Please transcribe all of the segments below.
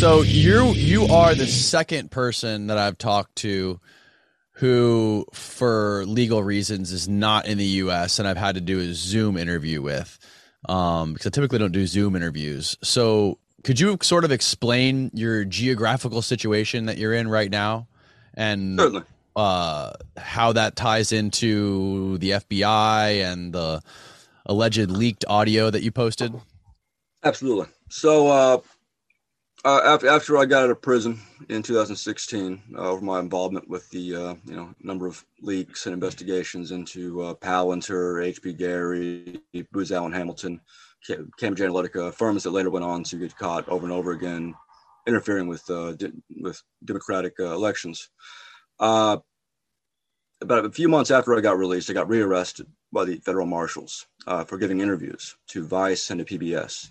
So you you are the second person that I've talked to who, for legal reasons, is not in the U.S. and I've had to do a Zoom interview with um, because I typically don't do Zoom interviews. So could you sort of explain your geographical situation that you're in right now and Certainly. Uh, how that ties into the FBI and the alleged leaked audio that you posted? Absolutely. So uh, uh, after I got out of prison in 2016, uh, over my involvement with the uh, you know number of leaks and investigations into uh, Palantir, HB Gary, Booz Allen Hamilton, Cambridge Analytica, firms that later went on to get caught over and over again interfering with uh, with democratic uh, elections. Uh, about a few months after I got released, I got rearrested by the federal marshals uh, for giving interviews to Vice and to PBS.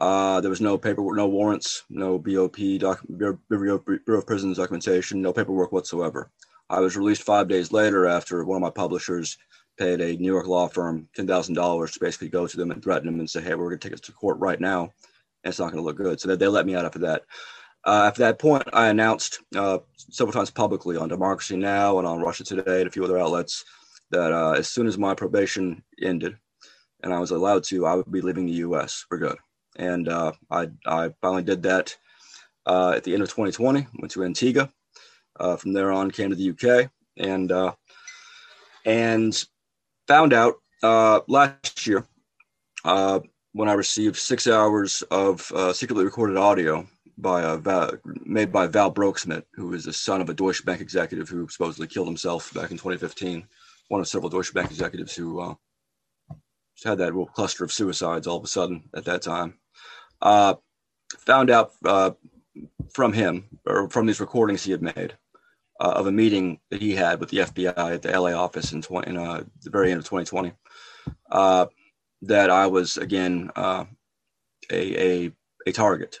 Uh, there was no paperwork, no warrants, no BOP, doc, Bureau, Bureau of Prisons documentation, no paperwork whatsoever. I was released five days later after one of my publishers paid a New York law firm ten thousand dollars to basically go to them and threaten them and say, "Hey, we're going to take us to court right now, and it's not going to look good." So they, they let me out after that. Uh, after that point, I announced uh, several times publicly on Democracy Now! and on Russia Today and a few other outlets that uh, as soon as my probation ended and I was allowed to, I would be leaving the U.S. for good. And uh, I, I finally did that uh, at the end of 2020. Went to Antigua. Uh, from there on, came to the UK and and found out last year when I received six hours of secretly recorded audio by a Val, made by Val Broeksmit, who is the son of a Deutsche Bank executive who supposedly killed himself back in 2015. One of several Deutsche Bank executives who uh, had that little cluster of suicides all of a sudden at that time. Uh, found out uh, from him or from these recordings he had made uh, of a meeting that he had with the FBI at the LA office in, 20, in uh, the very end of 2020 uh, that I was again uh, a, a a target.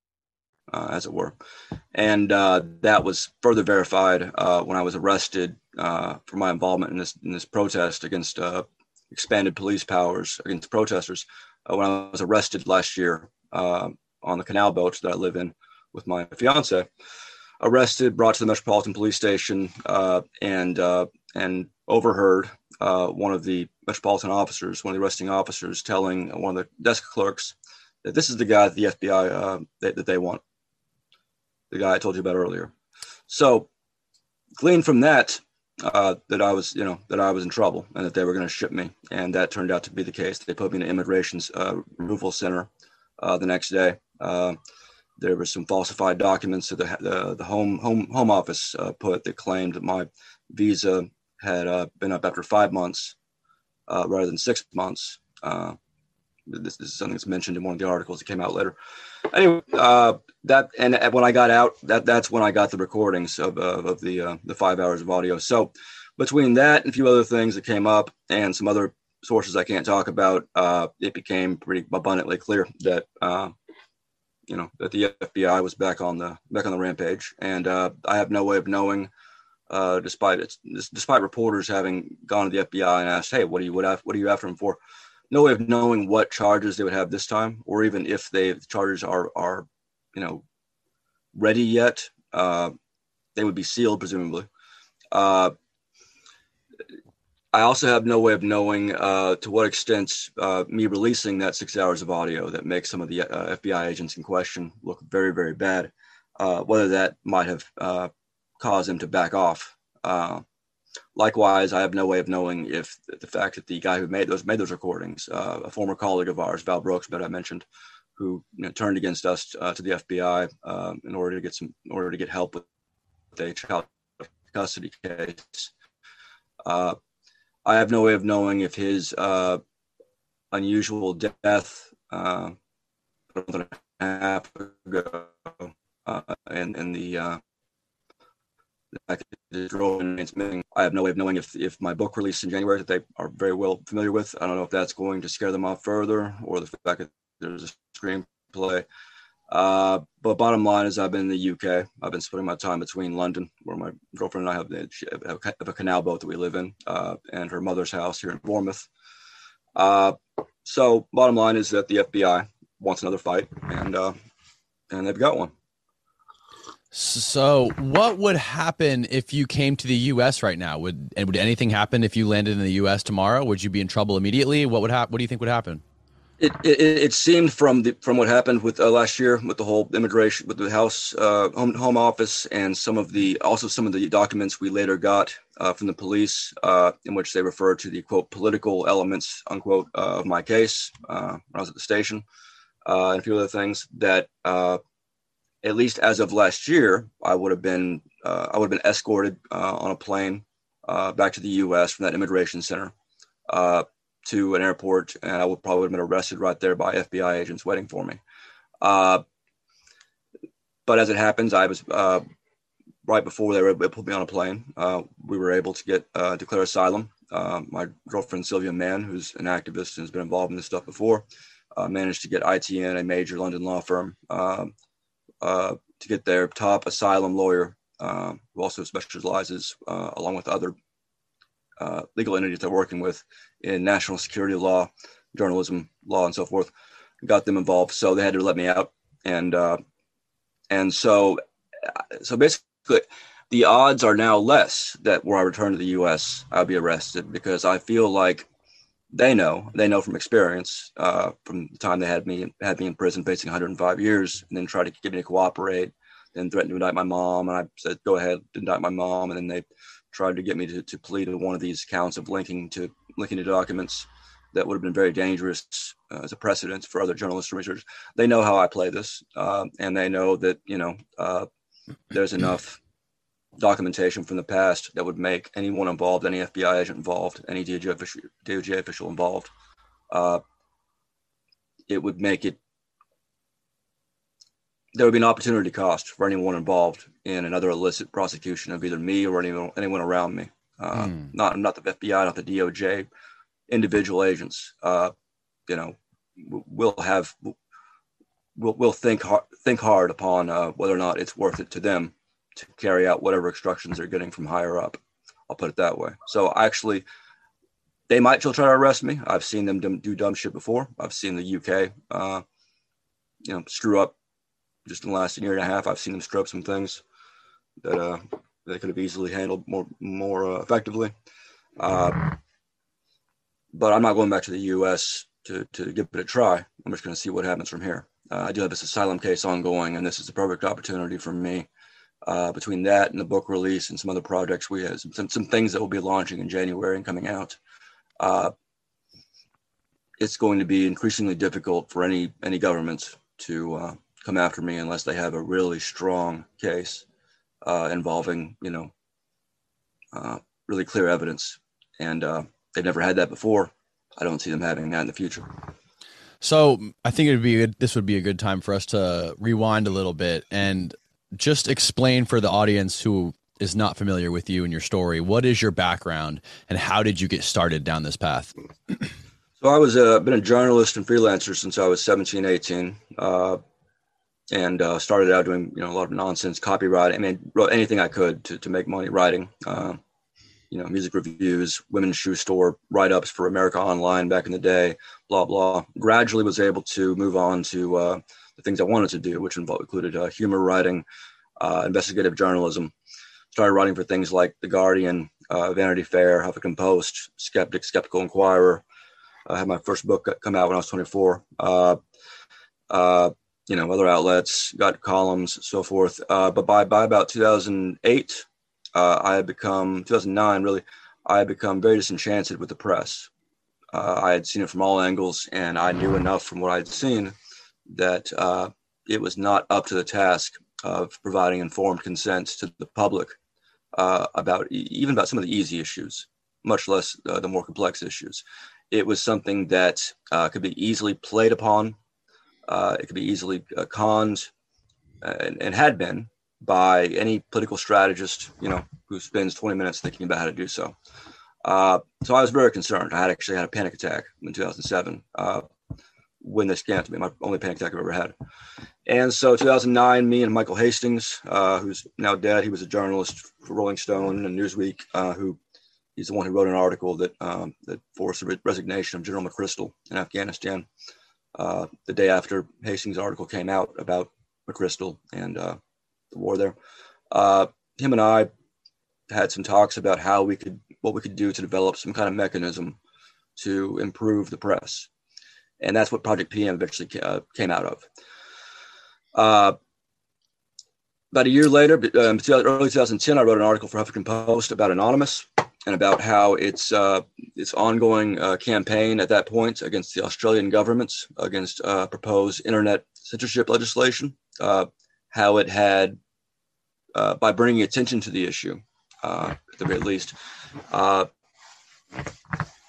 Uh, as it were. And uh, that was further verified uh, when I was arrested uh, for my involvement in this in this protest against uh, expanded police powers against protesters. Uh, when I was arrested last year on the canal boat that I live in with my fiance, arrested, brought to the Metropolitan Police Station, and and overheard one of the Metropolitan officers, one of the arresting officers, telling one of the desk clerks that this is the guy that the FBI that, that they want the guy I told you about earlier. So, gleaned from that uh, that I was, you know, that I was in trouble and that they were going to ship me, and that turned out to be the case. They put me in an immigration's uh, removal center uh, the next day. Uh, there were some falsified documents that the the, the home home home office uh, put that claimed that my visa had uh, been up after five months rather than six months. This, this is something that's mentioned in one of the articles that came out later anyway, uh, that and when I got out, that that's when I got the recordings of uh, of the uh, the five hours of audio. So between that and a few other things that came up, and some other sources I can't talk about, uh, it became pretty abundantly clear that uh, you know that the FBI was back on the back on the rampage, and uh, I have no way of knowing. despite it, despite reporters having gone to the FBI and asked, "Hey, what do you what, what are you after him for?" No way of knowing what charges they would have this time, or even if they the charges are are you know ready yet. Uh, they would be sealed presumably. Uh, I also have no way of knowing uh, to what extent uh, me releasing that six hours of audio that makes some of the uh, FBI agents in question look very, very bad. Uh, whether that might have uh, caused them to back off. Uh, likewise, I have no way of knowing if the fact that the guy who made those made those recordings, a former colleague of ours, Val Brooks, that I mentioned, who you know, turned against us to the FBI um, in order to get some, in order to get help with a child custody case. I have no way of knowing if his uh, unusual death uh, a month and a half ago, and and the uh, I have no way of knowing if, if my book released in January that they are very well familiar with. I don't know if that's going to scare them off further or the fact that there's a screenplay. Uh, but bottom line is, I've been in the UK. I've been splitting my time between London, where my girlfriend and I have, have a canal boat that we live in, uh, and her mother's house here in Bournemouth. Uh, so, bottom line is that the FBI wants another fight, and uh, and they've got one. So, what would happen if you came to the U.S. right now? Would and would anything happen if you landed in the U.S. tomorrow? Would you be in trouble immediately? What would happen? What do you think would happen? It, it, it seemed from the from what happened with uh, last year with the whole immigration with the House uh, home, home office and some of the also some of the documents we later got uh, from the police uh, in which they refer to the quote political elements unquote uh, of my case uh, when I was at the station and a few other things that at least as of last year, I would have been uh, I would have been escorted uh, on a plane uh, back to the U.S. from that immigration center uh, to an airport, and I would probably have been arrested right there by FBI agents waiting for me. Uh, but as it happens, I was uh, right before they were able to put me on a plane. we were able to get declare asylum. my girlfriend Sylvia Mann, who's an activist and has been involved in this stuff before, managed to get ITN, a major London law firm. Um, uh, to get their top asylum lawyer, uh, who also specializes, uh, along with other uh, legal entities they're working with, in national security law, journalism law, and so forth. Got them involved, so they had to let me out, and uh, and so so basically, the odds are now less that where I return to the U.S., I'll be arrested because I feel like they know they know from experience uh, from the time they had me had me in prison facing 105 years and then tried to get me to cooperate then threatened to indict my mom. And i said go ahead indict my mom. And then they tried to get me to, to plead to one of these counts of linking to linking to documents that would have been very dangerous uh, as a precedent for other journalists and researchers they know how i play this uh, and they know that you know uh, there's enough documentation from the past that would make anyone involved, any FBI agent involved, any DOJ official, DOJ official involved, uh, it would make it. There would be an opportunity cost for anyone involved in another illicit prosecution of either me or anyone anyone around me. Uh, mm. Not not the FBI, not the DOJ, individual agents. Uh, you know, will have will will think hard think hard upon uh, whether or not it's worth it to them to carry out whatever instructions they're getting from higher up. I'll put it that way. So actually, they might still try to arrest me. I've seen them do dumb shit before. I've seen the UK, uh, you know, screw up just in the last year and a half. I've seen them screw up some things that uh, they could have easily handled more more uh, effectively. Uh, but I'm not going back to the U.S. to to give it a try. I'm just going to see what happens from here. Uh, I do have this asylum case ongoing, and this is the perfect opportunity for me uh, between that and the book release and some other projects we have some, some things that will be launching in January and coming out. Uh, it's going to be increasingly difficult for any any government to uh, come after me unless they have a really strong case uh, involving you know uh, really clear evidence, and uh, they've never had that before. I don't see them having that in the future. So I think it would be this would be a good time for us to rewind a little bit and just explain for the audience who is not familiar with you and your story. What is your background, and how did you get started down this path? So I was uh, been a journalist and freelancer since I was 17, 18, uh, and uh, started out doing you know a lot of nonsense copywriting. I mean, wrote anything I could to to make money writing. Uh, you know, music reviews, women's shoe store write ups for America Online back in the day, blah blah. Gradually was able to move on to uh, the things I wanted to do, which involved, included uh, humor writing, uh, investigative journalism. Started writing for things like The Guardian, uh, Vanity Fair, Huffington Post, Skeptic, Skeptical Inquirer. I had my first book come out when I was 24. Uh, uh, you know, other outlets, got columns, so forth. Uh, but by, by about 2008, I had become, 2009 really, I had become very disenchanted with the press. I had seen it from all angles, and I knew enough from what I had seen that uh, it was not up to the task of providing informed consent to the public uh, about even about some of the easy issues, much less uh, the more complex issues. it was something that uh, could be easily played upon. Uh, it could be easily uh, conned, and, and, had been by any political strategist, you know, who spends 20 minutes thinking about how to do so. Uh, so I was very concerned. I had actually had a panic attack in 2007 uh, when came to me, my only panic attack I've ever had. And so 2009, me and Michael Hastings, uh, who's now dead, he was a journalist for Rolling Stone and Newsweek, who he's the one who wrote an article that um, that forced the resignation of General McChrystal in Afghanistan. Uh, the day after Hastings' article came out about McChrystal and uh, the war there, uh, him and I had some talks about how we could what we could do to develop some kind of mechanism to improve the press, and that's what Project PM eventually uh, came out of. Uh, about a year later, um, early 2010, I wrote an article for Huffington Post about Anonymous, and about how its uh, its ongoing uh, campaign at that point against the Australian government against uh, proposed internet censorship legislation, uh, how it had by bringing attention to the issue, at the very least,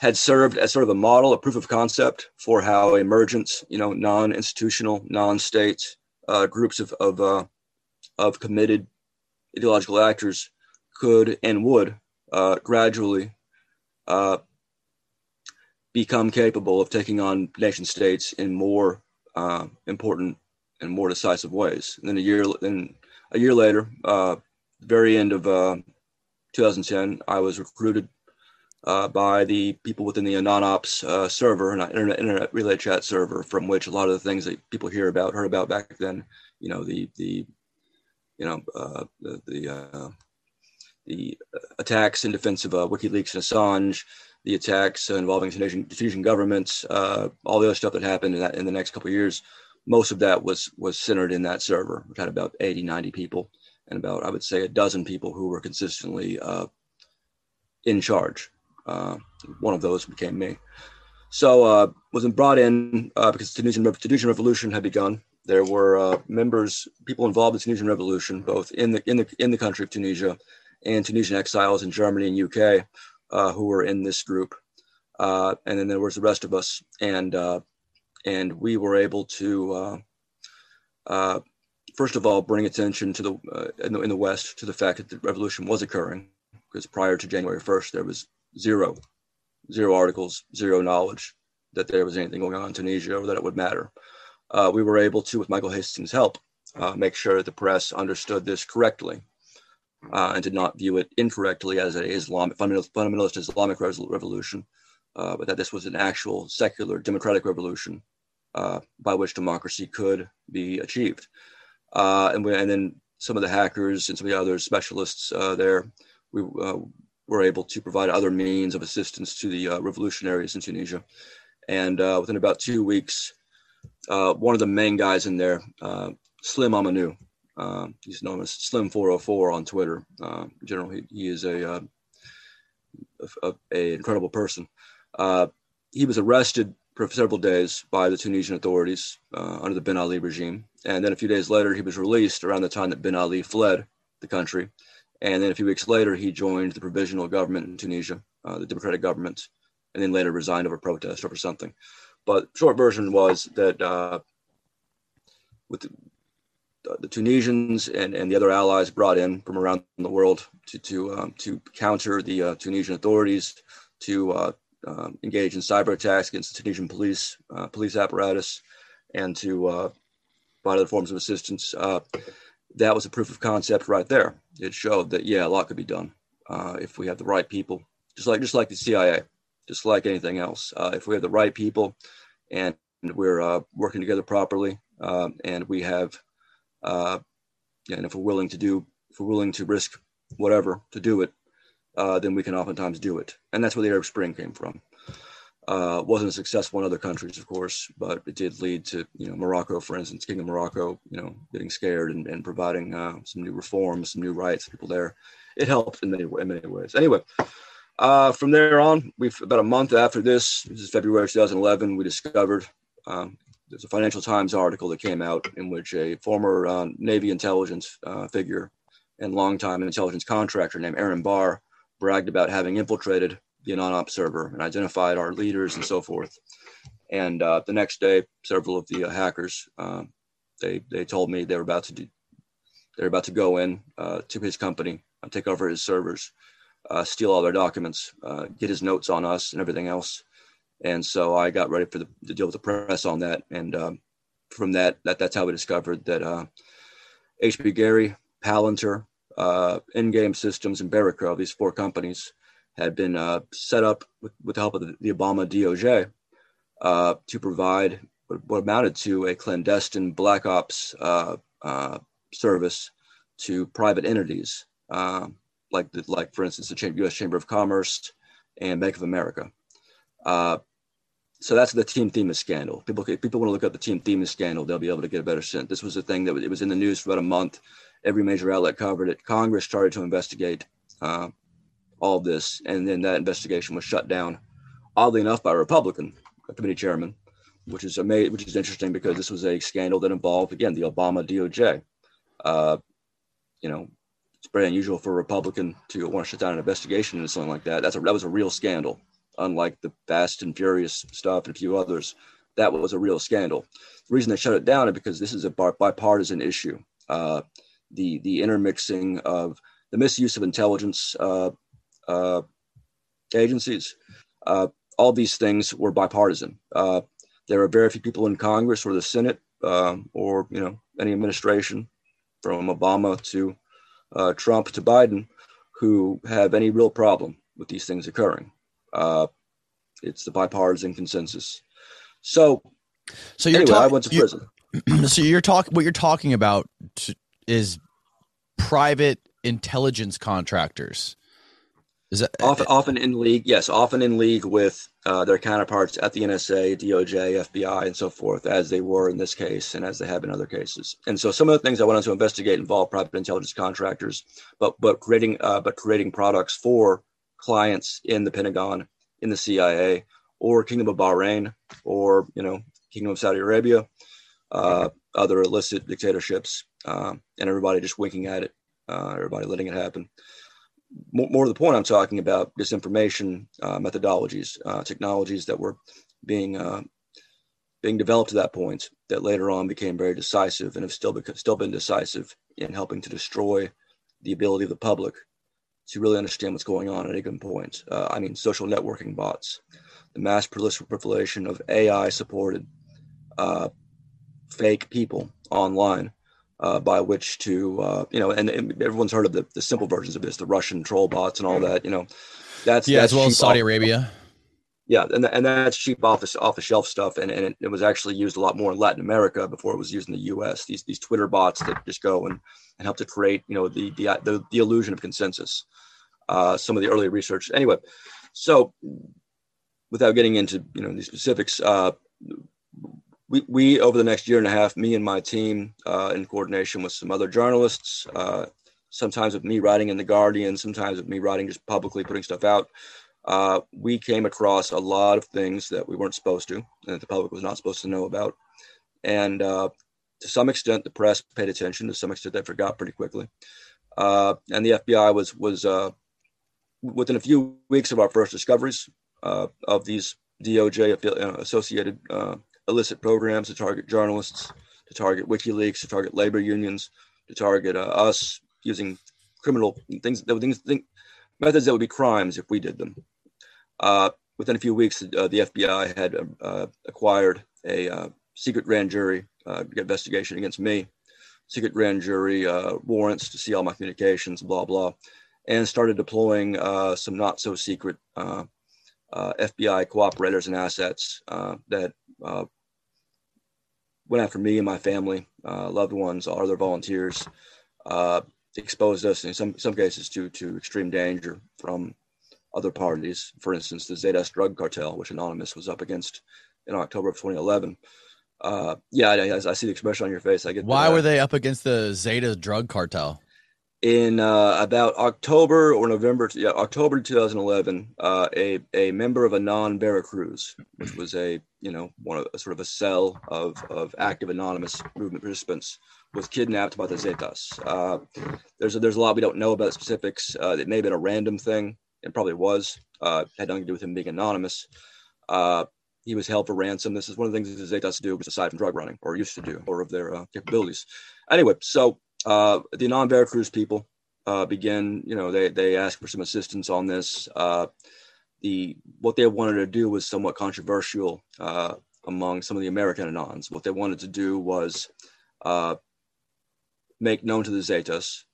had served as sort of a model, a proof of concept for how emergent, you know, non-institutional, non-state groups of of, of committed ideological actors could and would uh, gradually uh, become capable of taking on nation states in more uh, important and more decisive ways. And then a year, then a year later, uh, very end of uh, 2010, I was recruited uh, by the people within the AnonOps uh, server, an internet, internet relay chat server, from which a lot of the things that people hear about, heard about back then, you know, the the you know uh, the, the uh, the attacks in defense of uh, WikiLeaks and Assange, the attacks involving Tunisian, governments, uh, all the other stuff that happened in, that, in the next couple of years, most of that was was centered in that server, which had about 80, 90 people, and about I would say a dozen people who were consistently in charge. Uh, one of those became me. So uh, wasn't brought in uh, because the Tunisian, Tunisian revolution had begun. There were uh, members, people involved in the Tunisian revolution, both in the in the in the country of Tunisia and Tunisian exiles in Germany and UK uh, who were in this group. Uh, and then there was the rest of us. And, uh, and we were able to, first of all, bring attention to the, in the, in the West to the fact that the revolution was occurring because prior to January 1st, there was zero, zero articles, zero knowledge that there was anything going on in Tunisia or that it would matter. we were able to, with Michael Hastings' help, make sure that the press understood this correctly uh, and did not view it incorrectly as an Islamic fundamentalist Islamic revolution, uh, but that this was an actual secular democratic revolution uh, by which democracy could be achieved. Uh, and, we, and then some of the hackers and some of the other specialists uh, there, we uh, were able to provide other means of assistance to the revolutionaries in Tunisia. And within about two weeks, one of the main guys in there, Slim Amamou, um, he's known as Slim 404 on Twitter. Uh, in general, he, he is a, uh, a, a, a, incredible person. Uh, he was arrested for several days by the Tunisian authorities uh, under the Ben Ali regime, and then a few days later, he was released around the time that Ben Ali fled the country. And then a few weeks later, he joined the provisional government in Tunisia, uh, the democratic government, and then later resigned over protest over something. But short version was that uh, with the, the Tunisians and, and the other allies brought in from around the world to to um, to counter the uh, Tunisian authorities, to uh, um, engage in cyber attacks against the Tunisian police uh, police apparatus, and to uh, provide other forms of assistance. Uh, that was a proof of concept right there. It showed that yeah, a lot could be done uh, if we have the right people, just like just like the CIA, just like anything else. if we have the right people, and we're working together properly, and we have uh, and if we're willing to do, if we're willing to risk whatever to do it, uh, then we can oftentimes do it. And that's where the Arab Spring came from. Uh, wasn't successful in other countries, of course, but it did lead to, you know, Morocco, for instance, King of Morocco, you know, getting scared and, and providing uh, some new reforms, some new rights, people there. It helped in many, in many ways. Anyway, uh, from there on, we've about a month after this, this is February 2011, we discovered um, there's a Financial Times article that came out in which a former uh, Navy intelligence uh, figure and longtime intelligence contractor named Aaron Barr bragged about having infiltrated the non-op server and identified our leaders and so forth. And uh, the next day, several of the uh, hackers um, they they told me they were about to do, they're about to go in uh, to his company, take over his servers, uh, steal all their documents, uh, get his notes on us and everything else. And so I got ready for the to deal with the press on that. And um, from that, that that's how we discovered that HB uh, Gary, Palantir, uh, Endgame Systems, and Berico, these four companies, had been uh, set up with, with, the help of the, the Obama DOJ uh, to provide what, what, amounted to a clandestine black ops uh, uh, service to private entities, um, like the, like for instance the U.S. Chamber of Commerce and Bank of America. Uh, so that's the Team Themis scandal. People, if people want to look up the Team Themis scandal, they'll be able to get a better sense. This was a thing that it was in the news for about a month. Every major outlet covered it. Congress started to investigate uh, all of this, and then that investigation was shut down, oddly enough, by a Republican a committee chairman, which is amazing, which is interesting because this was a scandal that involved again the Obama DOJ. Uh, you know, it's pretty unusual for a Republican to want to shut down an investigation into something like that. That's a that was a real scandal unlike the Fast and Furious stuff and a few others. That was a real scandal. The reason they shut it down is because this is a bipartisan issue. Uh, the the intermixing of the misuse of intelligence uh, uh, agencies. Uh, all these things were bipartisan. Uh, there are very few people in Congress or the Senate um, or you know any administration, from Obama to uh, Trump to Biden, who have any real problem with these things occurring. Uh, it's the bipartisan consensus. So, so you're anyway, talk- I went to prison. so you're talking. What you're talking about is private intelligence contractors. Is that often, often in league? Yes, often in league with uh, their counterparts at the NSA, DOJ, FBI, and so forth, as they were in this case and as they have in other cases. And so, some of the things I wanted to investigate involve private intelligence contractors, but but creating uh, but creating products for clients in the Pentagon, in the CIA, or Kingdom of Bahrain, or you know Kingdom of Saudi Arabia, uh, other illicit dictatorships, uh, and everybody just winking at it, uh, everybody letting it happen. More, more, to the point, I'm talking about disinformation uh, methodologies, uh, technologies that were being uh, being developed to that point that later on became very decisive and have still still been decisive in helping to destroy the ability of the public to really understand what's going on at a given point. Uh, I mean, social networking bots, the mass proliferation of AI supported uh, fake people online uh, by which to, uh, you know, and, and, everyone's heard of the, the simple versions of this, the Russian troll bots and all that, you know, that's, yeah, that's as well as Saudi off, Arabia. Yeah. And, and that's cheap off the, off the shelf stuff. And, and it, it, was actually used a lot more in Latin America before it was used in the US, these, these Twitter bots that just go and, and help to create, you know, the, the, the, the illusion of consensus uh, some of the early research. Anyway, so without getting into you know the specifics, uh, we, we over the next year and a half, me and my team, uh, in coordination with some other journalists, uh, sometimes with me writing in the Guardian, sometimes with me writing just publicly putting stuff out. Uh, we came across a lot of things that we weren't supposed to, and that the public was not supposed to know about. And uh, to some extent, the press paid attention. To some extent, they forgot pretty quickly. Uh, and the FBI was was uh, within a few weeks of our first discoveries of these DOJ uh, associated illicit programs to target journalists, to target WikiLeaks, to target labor unions, to target uh, us using criminal things would things methods that would be crimes if we did them. Uh, within a few weeks, uh, the FBI had acquired a secret grand jury investigation against me, secret grand jury warrants to see all my communications, blah blah and started deploying uh, some not so secret uh, uh, FBI cooperators and assets uh, that uh, went after me and my family, uh, loved ones, all other volunteers, exposed us in some some cases to to extreme danger from other parties. For instance, the Zetas drug cartel, which Anonymous was up against in October of 2011. Uh, yeah, I, I, see the expression on your face. I get. Why were they up against the Zeta drug cartel? In uh, about October or November, yeah, October 2011, uh, a a member of Anon Veracruz, which was a you know one of sort of a cell of of active anonymous movement participants, was kidnapped by the Zetas. Uh, there's a, there's a lot we don't know about specifics. Uh, it may have been a random thing. It probably was. uh, had nothing to do with him being anonymous. Uh, he was held for ransom. This is one of the things that the Zetas do, aside from drug running, or used to do, or of their capabilities. Anyway, so uh, the Anon Veracruz people uh, begin, you know, they they ask for some assistance on this. Uh, the what they wanted to do was somewhat controversial uh, among some of the American Anons. What they wanted to do was uh, make known to the Zetas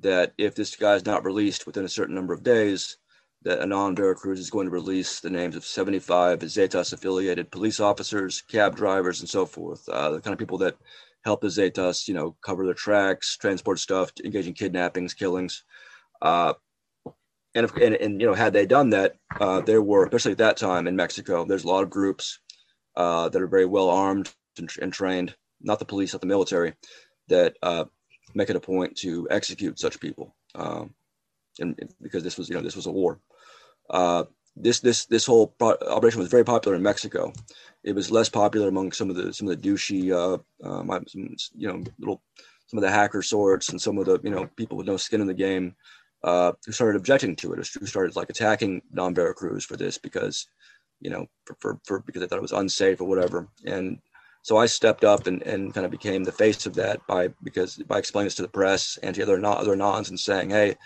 that if this guy is not released within a certain number of days, that Anon Veracruz is going to release the names of 75 Zetas affiliated police officers, cab drivers, and so forth. Uh, the kind of people that help the Zetas, you know, cover their tracks, transport stuff, engage in kidnappings, killings. Uh, and, if, and, and, you know, had they done that, uh, there were, especially at that time in Mexico, there's a lot of groups uh, that are very well armed and, and, trained, not the police, not the military, that uh, make it a point to execute such people. Um, and because this was, you know, this was a war. This this this whole operation was very popular in Mexico. It was less popular among some of the some of the douchey, uh, uh, some, you know, little some of the hacker sorts and some of the you know people with no skin in the game uh, who started objecting to it, who started like attacking Anon Veracruz for this because you know for, for, for because they thought it was unsafe or whatever. And so I stepped up and, and kind of became the face of that by because by explaining this to the press and to other non, other nons and saying, hey,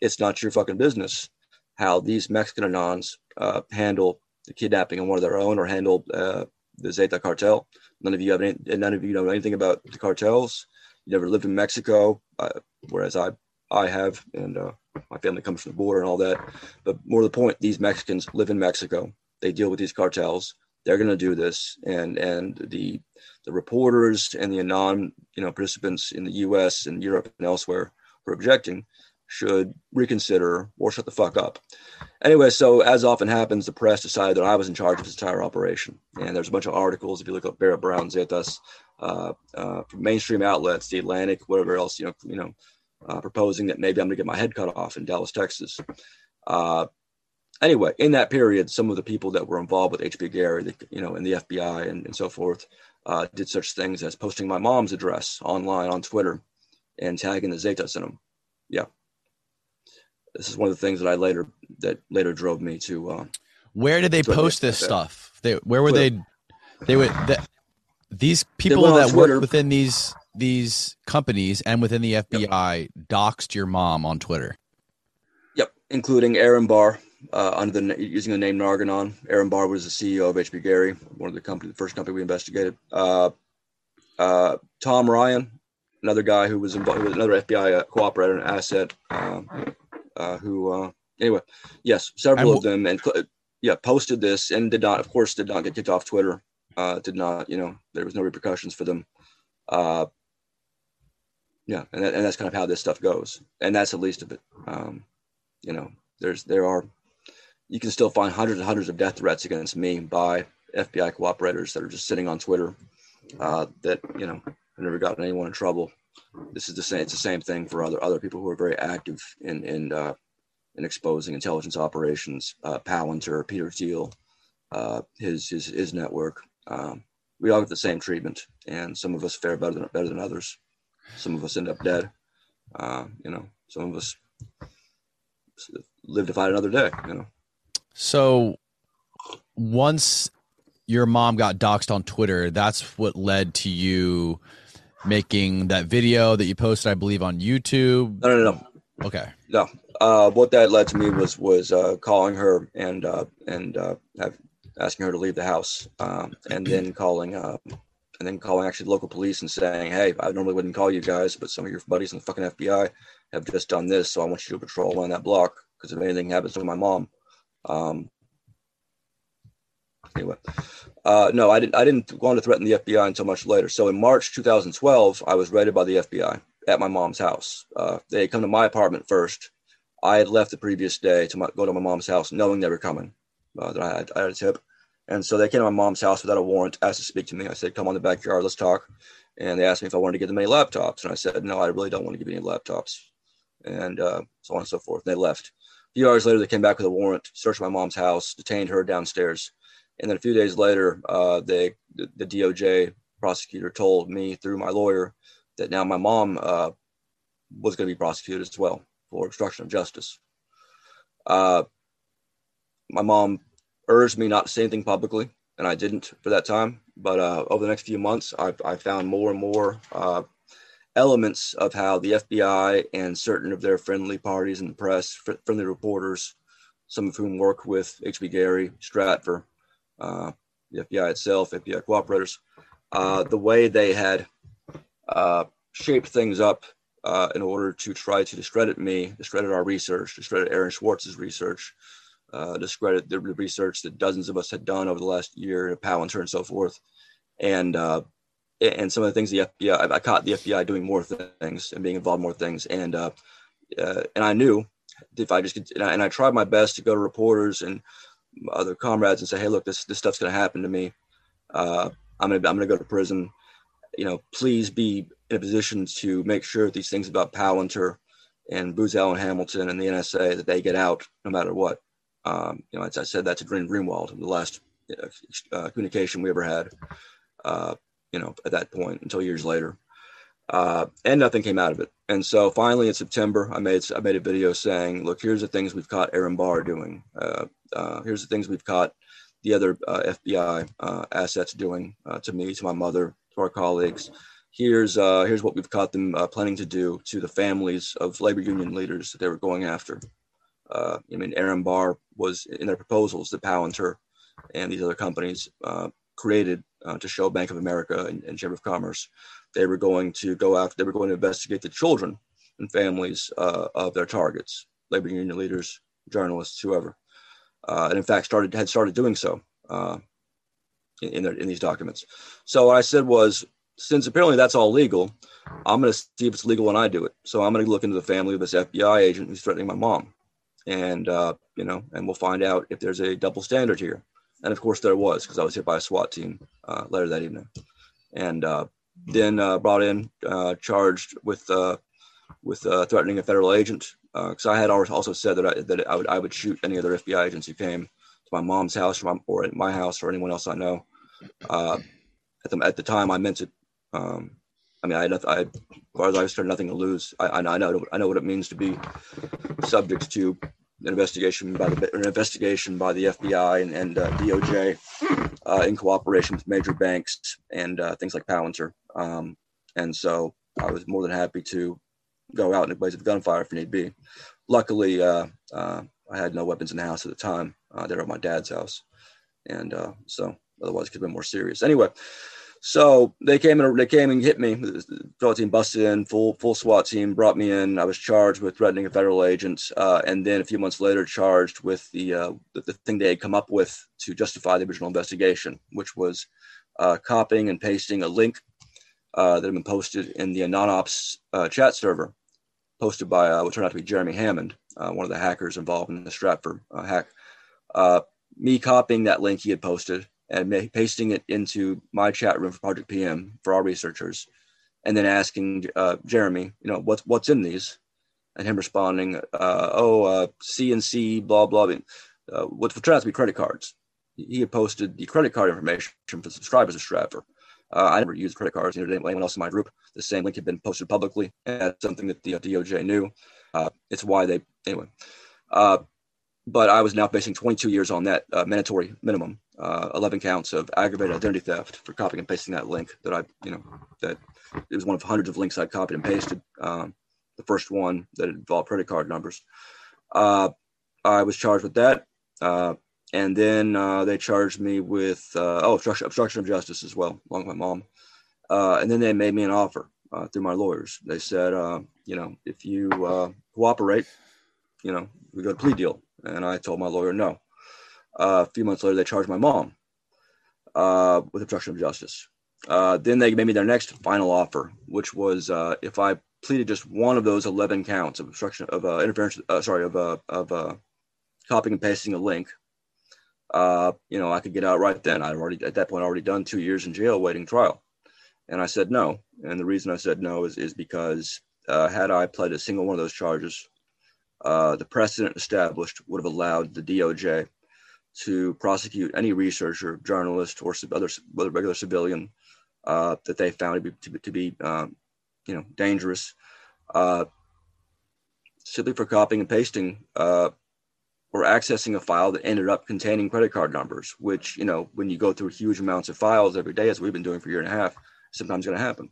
it's not your fucking business how these Mexican Anons uh, handle the kidnapping of one of their own or handle uh, the Zeta cartel. None of you have any, and none of you know anything about the cartels. You never lived in Mexico, uh, whereas I I have, and uh, my family comes from the border and all that. But more to the point, these Mexicans live in Mexico. They deal with these cartels. They're going to do this, and and the the reporters and the anon you know participants in the U.S. and Europe and elsewhere were objecting should reconsider or shut the fuck up. Anyway, so as often happens, the press decided that I was in charge of this entire operation. And there's a bunch of articles, if you look up Barrett Brown Zetas, uh, uh, mainstream outlets, The Atlantic, whatever else, you know, you know, uh, proposing that maybe I'm going to get my head cut off in Dallas, Texas. Uh, anyway, in that period, some of the people that were involved with HB Gary, the, you know, and the FBI and, and so forth, uh, did such things as posting my mom's address online on Twitter and tagging the Zetas in them. Yeah this is one of the things that I later that later drove me to. Uh, where did they post this stuff? They, where were Twitter. they? They would. The, these people that work within these these companies and within the FBI yep. doxed your mom on Twitter. Yep, including Aaron Barr uh, under the using the name Narganon. Aaron Barr was the CEO of HB Gary, one of the company, the first company we investigated. Uh, uh, Tom Ryan, another guy who was involved, another FBI uh, cooperator and asset. Um, uh, who uh, anyway, yes, several of them and yeah posted this and did not, of course, did not get kicked off Twitter. Uh, did not, you know, there was no repercussions for them. Uh, yeah, and, that, and that's kind of how this stuff goes, and that's the least of it. Um, you know, there's there are you can still find hundreds and hundreds of death threats against me by FBI cooperators that are just sitting on Twitter. Uh, that you know, have never gotten anyone in trouble this is the same. It's the same thing for other other people who are very active in in uh, in exposing intelligence operations. Uh, Palantir, Peter Thiel, uh, his his his network. Um, we all get the same treatment, and some of us fare better than better than others. Some of us end up dead. Uh, you know, some of us live to fight another day. You know. So once your mom got doxxed on Twitter, that's what led to you making that video that you posted, I believe, on YouTube. No, no, no. Okay. No. Uh, what that led to me was was uh, calling her and uh, and uh, have, asking her to leave the house, um, and then calling uh, and then calling actually local police and saying, "Hey, I normally wouldn't call you guys, but some of your buddies in the fucking FBI have just done this, so I want you to patrol on that block because if anything happens to my mom, um, anyway, uh, no, I didn't. I didn't want to threaten the FBI until much later. So in March 2012, I was raided by the FBI at my mom's house. Uh, they had come to my apartment first. I had left the previous day to my, go to my mom's house, knowing they were coming. Uh, that I had, I had a tip, and so they came to my mom's house without a warrant, asked to speak to me. I said, "Come on the backyard, let's talk." And they asked me if I wanted to give them any laptops, and I said, "No, I really don't want to give you any laptops," and uh, so on and so forth. And they left. A few hours later, they came back with a warrant, searched my mom's house, detained her downstairs and then a few days later, uh, they, the, the, DOJ prosecutor told me through my lawyer that now my mom uh, was going to be prosecuted as well for obstruction of justice. Uh, my mom urged me not to say anything publicly, and I didn't for that time. But uh, over the next few months, I've, I found more and more uh, elements of how the FBI and certain of their friendly parties in the press, fr- friendly reporters, some of whom work with HB Gary, Stratfor, uh, the FBI itself, FBI cooperators, uh, the way they had uh, shaped things up uh, in order to try to discredit me, discredit our research, discredit Aaron Swartz's research, uh, discredit the research that dozens of us had done over the last year, at Palantir and so forth, and uh, and some of the things the FBI, I, caught the FBI doing more things and being involved in more things, and and I knew if I just and I, and I tried my best to go to reporters and other comrades and say, hey, look, this this stuff's going to happen to me. Uh, I'm gonna I'm gonna go to prison. You know, please be in a position to make sure these things about Palantir and Booz Allen Hamilton and the NSA that they get out no matter what. Um, you know, as I said, that's a Glenn Greenwald, the last uh, communication we ever had. Uh, you know, at that point until years later. Uh, and nothing came out of it. And so finally in September, I made I made a video saying, look, here's the things we've caught Aaron Barr doing. Uh, uh, here's the things we've caught the other uh, FBI uh, assets doing uh, to me, to my mother, to our colleagues. Here's here's what we've caught them planning to do to the families of labor union leaders that they were going after. I mean, Aaron Barr was in their proposals that Palantir and these other companies created uh, to show Bank of America and, and, Chamber of Commerce they were going to go after, they were going to investigate the children and families uh, of their targets, labor union leaders, journalists, whoever, uh, and in fact started had started doing so uh, in in, their, in these documents. So what I said was, since apparently that's all legal, I'm going to see if it's legal when I do it. So I'm going to look into the family of this FBI agent who's threatening my mom, and uh, you know, and we'll find out if there's a double standard here and of course there was because I was hit by a SWAT team uh, later that evening, and uh, then uh, brought in charged with with threatening a federal agent because I had also said that I, that I would I would shoot any other FBI agents who came to my mom's house or my, or at my house or anyone else I know. at the at the time, I meant it. Um, I mean, I, I, as far as I was concerned, nothing to lose. I, I know I know what it means to be subject to an investigation by the an investigation by the FBI and, and uh, DOJ uh, in cooperation with major banks and uh, things like Palantir. Um, and so I was more than happy to go out in a blaze of gunfire if need be. Luckily, uh, uh, I had no weapons in the house at the time. Uh, they were at my dad's house, and so otherwise it could have been more serious. Anyway, so they came and they came and hit me. The SWAT team busted in, full full SWAT team brought me in. I was charged with threatening a federal agent, uh, and then a few months later, charged with the, uh, the, the thing they had come up with to justify the original investigation, which was uh, copying and pasting a link uh, that had been posted in the AnonOps uh, chat server, posted by uh, what turned out to be Jeremy Hammond, one of the hackers involved in the Stratfor hack. me copying that link he had posted and ma- pasting it into my chat room for Project PM for our researchers, and then asking uh, Jeremy, you know, what's what's in these, and him responding, uh, oh, uh, CNC, blah blah. Blah. Uh, what turned out to be credit cards. He had posted the credit card information for subscribers of Stratfor. Uh, I never used credit cards, neither did anyone else in my group. The same link had been posted publicly, and that's something that the DOJ knew. Uh, it's why they, anyway. Uh, but I was now facing 22 years on that uh, mandatory minimum uh, 11 counts of aggravated identity theft for copying and pasting that link that I, you know, that it was one of hundreds of links I copied and pasted. Um, the first one that involved credit card numbers. Uh, I was charged with that. Uh, and then uh, they charged me with, uh, oh, obstruction, obstruction, of justice as well, along with my mom. Uh, and then they made me an offer through my lawyers. They said, you know, if you cooperate, you know, we got a plea deal. And I told my lawyer no. Uh, a few months later, they charged my mom uh, with obstruction of justice. Uh, then they made me their next final offer, which was uh, if I pleaded just one of those 11 counts of obstruction of uh, interference, uh, sorry, of, of copying and pasting a link, you know, I could get out right then. I'd already, at that point, already done two years in jail waiting trial. And I said no. And the reason I said no is, is because had I pled a single one of those charges, the precedent established would have allowed the DOJ to prosecute any researcher, journalist, or other, other regular civilian uh, that they found to be, to, to be um, you know, dangerous, uh, simply for copying and pasting uh, or accessing a file that ended up containing credit card numbers, which, you know, when you go through huge amounts of files every day, as we've been doing for a year and a half, sometimes going to happen.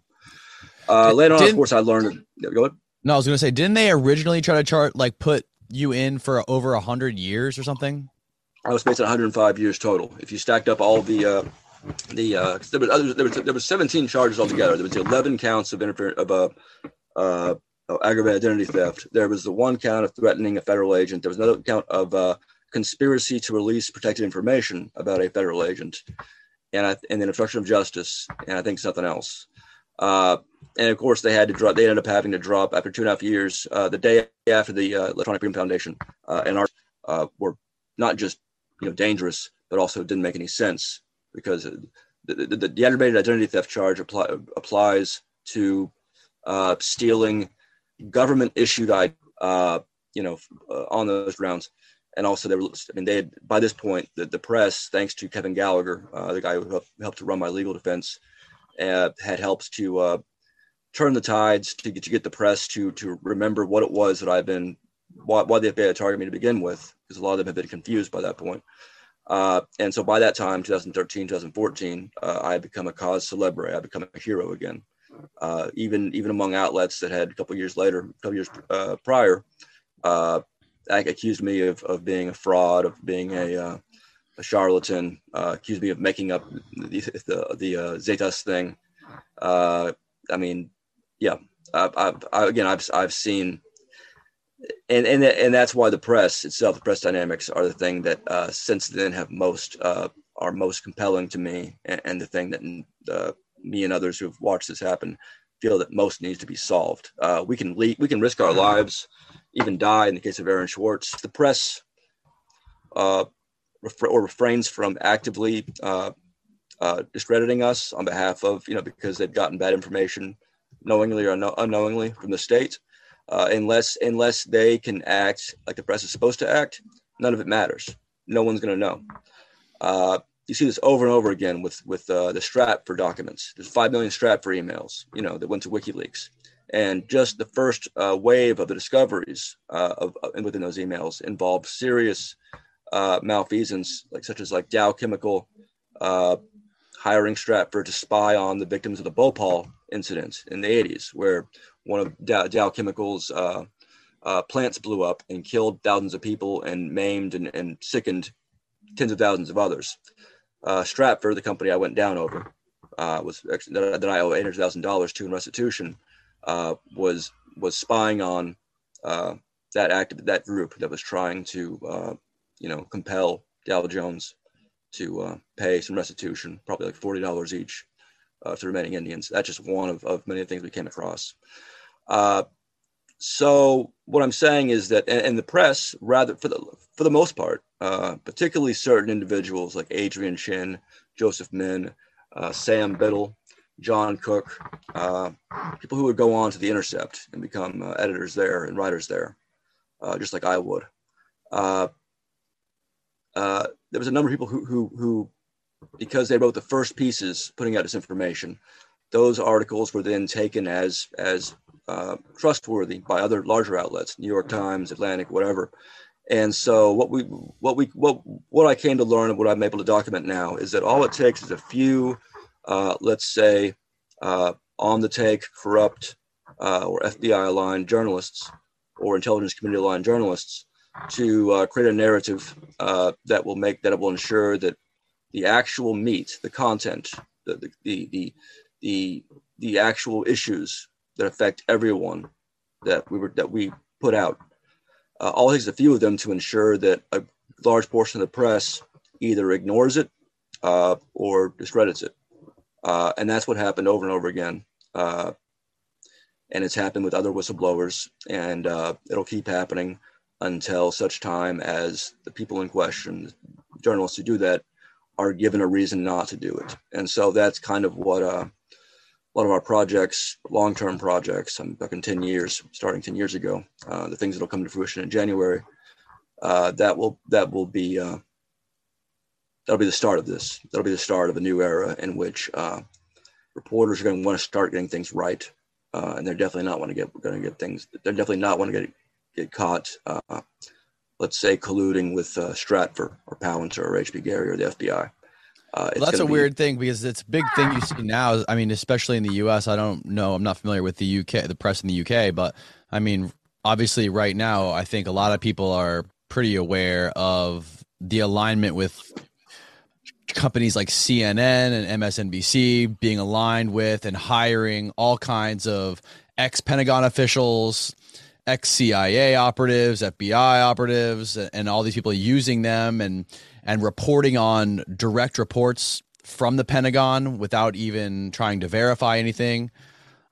Uh, later on, of course, I learned. Go ahead. No, I was going to say, didn't they originally try to chart like put you in for over a hundred years or something? I was based on 105 years total. If you stacked up all the uh, the uh, there was, other, there was there was 17 charges altogether. There was 11 counts of interfer- of uh, uh, aggravated identity theft. There was the one count of threatening a federal agent. There was another count of uh, conspiracy to release protected information about a federal agent, and I, and then obstruction of justice, and I think something else. Uh, and of course, they had to drop. They ended up having to drop after two and a half years. Uh, the day after the uh, Electronic Freedom Foundation uh, and our uh, were not just you know dangerous, but also didn't make any sense because the, the, the aggravated identity theft charge apply, applies to uh, stealing government issued uh, you know uh, on those grounds. And also they were i mean they had by this point the, the press thanks to kevin gallagher uh, the guy who helped, to run my legal defense uh, had helped to uh, turn the tides to get to get the press to to remember what it was that i've been why, why the fbi had targeted me to begin with because a lot of them have been confused by that point. Uh, and so by that time 2013 2014 uh, i had become a cause celebre i had become a hero again uh, even even among outlets that had a couple years later, a couple years uh, prior, uh, accused me of, of being a fraud, of being a, uh, a charlatan, uh, accused me of making up the the, the uh, Zetas thing. I mean, yeah, I, I, I, again, I've I've seen. And, and and that's why the press itself, the press dynamics, are the thing that since then have most are most compelling to me, and, and the thing that me and others who've watched this happen feel that most needs to be solved. Uh, we can le- we can risk our lives, even die in the case of Aaron Swartz. The press uh, or refrains from actively uh, uh, discrediting us on behalf of you know because they've gotten bad information, knowingly or un- unknowingly from the state. Uh, unless unless they can act like the press is supposed to act, none of it matters. No one's going to know. Uh, you see this over and over again with with uh, the Stratfor documents. There's five million Stratfor emails, you know, that went to WikiLeaks, and just the first uh, wave of the discoveries uh, of, of within those emails involved serious uh, malfeasance, like such as like Dow Chemical uh, hiring Stratfor to spy on the victims of the Bhopal incident in the 80s, where one of Dow, Dow Chemical's uh, plants blew up and killed thousands of people and maimed and, and sickened tens of thousands of others uh, Stratfor, the company I went down over, uh, was that, that I owe eight hundred thousand dollars to in restitution, uh, was was spying on uh, that act that group that was trying to uh, you know compel Dow Jones to uh, pay some restitution, probably like forty dollars each to remaining Indians. That's just one of, of many things we came across. So what I'm saying is that, and, and, the press, rather for the for the most part, uh, particularly certain individuals like Adrian Chen, Joseph Menn, uh, Sam Biddle, John Cook, uh, people who would go on to the Intercept and become uh, editors there and writers there, uh, just like I would. Uh, there was a number of people who, who, who, because they wrote the first pieces putting out this information, those articles were then taken as as uh, trustworthy by other larger outlets, New York Times, Atlantic, whatever. And so what we what we what what I came to learn and what I'm able to document now is that all it takes is a few, uh, let's say, uh, on the take, corrupt, uh, or FBI aligned journalists or intelligence community aligned journalists to uh, create a narrative uh, that will make that will ensure that the actual meat, the content, the the the, the, the actual issues that affect everyone that we were that we put out. Uh, all takes a few of them to ensure that a large portion of the press either ignores it uh, or discredits it, uh, and that's what happened over and over again. Uh, and it's happened with other whistleblowers, and uh, it'll keep happening until such time as the people in question, journalists who do that, are given a reason not to do it. And so that's kind of what uh, a lot of our projects, long-term projects, I'm back in 10 years, starting 10 years ago, uh, the things that will come to fruition in January, uh, that will that will be uh, that'll be the start of this. That'll be the start of a new era in which uh, reporters are going to want to start getting things right, uh, and they're definitely not want to get going to get things. They're definitely not want to get get caught uh, let's say, colluding with uh, Stratfor or Palantir or HB Gary or the FBI. Uh, well, that's a be... weird thing because it's a big thing you see now. I mean, especially in the U.S. I don't know. I'm not familiar with the U.K. the press in the U.K. But I mean, obviously, right now, I think a lot of people are pretty aware of the alignment with companies like CNN and MSNBC being aligned with and hiring all kinds of ex Pentagon officials, ex CIA operatives, FBI operatives, and all these people using them and and reporting on direct reports from the Pentagon without even trying to verify anything.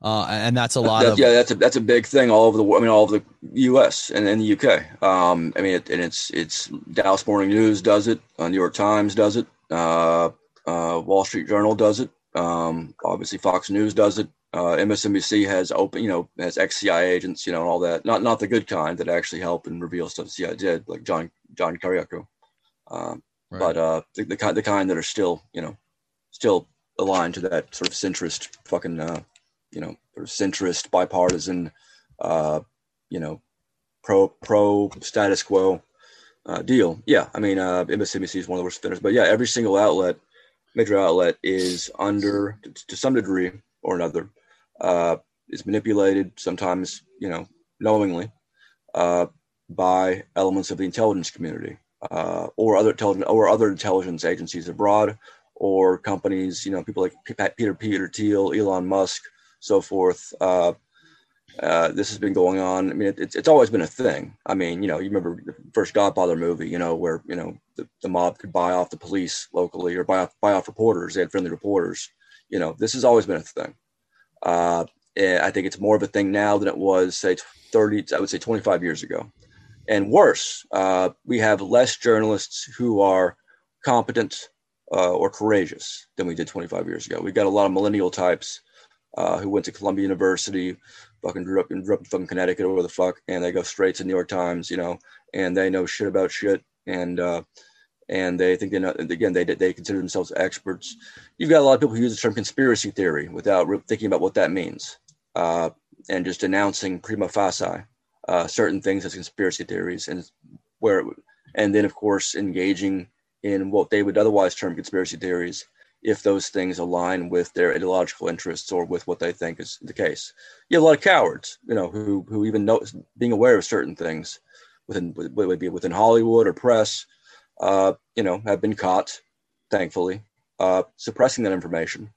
Uh, and that's a lot of yeah. That's a that's a big thing all over the world. I mean, all over the U.S. and in the UK. Um, I mean, it, and it's it's Dallas Morning News does it. Uh, New York Times does it. Uh, uh, Wall Street Journal does it. Um, obviously, Fox News does it. Uh, MSNBC has open, you know, has ex CIA agents, you know, and all that. Not not the good kind that actually help and reveal stuff the CIA did, like John John Kiriakou. Um, right. But uh, the, the kind the kind that are still, you know, still aligned to that sort of centrist fucking uh, you know, sort of centrist, bipartisan, uh, you know, pro pro status quo uh, deal. Yeah, I mean, uh, MSNBC is one of the worst offenders, but yeah, every single outlet, major outlet, is under to, to some degree or another, uh, is manipulated sometimes, you know, knowingly, uh, by elements of the intelligence community uh, or other intelligence or other intelligence agencies abroad or companies, you know, people like Peter Peter Thiel, Elon Musk, so forth. Uh, uh, this has been going on. I mean, it, it's it's always been a thing. I mean, you know, you remember the first Godfather movie, you know, where you know the, the mob could buy off the police locally or buy off buy off reporters. They had friendly reporters. You know, this has always been a thing. Uh, I think it's more of a thing now than it was, say, 30, I would say 25 years ago. And worse, uh, we have less journalists who are competent uh, or courageous than we did 25 years ago. We've got a lot of millennial types uh, who went to Columbia University, fucking grew up in, grew up in fucking Connecticut or where the fuck, and they go straight to New York Times, you know, and they know shit about shit, and uh, and they think they know. Again, they they consider themselves experts. You've got a lot of people who use the term conspiracy theory without re- thinking about what that means, uh, and just announcing prima facie uh, certain things as conspiracy theories, and where, and then of course engaging in what they would otherwise term conspiracy theories if those things align with their ideological interests or with what they think is the case. You have a lot of cowards, you know, who who even know being aware of certain things within whether it be within Hollywood or press, uh, you know, have been caught, thankfully, uh, suppressing that information.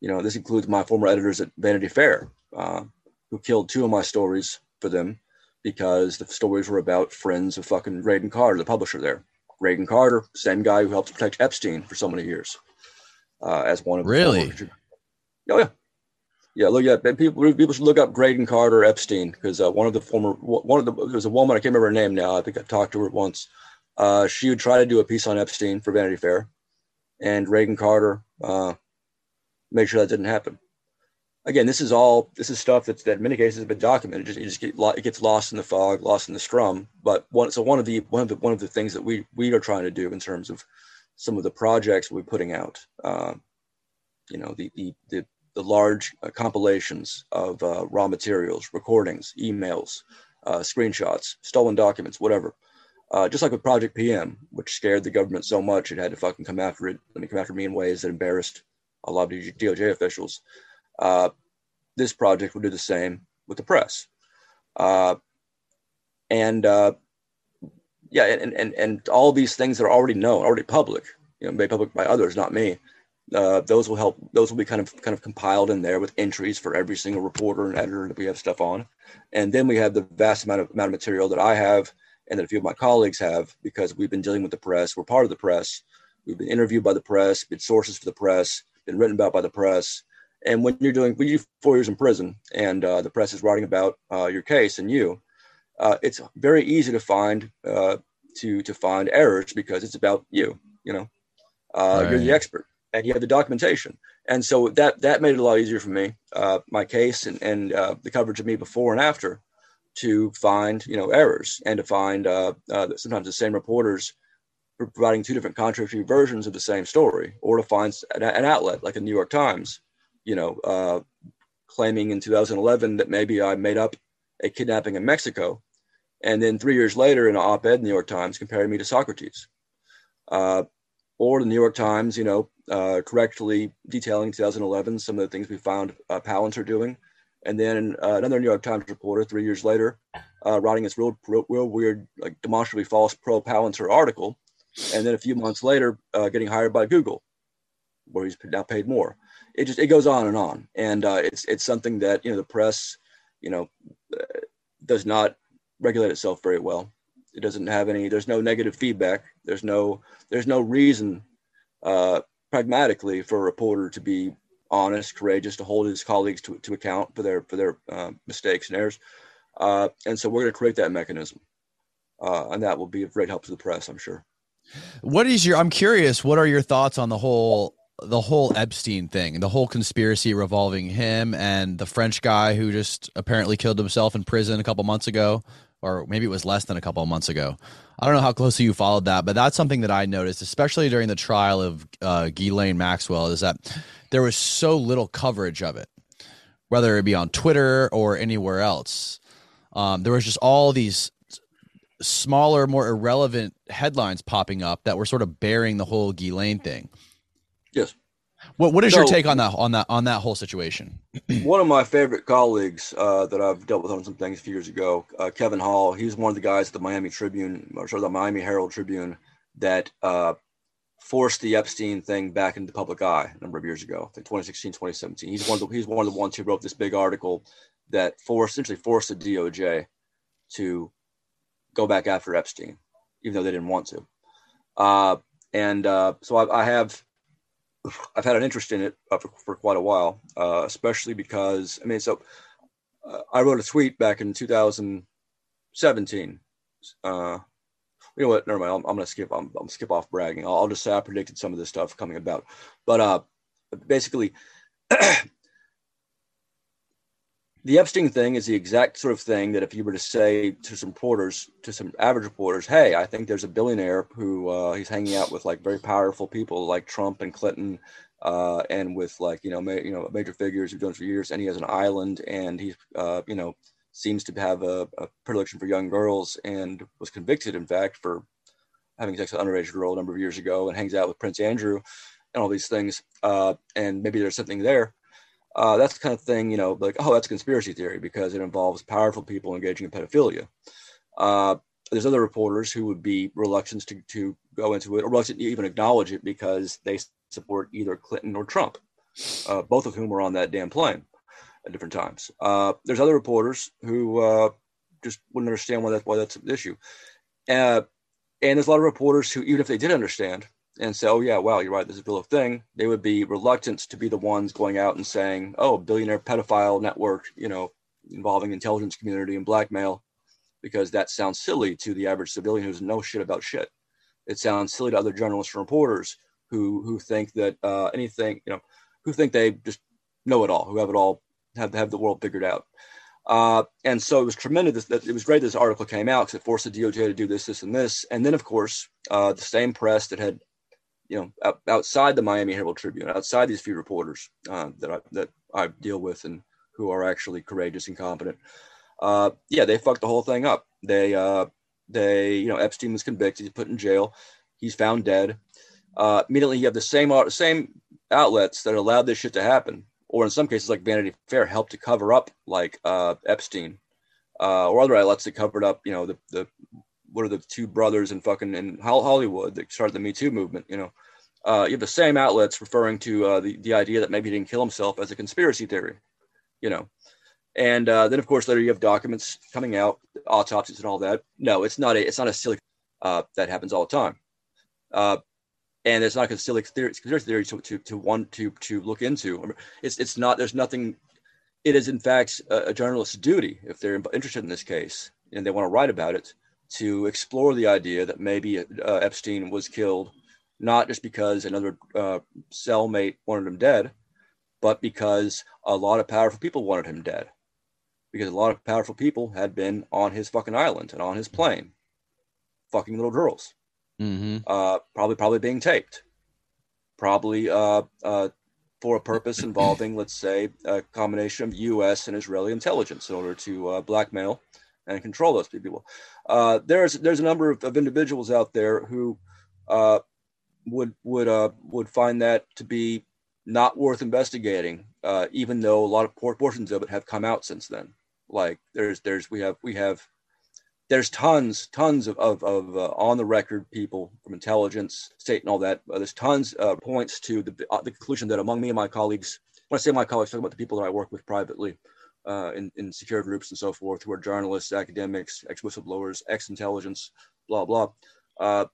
You know, this includes my former editors at Vanity Fair, uh, who killed two of my stories for them because the stories were about friends of fucking Graydon Carter, the publisher there. Graydon Carter, same guy who helped protect Epstein for so many years uh, as one of really. Oh yeah, yeah. Look at people. People should look up Graydon Carter Epstein because uh, one of the former one of the there was a woman I can't remember her name now. I think I talked to her once. Uh, she would try to do a piece on Epstein for Vanity Fair, and Graydon Carter uh, made sure that didn't happen. Again, this is all this is stuff that's that in many cases has been documented. It just, it just it gets lost in the fog, lost in the scrum. But one so one of the one of the one of the things that we we are trying to do in terms of some of the projects we're putting out. Uh, you know, the the the, the large uh, compilations of uh, raw materials, recordings, emails, uh, screenshots, stolen documents, whatever. Uh, just like with Project PM, which scared the government so much it had to fucking come after it. Let me come after me in ways that embarrassed a lot of DOJ officials. Uh, this project will do the same with the press. Uh, and uh, yeah, and, and and all these things that are already known, already public, you know, made public by others, not me. Uh, those will help. Those will be kind of kind of compiled in there with entries for every single reporter and editor that we have stuff on, and then we have the vast amount of amount of material that I have and that a few of my colleagues have because we've been dealing with the press. We're part of the press. We've been interviewed by the press, been sources for the press, been written about by the press. And when you're doing, when you four years in prison and uh, the press is writing about uh, your case and you, uh, it's very easy to find uh, to to find errors because it's about you. You know, uh, right. you're the expert and you have the documentation, and so that that made it a lot easier for me, uh, my case and and uh, the coverage of me before and after, to find you know errors and to find uh, sometimes the same reporters providing two different contradictory versions of the same story, or to find an, an outlet like the New York Times, you know, claiming in 2011 that maybe I made up a kidnapping in Mexico And then three years later, in an op-ed in the New York Times, comparing me to Socrates. Uh, or the New York Times, you know, uh, correctly detailing 2011 some of the things we found uh, Palantir doing. And then uh, another New York Times reporter three years later uh, writing this real, real, real, weird, like demonstrably false pro Palantir article. And then a few months later, uh, getting hired by Google, where he's now paid more. It just it goes on and on, and uh, it's it's something that you know the press, you know, does not regulate itself very well. It doesn't have any. There's no negative feedback. There's no. There's no reason, uh, pragmatically, for a reporter to be honest, courageous, to hold his colleagues to, to account for their for their uh, mistakes and errors. Uh, and so we're going to create that mechanism, uh, and that will be of great help to the press, I'm sure. What is your? I'm curious. What are your thoughts on the whole the whole Epstein thing, the whole conspiracy revolving him and the French guy who just apparently killed himself in prison a couple months ago? or maybe it was less than a couple months ago. I don't know how closely you followed that, but that's something that I noticed, especially during the trial of uh, Ghislaine Maxwell, is that there was so little coverage of it, whether it be on Twitter or anywhere else. Um, there was just all these smaller, more irrelevant headlines popping up that were sort of bearing the whole Ghislaine thing. Yes. What What is so, your take on that on that on that whole situation? one of my favorite colleagues uh, that I've dealt with on some things a few years ago, uh, Kevin Hall. He's one of the guys at the Miami Tribune, or sort of the Miami Herald Tribune, that uh, forced the Epstein thing back into the public eye a number of years ago, I think 2016, 2017. He's one of the, he's one of the ones who wrote this big article that forced essentially forced the DOJ to go back after Epstein, even though they didn't want to. Uh, and uh, so I, I have I've had an interest in it uh, for, for, quite a while, uh, especially because I mean, so uh, I wrote a tweet back in 2017. Uh, you know what? Never mind. I'm, I'm gonna skip. I'm, I'm skip off bragging. I'll, I'll, just say I predicted some of this stuff coming about. But uh, basically, the Epstein thing is the exact sort of thing that if you were to say to some reporters, to some average reporters, hey, I think there's a billionaire who uh, he's hanging out with like very powerful people like Trump and Clinton, uh, and with like you know ma- you know major figures who've done it for years, and he has an island, and he uh, you know seems to have a, a, predilection for young girls, and was convicted, in fact, for having sex with an underage girl a number of years ago, and hangs out with Prince Andrew, and all these things, uh, and maybe there's something there uh, that's the kind of thing, you know, like, oh, that's conspiracy theory because it involves powerful people engaging in pedophilia. Uh, there's other reporters who would be reluctant to, to go into it or reluctant to even acknowledge it because they support either Clinton or Trump, uh, both of whom were on that damn plane at different times. Uh, there's other reporters who uh, just wouldn't understand why, why that's an issue. Uh, and there's a lot of reporters who, even if they did understand, and say, oh, yeah, wow, you're right, this is a real thing, they would be reluctant to be the ones going out and saying, oh, billionaire pedophile network, you know, involving intelligence community and blackmail, because that sounds silly to the average civilian who doesn't shit about shit. It sounds silly to other journalists and reporters who who think that uh, anything, you know, who think they just know it all, who have it all, have have the world figured out. Uh, and so it was tremendous that it was great this article came out because it forced the DOJ to do this, this, and this. And then, of course, uh, the same press that had you know, out, outside the Miami Herald Tribune, outside these few reporters uh, that I, that I deal with and who are actually courageous and competent, uh, yeah, they fucked the whole thing up. They, uh, they, you know, Epstein was convicted, he's put in jail, he's found dead. Uh, immediately, you have the same same outlets that allowed this shit to happen, or in some cases, like Vanity Fair, helped to cover up like uh, Epstein, uh, or other outlets that covered up, you know, the the what are the two brothers in fucking in Hollywood that started the Me Too movement? You know, uh, you have the same outlets referring to uh, the the idea that maybe he didn't kill himself as a conspiracy theory. You know, and uh, then of course later you have documents coming out, autopsies and all that. No, it's not a it's not a silly uh, that happens all the time. Uh, and it's not a silly theory, conspiracy theory to, to, to want to, to look into. It's, it's not, there's nothing, it is in fact a, a journalist's duty if they're interested in this case and they want to write about it to explore the idea that maybe uh, Epstein was killed not just because another uh, cellmate wanted him dead, but because a lot of powerful people wanted him dead. Because a lot of powerful people had been on his fucking island and on his plane, fucking little girls. Mm-hmm. Uh, probably, probably being taped. Probably uh, uh, for a purpose involving, let's say, a combination of U.S. and Israeli intelligence in order to uh, blackmail and control those people. Uh, there's there's a number of, of individuals out there who uh, would would uh, would find that to be not worth investigating, uh, even though a lot of portions of it have come out since then. Like there's there's we have we have there's tons tons of of, of uh, on the record people from intelligence, state, and all that. There's tons uh, points to the the conclusion that among me and my colleagues, when I say my colleagues, talking about the people that I work with privately. Uh, in, in secure groups and so forth, who are journalists, academics, ex whistleblowers, ex intelligence, blah, blah. Uh,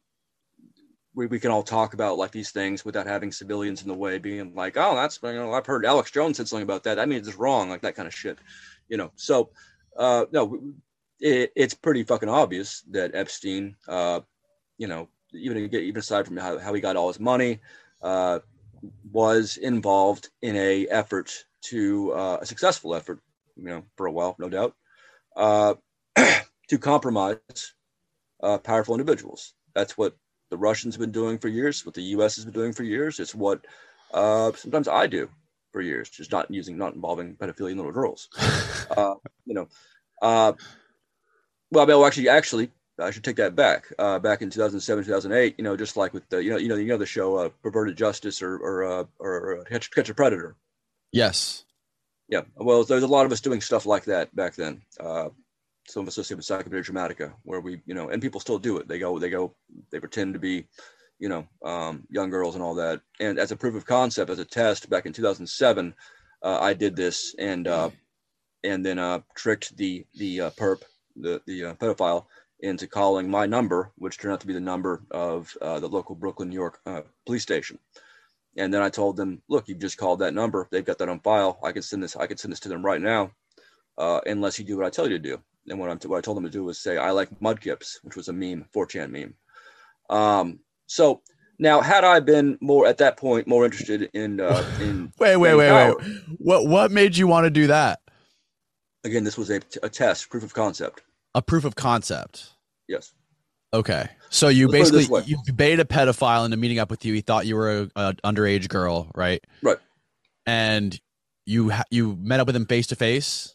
we, we can all talk about like these things without having civilians in the way being like oh that's you know i've heard alex jones said something about that i mean it's wrong like that kind of shit you know so uh no it, it's pretty fucking obvious that epstein uh you know even even aside from how, how he got all his money uh was involved in a effort to uh, a successful effort you know for a while no doubt uh to compromise uh powerful individuals that's what the Russians have been doing for years, what the U.S. has been doing for years. It's what uh, sometimes I do for years, just not using, not involving pedophilia in little girls. uh, you know, uh, well, well, actually, actually, I should take that back. Uh, back in 2007, 2008, you know, just like with the, you know, you know, you know the show uh, Perverted Justice or or, uh, or Catch, Catch a Predator. Yes. Yeah. Well, there's a lot of us doing stuff like that back then. Uh, some associated with Encyclopedia Dramatica, where we, you know, and people still do it. They go, they go, they pretend to be, you know, um, young girls and all that. And as a proof of concept, as a test, back in 2007, uh, I did this and uh, and then uh, tricked the the uh, perp, the the uh, pedophile, into calling my number, which turned out to be the number of uh, the local Brooklyn, New York police station. And then I told them, look, you've just called that number. They've got that on file. I can send this. I can send this to them right now, unless you do what I tell you to do and what, I'm t- what I told them to do was say, I like mudkips, which was a meme, 4chan meme. Um, so now, had I been more at that point more interested in uh, in wait, wait, wait, power, wait, what what made you want to do that? Again, this was a, a test, proof of concept. A proof of concept. Yes. Okay, so you Let's basically you baited a pedophile into meeting up with you. He thought you were a, a underage girl, right? Right. And you ha- you met up with him face to face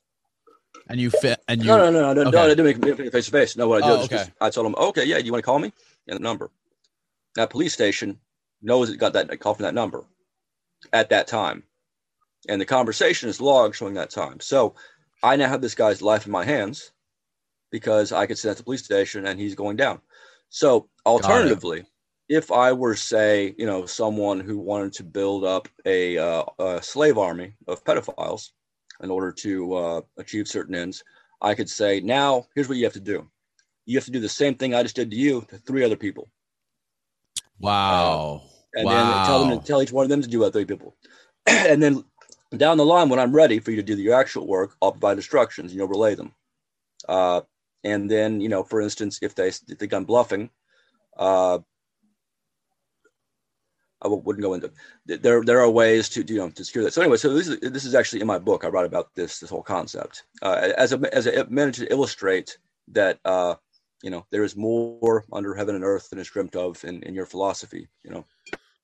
and you fit and you no no no no okay. no I didn't make it face to face. No, what I did oh, okay. I told him, okay, yeah, you want to call me? And the number. That police station knows it got that call from that number at that time, and the conversation is logged showing that time. So I now have this guy's life in my hands because I could send at the police station and he's going down. So alternatively, if I were say, you know, someone who wanted to build up a, uh, a slave army of pedophiles in order to uh, achieve certain ends, I could say, now here's what you have to do. You have to do the same thing I just did to you to three other people. Wow. Uh, and wow. then tell them to tell each one of them to do that three people. and then down the line, when I'm ready for you to do your actual work, I'll provide instructions and you'll relay them. Uh, and then, you know, for instance, if they think I'm bluffing, uh, I wouldn't go into there. There are ways to you know to secure that. So anyway, so this is this is actually in my book. I write about this this whole concept uh, as a as a managed to illustrate that uh, you know there is more under heaven and earth than is dreamt of in, in your philosophy. You know.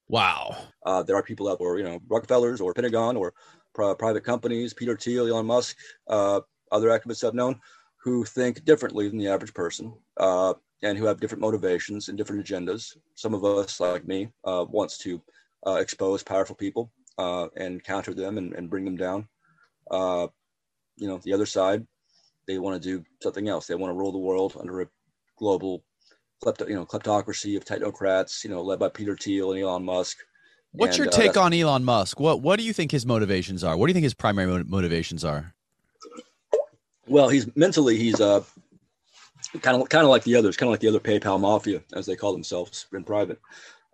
Wow. Uh, there are people out there, you know, Rockefellers or Pentagon or private companies, Peter Thiel, Elon Musk, uh, other activists I've known, who think differently than the average person. Uh, and who have different motivations and different agendas. Some of us, like me, uh, wants to uh, expose powerful people uh, and counter them and, and bring them down. Uh, you know, the other side, they want to do something else. They want to rule the world under a global, klepto, you know, kleptocracy of technocrats. You know, led by Peter Thiel and Elon Musk. What's and, your uh, take on Elon Musk? What What do you think his motivations are? What do you think his primary motivations are? Well, he's mentally he's uh kind of kind of like the others, kind of like the other PayPal mafia, as they call themselves in private.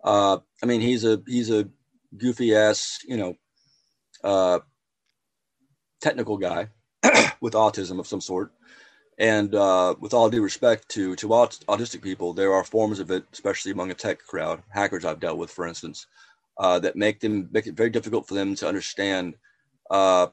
Uh, I mean, he's a he's a goofy ass, you know, uh, technical guy with autism of some sort. And uh, with all due respect to to aut- autistic people, there are forms of it, especially among a tech crowd, hackers I've dealt with, for instance, uh, that make them make it very difficult for them to understand uh,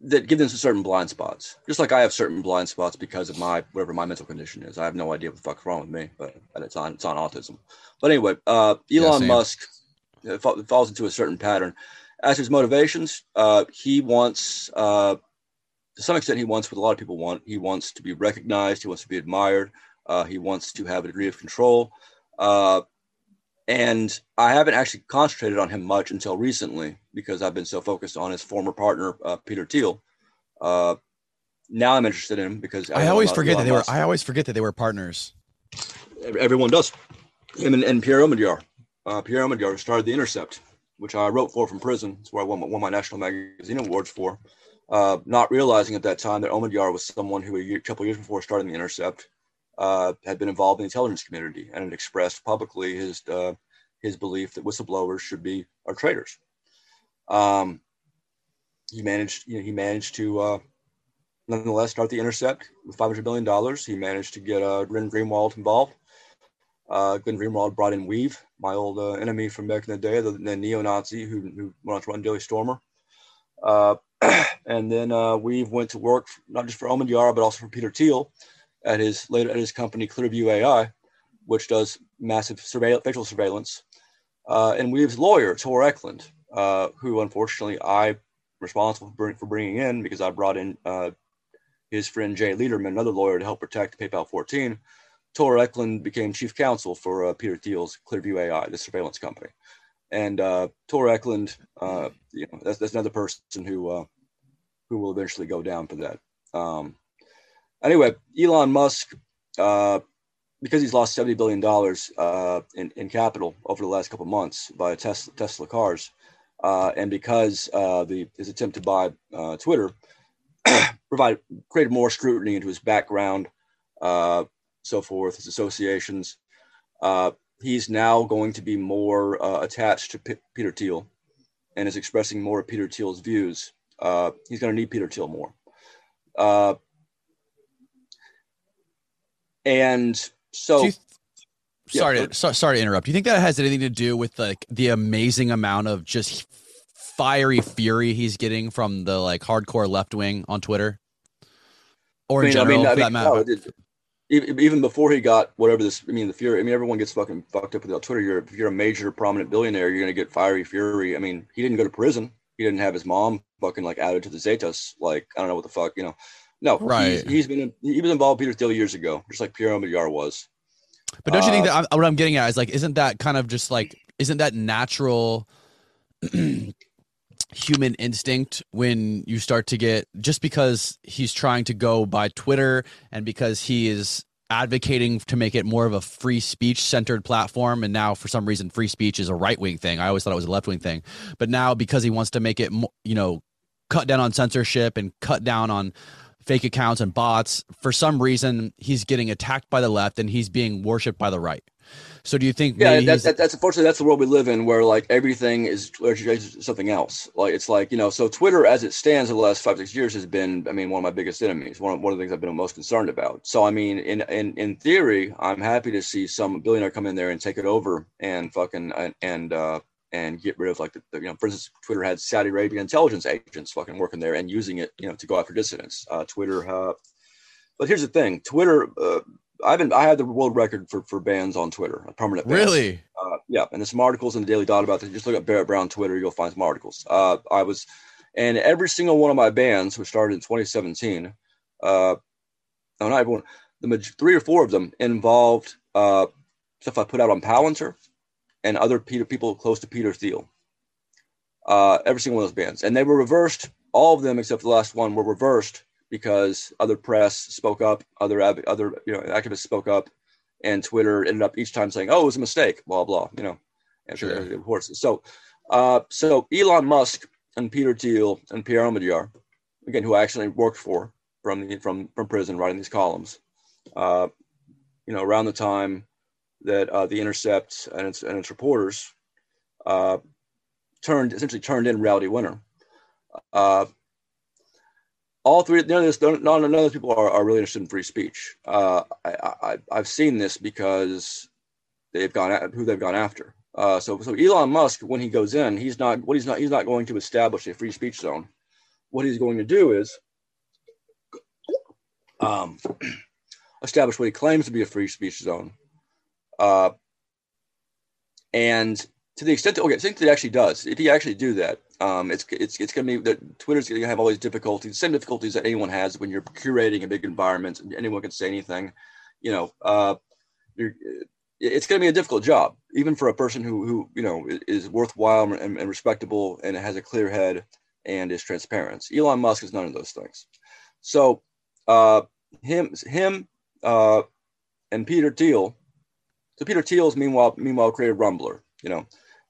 that give them some certain blind spots. Just like I have certain blind spots because of my whatever my mental condition is. I have no idea what the fuck's wrong with me, but it's on it's on autism. But anyway, uh, Elon yeah, Musk uh, falls into a certain pattern. As his motivations, uh, he wants uh, to some extent, he wants what a lot of people want. He wants to be recognized. He wants to be admired. Uh, he wants to have a degree of control. And I haven't actually concentrated on him much until recently because I've been so focused on his former partner, uh, Peter Thiel. Uh, now I'm interested in him because I, I always forget that they were. I always forget that they were partners. Everyone does. Him and, and Pierre Omidyar. Uh, Pierre Omidyar started the Intercept, which I wrote for from prison. It's where I won, won my National Magazine Awards for. Uh, not realizing at that time that Omidyar was someone who a year, couple years before starting the Intercept uh, had been involved in the intelligence community and had expressed publicly his uh, his belief that whistleblowers should be are traitors. Um, he managed, you know, he managed to uh, nonetheless start the Intercept with 500 billion dollars. He managed to get uh, Glenn Greenwald involved. Uh, Glenn Greenwald brought in weev, my old uh, enemy from back in the day, the, the neo-Nazi who, who went on to run Daily Stormer. Uh, and then uh, weev went to work not just for Omidyar but also for Peter Thiel at his later at his company Clearview AI, which does massive surveil- facial surveillance. Uh, and weev's lawyer Tor Ekeland, uh, who unfortunately I responsible for, for bringing in because I brought in uh, his friend Jay Leiderman, another lawyer, to help protect PayPal 14. Tor Ekeland became chief counsel for uh, Peter Thiel's Clearview AI, the surveillance company. And uh, Tor Ekeland, uh, you know, that's, that's another person who who will eventually go down for that. Um, anyway, Elon Musk, uh, because he's lost seventy billion dollars uh, in in capital over the last couple months by Tesla, Tesla cars, uh, and because uh, the his attempt to buy uh, Twitter provide created more scrutiny into his background, uh, so forth, his associations. he's now going to be more attached to P- Peter Thiel, and is expressing more of Peter Thiel's views. he's going to need Peter Thiel more. And so sorry, yeah, to, so, sorry to interrupt. Do you think that has anything to do with like the amazing amount of just fiery fury he's getting from the like hardcore left wing on Twitter, or in I mean, general, I mean, I mean, no, it, even before he got whatever this, I mean, the fury. I mean, everyone gets fucking fucked up with Twitter. You're if you're a major prominent billionaire, you're gonna get fiery fury. I mean, he didn't go to prison. He didn't have his mom fucking like added to the Zetas. Like I don't know what the fuck, you know. No, right. He's, he's been he was involved with Peter Thiel years ago, just like Pierre Omidyar was. But don't you think that uh, what I'm getting at is like, isn't that kind of just like, isn't that natural human instinct when you start to get just because he's trying to go by Twitter and because he is advocating to make it more of a free speech centered platform and now for some reason free speech is a right wing thing i always thought it was a left wing thing but now because he wants to make it you know cut down on censorship and cut down on fake accounts and bots. For some reason, he's getting attacked by the left and he's being worshipped by the right. So do you think? Yeah, that, that, that's unfortunately that's the world we live in, where like everything is something else. Like it's like you know, so Twitter as it stands in the last five six years has been, I mean, one of my biggest enemies. One of, one of the things I've been most concerned about. So I mean, in in in theory, I'm happy to see some billionaire come in there and take it over and fucking and, and uh, and get rid of like the, the, you know for instance twitter had saudi arabia intelligence agents fucking working there and using it you know to go after dissidents. Uh, twitter uh, but here's the thing. Twitter uh, i've been i had the world record for for bans on twitter a permanent really? Uh, yeah and there's some articles in the daily dot about this. Just look at barrett brown twitter you'll find some articles. Uh, i was and every single one of my bans which started in 2017 uh no not everyone the three or four of them involved uh stuff i put out on palantir and other Peter people close to Peter Thiel. Uh, every single one of those bans, and they were reversed. All of them except the last one were reversed because other press spoke up, other other you know activists spoke up, and Twitter ended up each time saying, "Oh, it was a mistake," blah blah, you know, sure. horses. So, uh, so Elon Musk and Peter Thiel and Pierre Omidyar, again, who I actually worked for from the, from from prison, writing these columns, uh, you know, around the time that uh, the Intercept and its and its reporters uh, turned essentially turned in Reality Winner. Uh, all three, none of this, none, none of those people are, are really interested in free speech. Uh, I, I, have seen this because they've gone at, who they've gone after. Uh, so, so Elon Musk, when he goes in, he's not what he's not he's not going to establish a free speech zone. What he's going to do is um, establish what he claims to be a free speech zone, uh, and to the extent that okay, I think that actually does. If he actually do that, um, it's it's it's going to be that Twitter's going to have all these difficulties, same difficulties that anyone has when you're curating a big environment. and Anyone can say anything, you know. Uh, you're, it's going to be a difficult job, even for a person who who you know is worthwhile and, and respectable and has a clear head and is transparent. Elon Musk is none of those things. So, uh, him him uh, and Peter Thiel. So Peter Thiel's meanwhile meanwhile created Rumbler, you know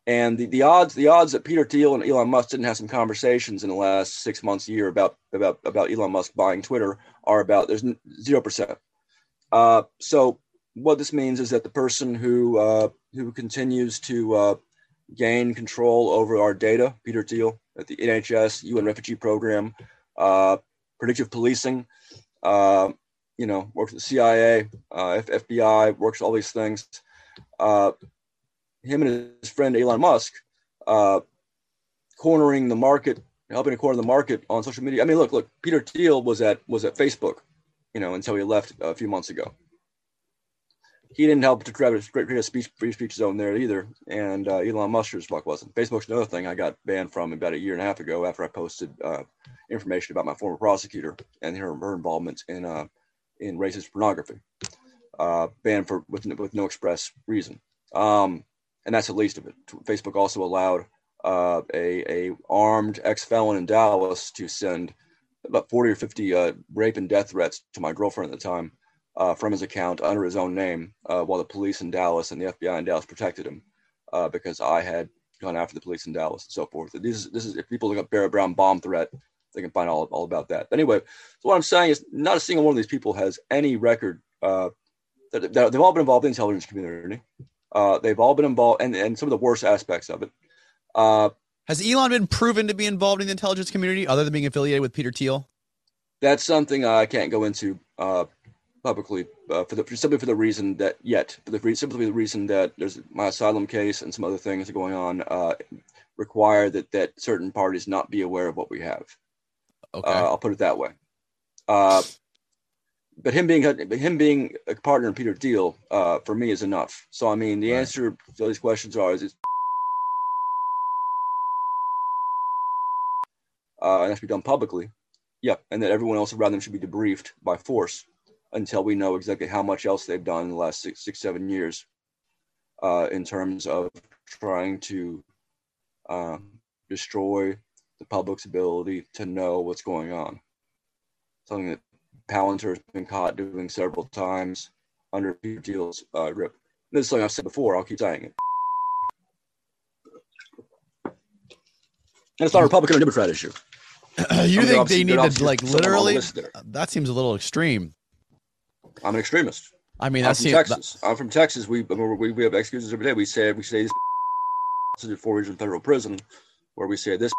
and the, the odds the odds that Peter Thiel and Elon Musk didn't have some conversations in the last six months, year about about about Elon Musk buying Twitter are about there's zero percent. Uh, so what this means is that the person who uh, who continues to uh, gain control over our data, Peter Thiel at the NHS UN refugee program, uh, predictive policing, uh, you know, works at the CIA, uh, FBI, works all these things him and his friend Elon Musk uh, cornering the market, helping to corner the market on social media. I mean, look, look, Peter Thiel was at was at Facebook, you know, until he left a few months ago. He didn't help to create a, speech, free speech zone there either. And uh, Elon Musk sure fuck wasn't. Facebook's another thing I got banned from about a year and a half ago after I posted uh, information about my former prosecutor and her, her involvement in uh, in racist pornography. Uh, banned for with, with no express reason. Um, and that's the least of it. Facebook also allowed uh, a, a armed ex felon in Dallas to send about 40 or 50 uh, rape and death threats to my girlfriend at the time uh, from his account under his own name, uh, while the police in Dallas and the FBI in Dallas protected him uh, because I had gone after the police in Dallas and so forth. This is, this is if people look up Barrett Brown bomb threat, they can find all, all about that. Anyway, so what I'm saying is not a single one of these people has any record uh, that, that they've all been involved in the intelligence community. Uh, they've all been involved, and, and some of the worst aspects of it. Uh, Has Elon been proven to be involved in the intelligence community other than being affiliated with Peter Thiel? That's something I can't go into uh, publicly uh, for the for, simply for the reason that yet for the simply the reason that there's my asylum case and some other things going on uh, require that that certain parties not be aware of what we have. Okay, uh, I'll put it that way. Uh, but him being him being a partner in Peter Thiel uh, for me is enough. So I mean, the right. answer to these questions are: is it, uh, and has to be done publicly. Yeah, and that everyone else around them should be debriefed by force until we know exactly how much else they've done in the last six, six seven years uh, in terms of trying to um, destroy the public's ability to know what's going on. Something that Palantir has been caught doing several times under Peter Thiel's uh, grip. This is something I've said before. I'll keep saying it. And it's not a Republican or Democrat issue. you think they need to like literally? That seems a little extreme. I'm an extremist. I mean, I'm from Texas. That... I'm from Texas. We, we we have excuses every day. We say we say this four years in federal prison, where we say this,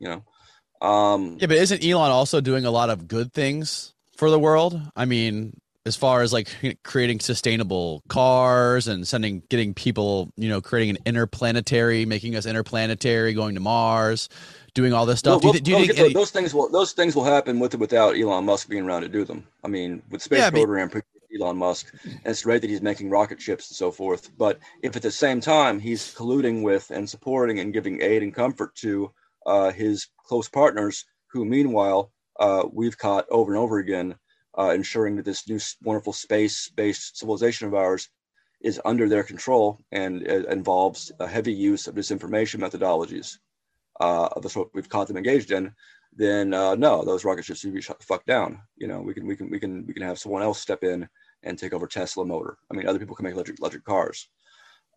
you know. Um, yeah, but isn't Elon also doing a lot of good things for the world? I mean, as far as like creating sustainable cars and sending, getting people, you know, creating an interplanetary, making us interplanetary, going to Mars, doing all this stuff. Well, do you, do you think any- those things will those things will happen with or without Elon Musk being around to do them? I mean, with space yeah, program. But- Elon Musk, and it's great that he's making rocket ships and so forth. But if at the same time he's colluding with and supporting and giving aid and comfort to uh, his close partners, who meanwhile uh, we've caught over and over again, uh, ensuring that this new wonderful space-based civilization of ours is under their control and involves a heavy use of disinformation methodologies uh, sort we've caught them engaged in. Then uh, no, those rocket ships should be shut the fuck down. You know, we can we can we can we can have someone else step in and take over Tesla Motor. I mean, other people can make electric electric cars.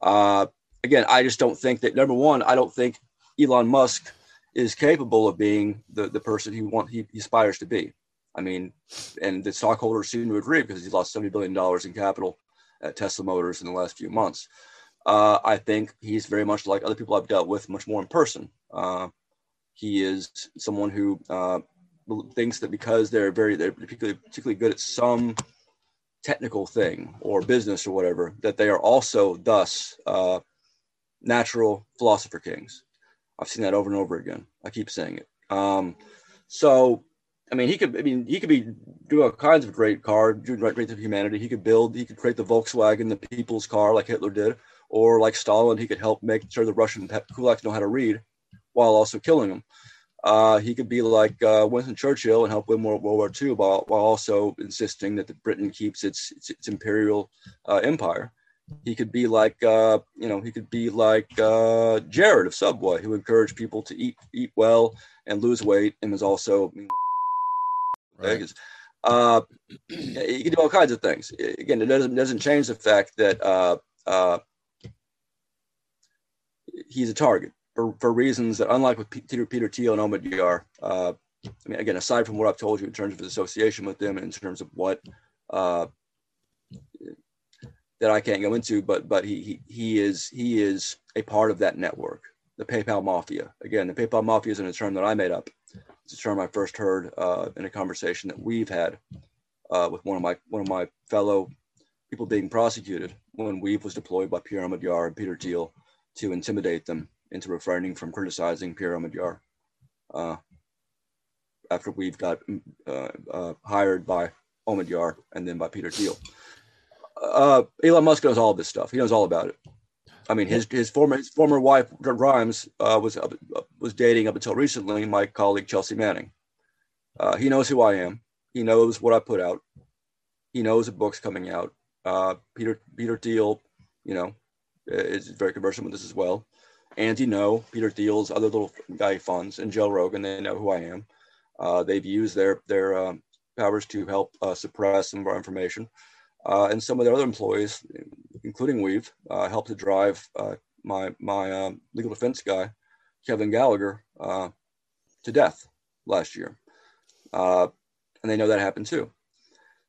Uh, again, I just don't think that number one, I don't think Elon Musk is capable of being the, the person he want he, he aspires to be. I mean, and the stockholders seem to agree because he's lost $70 billion in capital at Tesla Motors in the last few months. Uh, I think he's very much like other people I've dealt with, much more in person. Uh, he is someone who uh, thinks that because they're very, they're particularly, particularly good at some technical thing or business or whatever, that they are also thus uh, natural philosopher kings. I've seen that over and over again. I keep saying it. Um, so, I mean, he could. I mean, he could be do all kinds of great car, do great things for humanity. He could build. He could create the Volkswagen, the people's car, like Hitler did, or like Stalin, he could help make sure the Russian kulaks know how to read, while also killing them. Uh, he could be like uh, Winston Churchill and help win World, War II while, while also insisting that Britain keeps its its, its imperial uh, empire. He could be like uh, you know he could be like uh, Jared of Subway, who encouraged people to eat eat well and lose weight, and was also right. Uh, he can do all kinds of things. Again, it doesn't doesn't change the fact that uh, uh, he's a target for, for reasons that, unlike with Peter, Peter Thiel and Omidyar, uh, I mean, again, aside from what I've told you in terms of his association with them, and in terms of what uh, that I can't go into, but but he, he he is he is a part of that network, the PayPal mafia. Again, the PayPal mafia isn't a term that I made up. It's a term I first heard uh, in a conversation that we've had uh, with one of my one of my fellow people being prosecuted when weev was deployed by Pierre Omidyar and Peter Thiel to intimidate them into refraining from criticizing Pierre Omidyar. Uh, after weev got uh, uh, hired by Omidyar and then by Peter Thiel. Uh, Elon Musk knows all this stuff. He knows all about it. I mean, his his former his former wife Grimes uh, was uh, was dating up until recently my colleague Chelsea Manning. Uh, he knows who I am. He knows what I put out. He knows the books coming out. Peter Peter Thiel, you know, is very conversant with this as well. Andy know Peter Thiel's other little guy funds and Joe Rogan. They know who I am. Uh, they've used their their um, powers to help uh, suppress some of our information, uh, and some of their other employees, including weev, uh, helped to drive uh, my my um, legal defense guy, Kevin Gallagher, uh, to death last year, and they know that happened too.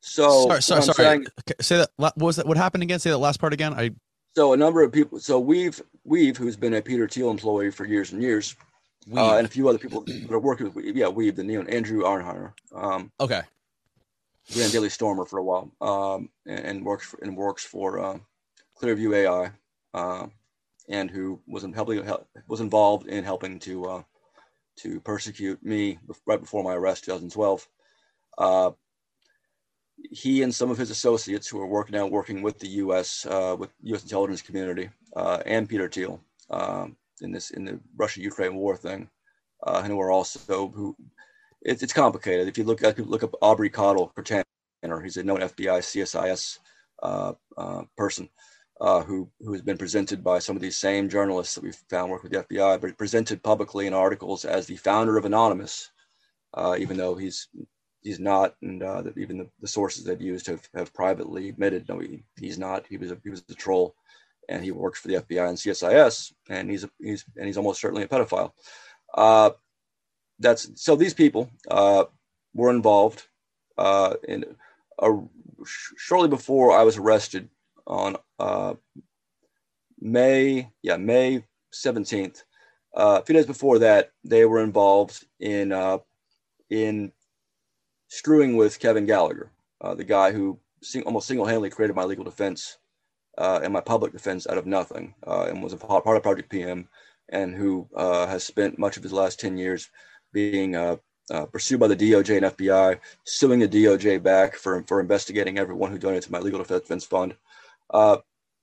So sorry, sorry, sorry. Saying, say that. What was that? What happened again? Say that last part again. I so a number of people. So weev weev who's been a Peter Thiel employee for years and years, uh, and a few other people that are working with weev. Yeah, weev, the neon Andrew Auernheimer. Um, okay. Ran Daily Stormer for a while, um, and, and, works for, and works for uh, Clearview AI, uh, and who was in helping was involved in helping to uh, to persecute me right before my arrest, 2012. Uh, he and some of his associates who are working now working with the U.S. Uh, with U.S. intelligence community uh, and Peter Thiel um, in this in the Russia-Ukraine war thing, and who are also who it's, it's complicated. If you look at look up Aubrey Cottle, or he's a known FBI CSIS uh, uh, person uh, who who has been presented by some of these same journalists that we found work with the FBI, but presented publicly in articles as the founder of Anonymous, even though he's he's not, and uh, even the, the, sources they've used have, have privately admitted no, he, he's not. He was a, he was a troll, and he works for the FBI and CSIS, and he's a, he's and he's almost certainly a pedophile. Uh, that's so these people uh, were involved uh, in a, shortly before I was arrested on uh, May yeah May seventeenth. Uh, a few days before that, they were involved in uh, in screwing with Kevin Gallagher, uh, the guy who sing, almost single-handedly created my legal defense uh, and my public defense out of nothing, uh, and was a part of Project PM, and who uh, has spent much of his last ten years being uh, uh, pursued by the DOJ and FBI, suing the DOJ back for for investigating everyone who donated to my legal defense fund.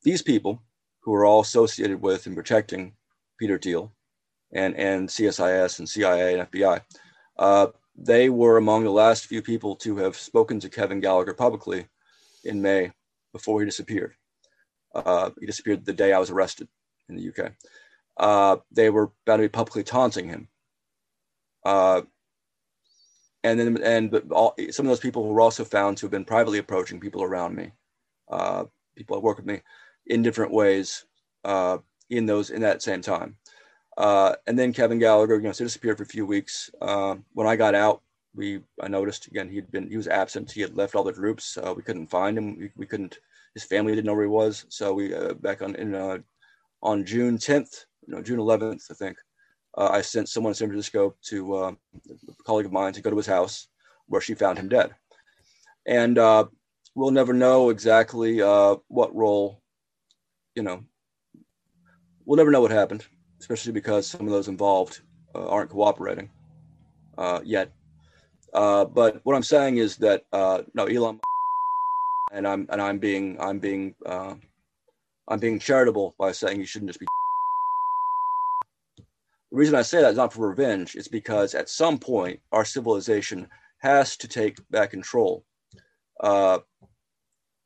these people, who are all associated with and protecting Peter Thiel, and and CSIS and CIA and FBI they were among the last few people to have spoken to Kevin Gallagher publicly in May before he disappeared. Uh, he disappeared the day I was arrested in the UK. Uh, they were bound to be publicly taunting him. Uh, and then, and all, some of those people were also found to have been privately approaching people around me, uh, people that work with me, in different ways uh, in those in that same time. Uh, and then Kevin Gallagher, you know, so disappeared for a few weeks. Uh, when I got out, we I noticed again he'd been he was absent. He had left all the groups. We couldn't find him. We, we couldn't. His family didn't know where he was. So we uh, back on in uh, on June 10th, you know, June 11th, I think. Uh, I sent someone in San Francisco to a colleague of mine to go to his house, where she found him dead. And we'll never know exactly what role, you know, we'll never know what happened especially because some of those involved uh, aren't cooperating uh, yet. Uh, but what I'm saying is that uh, no, Elon, and I'm and I'm being I'm being uh, I'm being charitable by saying you shouldn't just be. The reason I say that is not for revenge. It's because at some point our civilization has to take back control uh,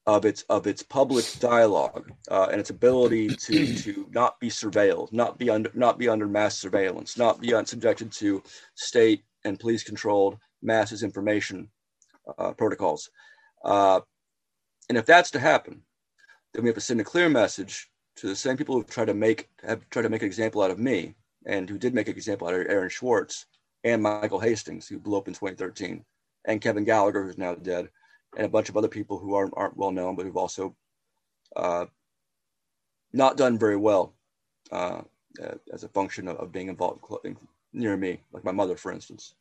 of its of its public dialogue uh, and its ability to to not be surveilled, not be under not be under mass surveillance, not be subjected to state and police controlled mass information uh, protocols. Uh, and if that's to happen, then we have to send a clear message to the same people who try to make have tried to make an example out of me and who did make an example out of Aaron Swartz and Michael Hastings, who blew up in 2013, and Kevin Gallagher, who's now dead, and a bunch of other people who aren't, aren't well known, but who've also uh, not done very well uh, as a function of, of being involved near me, like my mother, for instance.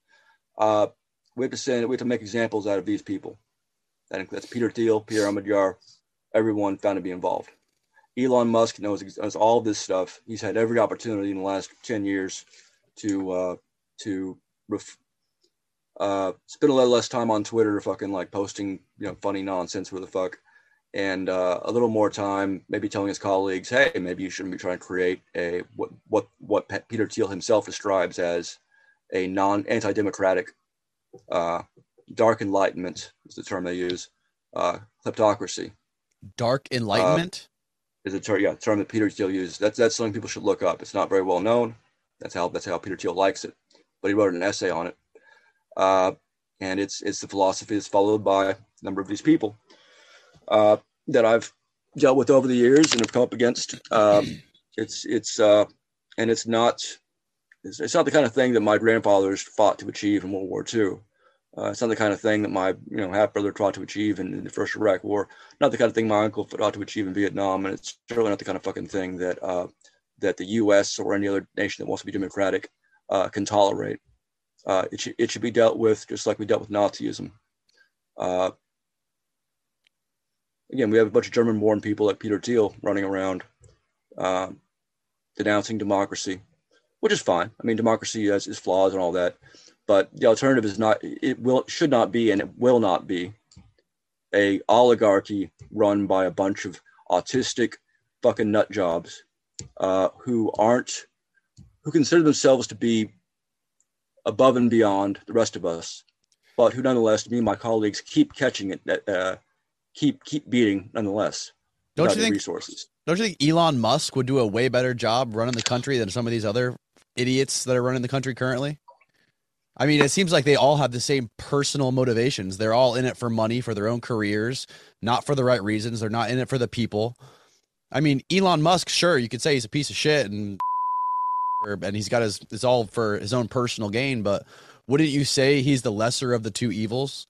Uh, we have to send, we have to make examples out of these people. That, includes Peter Thiel, Pierre Omidyar, everyone found to be involved. Elon Musk knows, knows all this stuff. He's had every opportunity in the last 10 years to uh, to ref, uh, spend a little less time on Twitter, fucking like posting you know funny nonsense for the fuck, and uh, a little more time maybe telling his colleagues, hey, maybe you shouldn't be trying to create a what what what Peter Thiel himself describes as a non anti-democratic uh, dark enlightenment is the term they use uh, kleptocracy dark enlightenment uh, is a term yeah term that peter thiel uses that's that's something people should look up. It's not very well known. That's how that's how peter thiel likes it. But he wrote an essay on it. Uh, and it's it's the philosophy that's followed by a number of these people uh, that i've dealt with over the years and have come up against. Um, it's it's uh, and it's not it's, it's not the kind of thing that my grandfathers fought to achieve in world war ii uh, it's not the kind of thing that my you know half brother tried to achieve in, in, the first Iraq War. Not the kind of thing my uncle tried to achieve in Vietnam, and it's certainly not the kind of fucking thing that uh, that the U.S. or any other nation that wants to be democratic uh, can tolerate. Uh, it should it should be dealt with just like we dealt with Nazism. Uh, again, we have a bunch of German-born people like Peter Thiel running around uh, denouncing democracy, which is fine. I mean, democracy has its flaws and all that but the alternative is not it will should not be and it will not be a oligarchy run by a bunch of autistic fucking nut jobs uh, who aren't who consider themselves to be above and beyond the rest of us but who nonetheless me and my colleagues keep catching it uh, keep keep beating nonetheless. Don't you think resources. don't you think elon musk would do a way better job running the country than some of these other idiots that are running the country currently I mean, it seems like they all have the same personal motivations. They're all in it for money, for their own careers, not for the right reasons. They're not in it for the people. I mean, Elon Musk, sure, you could say he's a piece of shit and and he's got his it's all for his own personal gain, but wouldn't you say he's the lesser of the two evils?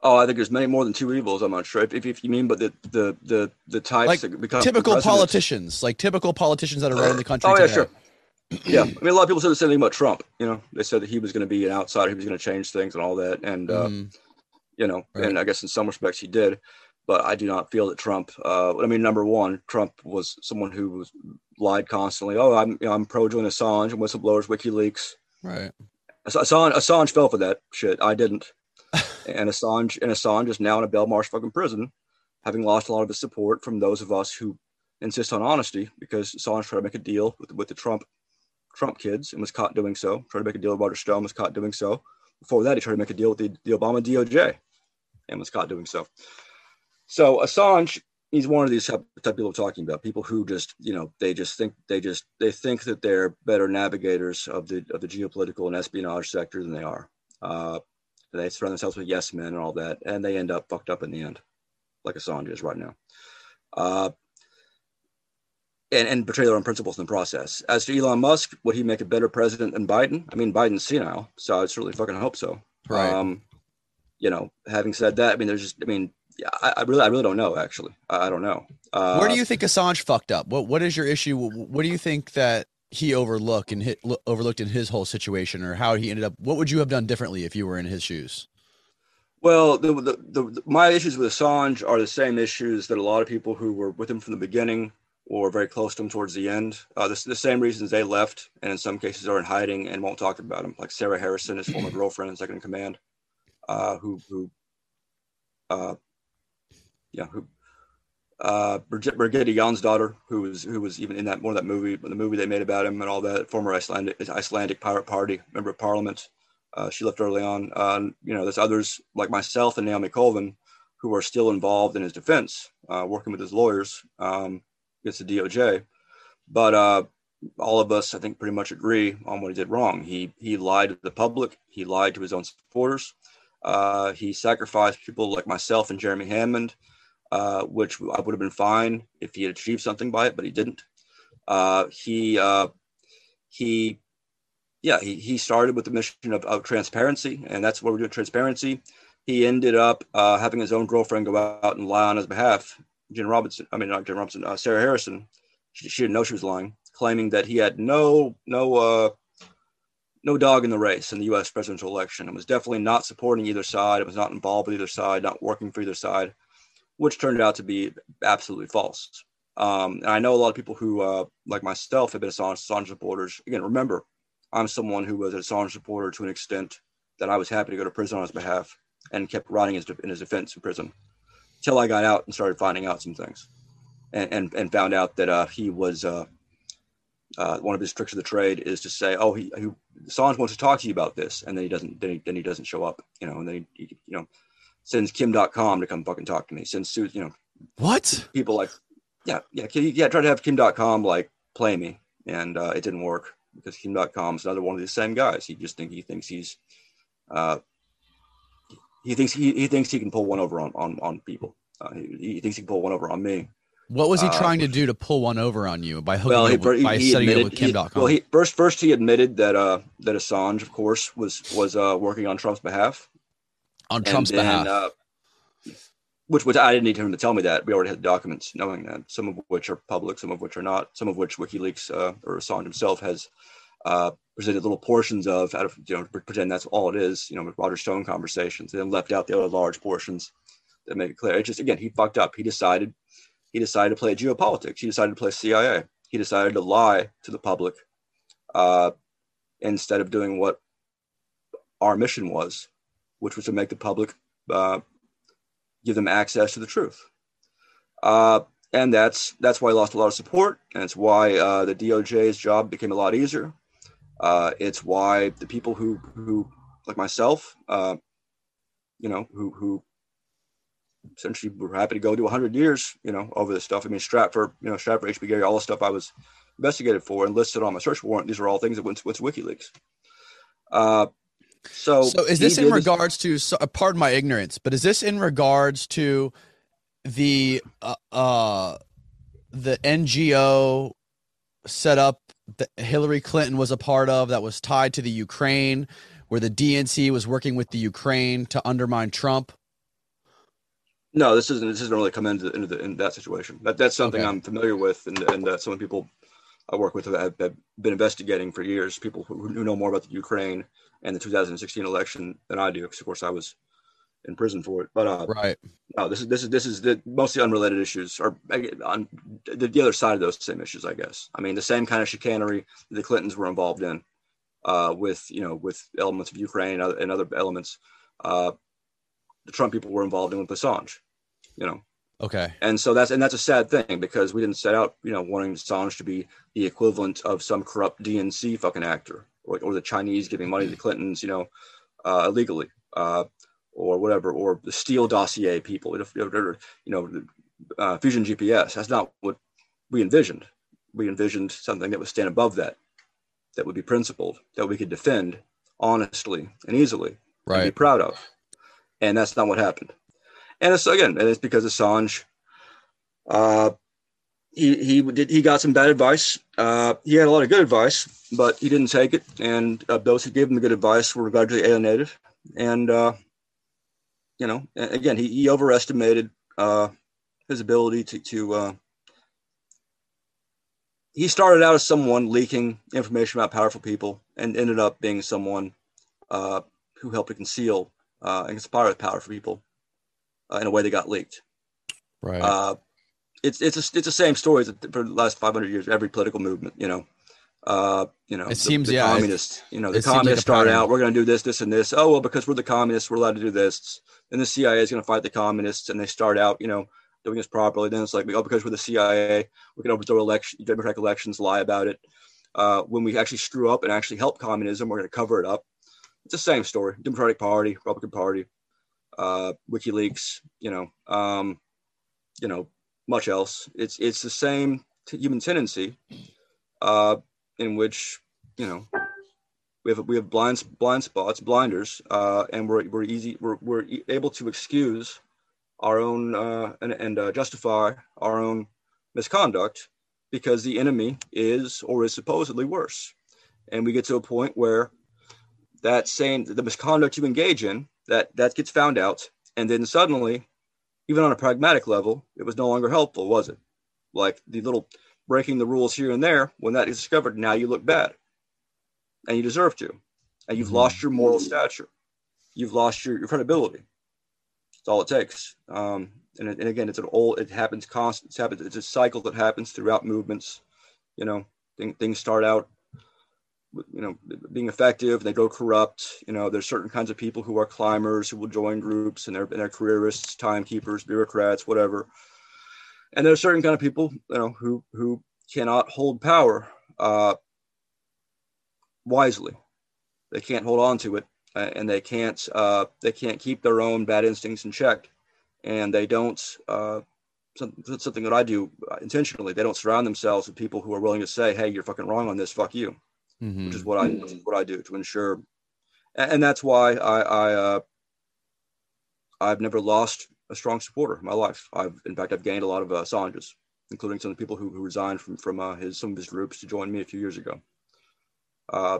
Oh, I think there's many more than two evils. I'm not sure if, if you mean, but the the the the types like that become typical politicians, like typical politicians that are running the country. Oh yeah, today. sure yeah, I mean, a lot of people said the same thing about Trump. You know, they said that he was going to be an outsider, he was going to change things and all that, and uh, mm. you know, right. and I guess in some respects he did, but I do not feel that Trump. Uh, I mean, number one, Trump was someone who was lied constantly. Oh, I'm you know, I'm pro Julian Assange and whistleblowers, WikiLeaks. Right. Assange, Assange fell for that shit. I didn't. and Assange and Assange is now in a Belmarsh fucking prison, having lost a lot of his support from those of us who insist on honesty because Assange tried to make a deal with, with the Trump Trump kids and was caught doing so. Tried to make a deal with Roger Stone, was caught doing so. Before that, he tried to make a deal with the, the Obama DOJ and was caught doing so. So Assange, he's one of these type, type people talking about people who just, you know, they just think they just they think that they're better navigators of the of the geopolitical and espionage sector than they are. Uh, they surround themselves with yes men and all that, and they end up fucked up in the end, like Assange is right now. Uh, and, and betray their own principles in the process. As to Elon Musk, would he make a better president than Biden? I mean, Biden's senile, so I certainly fucking hope so. Right. Um, you know, having said that, I mean, there's just, I mean, yeah, I, I really, I really don't know. Actually, I, I don't know. Uh, Where do you think Assange fucked up? What, what is your issue? What do you think that he overlooked and hit, overlooked in his whole situation, or how he ended up? What would you have done differently if you were in his shoes? Well, the, the, the, my issues with Assange are the same issues that a lot of people who were with him from the beginning or very close to them towards the end. Uh, the, same reasons they left, and in some cases are in hiding and won't talk about them, like Sarah Harrison, his former girlfriend and second in command, uh, who who uh, yeah who uh, Birgitta daughter, who was who was even in that of that movie, the movie they made about him and all that. Former Icelandic Icelandic Pirate Party member of Parliament. Uh, she left early on. Uh, you know, there's others like myself and Naomi Colvin who are still involved in his defense, uh, working with his lawyers um, against the DOJ. But uh, all of us, I think, pretty much agree on what he did wrong. He he lied to the public. He lied to his own supporters. Uh, he sacrificed people like myself and Jeremy Hammond, uh, which I would have been fine if he had achieved something by it, but he didn't. Uh, he uh, he yeah he, he started with the mission of, of transparency, and that's what we're doing transparency. He ended up uh, having his own girlfriend go out and lie on his behalf. Jen Robinson, I mean not Jen Robinson, uh, Sarah Harrison. She, she didn't know she was lying claiming that he had no no uh, no dog in the race in the U.S. presidential election and was definitely not supporting either side. It was not involved with either side, not working for either side, which turned out to be absolutely false. Um, and I know a lot of people who, uh, like myself, have been Assange, Assange supporters. Again, remember, I'm someone who was an Assange supporter to an extent that I was happy to go to prison on his behalf and kept writing his, in his defense in prison until I got out and started finding out some things and, and, and found out that uh, he was uh, uh, one of his tricks of the trade is to say, "Oh, he, he Assange wants to talk to you about this," and then he doesn't. Then he, then he doesn't show up. You know, and then he, he you know sends Kim Dotcom to come fucking talk to me. Sends you know what people like yeah yeah yeah try to have Kim Dotcom like play me, and uh, it didn't work because Kim Dotcom is another one of the same guys. He just think he thinks he's uh, he thinks he, he thinks he can pull one over on on on people. Uh, he, he thinks he can pull one over on me. What was he uh, trying to do to pull one over on you by hooking well, he, with, by he setting admitted, it with Kim Dotcom? Well, he, first first he admitted that uh, that Assange, of course, was was uh, working on Trump's behalf. On Trump's then, behalf. Uh, which which I didn't need him to tell me that. We already had documents knowing that. Some of which are public, some of which are not. Some of which WikiLeaks uh, or Assange himself has uh, presented little portions of out of you know pretend that's all it is. You know, with Roger Stone conversations, and then left out the other large portions that make it clear. It just again he fucked up. He decided he decided to play geopolitics. He decided to play CIA. He decided to lie to the public uh, instead of doing what our mission was, which was to make the public uh, give them access to the truth. Uh, and that's that's why he lost a lot of support, and it's why uh, the DOJ's job became a lot easier. Uh, it's why the people who who like myself, uh, you know, who who essentially we're happy to go do 100 years, you know, over this stuff. I mean, Stratfor, you know, Stratfor, HB Gary, all the stuff I was investigated for and listed on my search warrant. These are all things that went to, went to WikiLeaks. Uh, so, so is this in regards this- to? So, uh, pardon my ignorance, but is this in regards to the uh, uh the NGO set up that Hillary Clinton was a part of that was tied to the Ukraine, where the DNC was working with the Ukraine to undermine Trump? No, this isn't. This doesn't really come into, into, the, in that situation. That that's something okay. I'm familiar with, and and uh, some people I work with have, have, been investigating for years. People who, who, know more about the Ukraine and the 2016 election than I do, because of course I was in prison for it. But uh, right, no, this is this is this is the mostly unrelated issues, or on the, the other side of those same issues, I guess. I mean, the same kind of chicanery the Clintons were involved in, uh, with you know with elements of Ukraine and other, and other elements. Uh, the Trump people were involved in with Assange, you know. Okay. And so that's and that's a sad thing because we didn't set out, you know, wanting Assange to be the equivalent of some corrupt DNC fucking actor or, or the Chinese giving money to the Clintons, you know, uh, illegally, uh, or whatever, or the Steele dossier people, you know, uh, Fusion GPS. That's not what we envisioned. We envisioned something that would stand above that, that would be principled, that we could defend honestly and easily, right. and be proud of and that's not what happened. And it's again, and it's because Assange, uh, he he did he got some bad advice. Uh, he had a lot of good advice, but he didn't take it. And uh, those who gave him the good advice were largely alienated. And uh, you know, again, he, he overestimated uh, his ability to to. Uh, he started out as someone leaking information about powerful people, and ended up being someone uh, who helped to conceal uh, and conspire with power for people uh, in a way that got leaked. Right. Uh, it's it's a, it's the same story for the last 500 years. Every political movement, you know, uh, you know, it the, seems the yeah, communists. You know, the communists like start out. We're going to do this, this, and this. Oh well, because we're the communists, we're allowed to do this. And the CIA is going to fight the communists, and they start out. You know, doing this properly. Then it's like, oh, because we're the CIA, we can overthrow election, democratic elections, lie about it. Uh, when we actually screw up and actually help communism, we're going to cover it up. It's the same story. Democratic Party, Republican Party, uh, WikiLeaks, you know, um, you know, much else. It's it's the same t- human tendency uh, in which you know we have we have blind blind spots, blinders, uh, and we're we're easy we're we're able to excuse our own uh, and and uh, justify our own misconduct because the enemy is or is supposedly worse, and we get to a point where that same the misconduct you engage in that that gets found out, and then suddenly, even on a pragmatic level, it was no longer helpful, was it? Like the little breaking the rules here and there, when that is discovered, now you look bad, and you deserve to, and you've mm-hmm. lost your moral stature, you've lost your, your credibility. That's all it takes. Um, and, and again, it's an old. It happens constant. It's happens. It's a cycle that happens throughout movements. You know, thing, things start out you know being effective they go corrupt you know there's certain kinds of people who are climbers who will join groups and they're, and they're careerists timekeepers bureaucrats whatever and there's certain kind of people you know who who cannot hold power uh, wisely. They can't hold on to it and they can't uh, they can't keep their own bad instincts in check. And they don't uh, something that i do intentionally. They don't surround themselves with people who are willing to say hey you're fucking wrong on this. Fuck you mm-hmm. which is what I what I do to ensure, and, and that's why I, I uh, I've never lost a strong supporter in my life. I've in fact I've gained a lot of uh, Assange's, including some of the people who, who resigned from from uh, his some of his groups to join me a few years ago. Uh,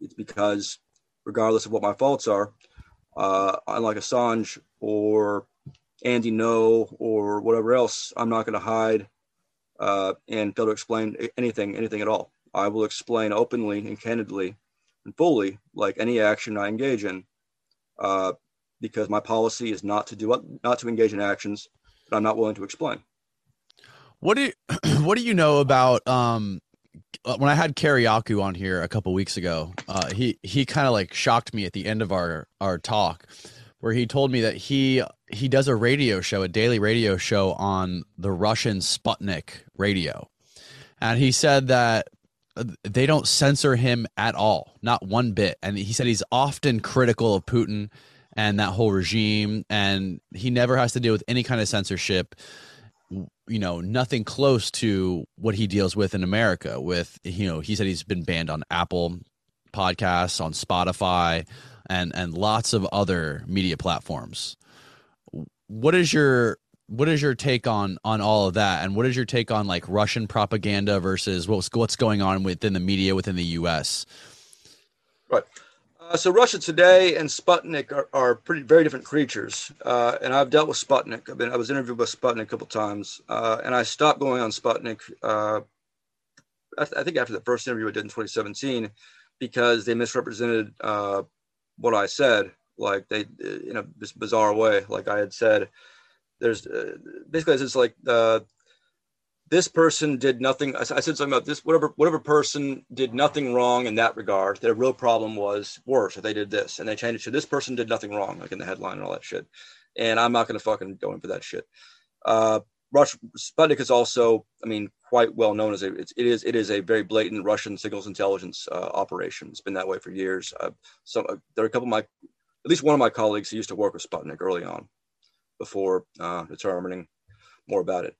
it's because regardless of what my faults are, uh, unlike Assange or Andy Ngo or whatever else, I'm not going to hide uh, and fail to explain anything, anything at all. I will explain openly and candidly and fully, like any action I engage in, uh, because my policy is not to do not to engage in actions that I'm not willing to explain. What do you, what do you know about um, when I had Kariaku on here a couple weeks ago? Uh, he he kind of like shocked me at the end of our our talk, where he told me that he he does a radio show, a daily radio show on the Russian Sputnik radio, and he said that they don't censor him at all, not one bit. And he said he's often critical of Putin and that whole regime, and he never has to deal with any kind of censorship. You know, nothing close to what he deals with in America. With you know, he said he's been banned on Apple podcasts, on Spotify, and and lots of other media platforms. What is your what is your take on on all of that and what is your take on like russian propaganda versus what's what's going on within the media within the us right uh, so russia today and sputnik are, are pretty very different creatures. Uh, and i've dealt with sputnik. I've been i was interviewed by sputnik a couple times. Uh, and i stopped going on sputnik uh, I, th- I, think after the first interview i did in 2017 because they misrepresented uh, what i said. Like they in a bizarre way. Like i had said there's uh, basically it's like uh, this person did nothing. I, said something about this. Whatever whatever person did nothing wrong in that regard. Their real problem was worse. If they did this and they changed it to this person did nothing wrong, like in the headline and all that shit. And I'm not going to fucking go in for that shit. Uh, Rush Sputnik is also, I mean, quite well known as a. It's, it is it is a very blatant Russian signals intelligence uh, operation. It's been that way for years. Uh, so uh, there are a couple of my, at least one of my colleagues who used to work with Sputnik early on before uh, determining more about it.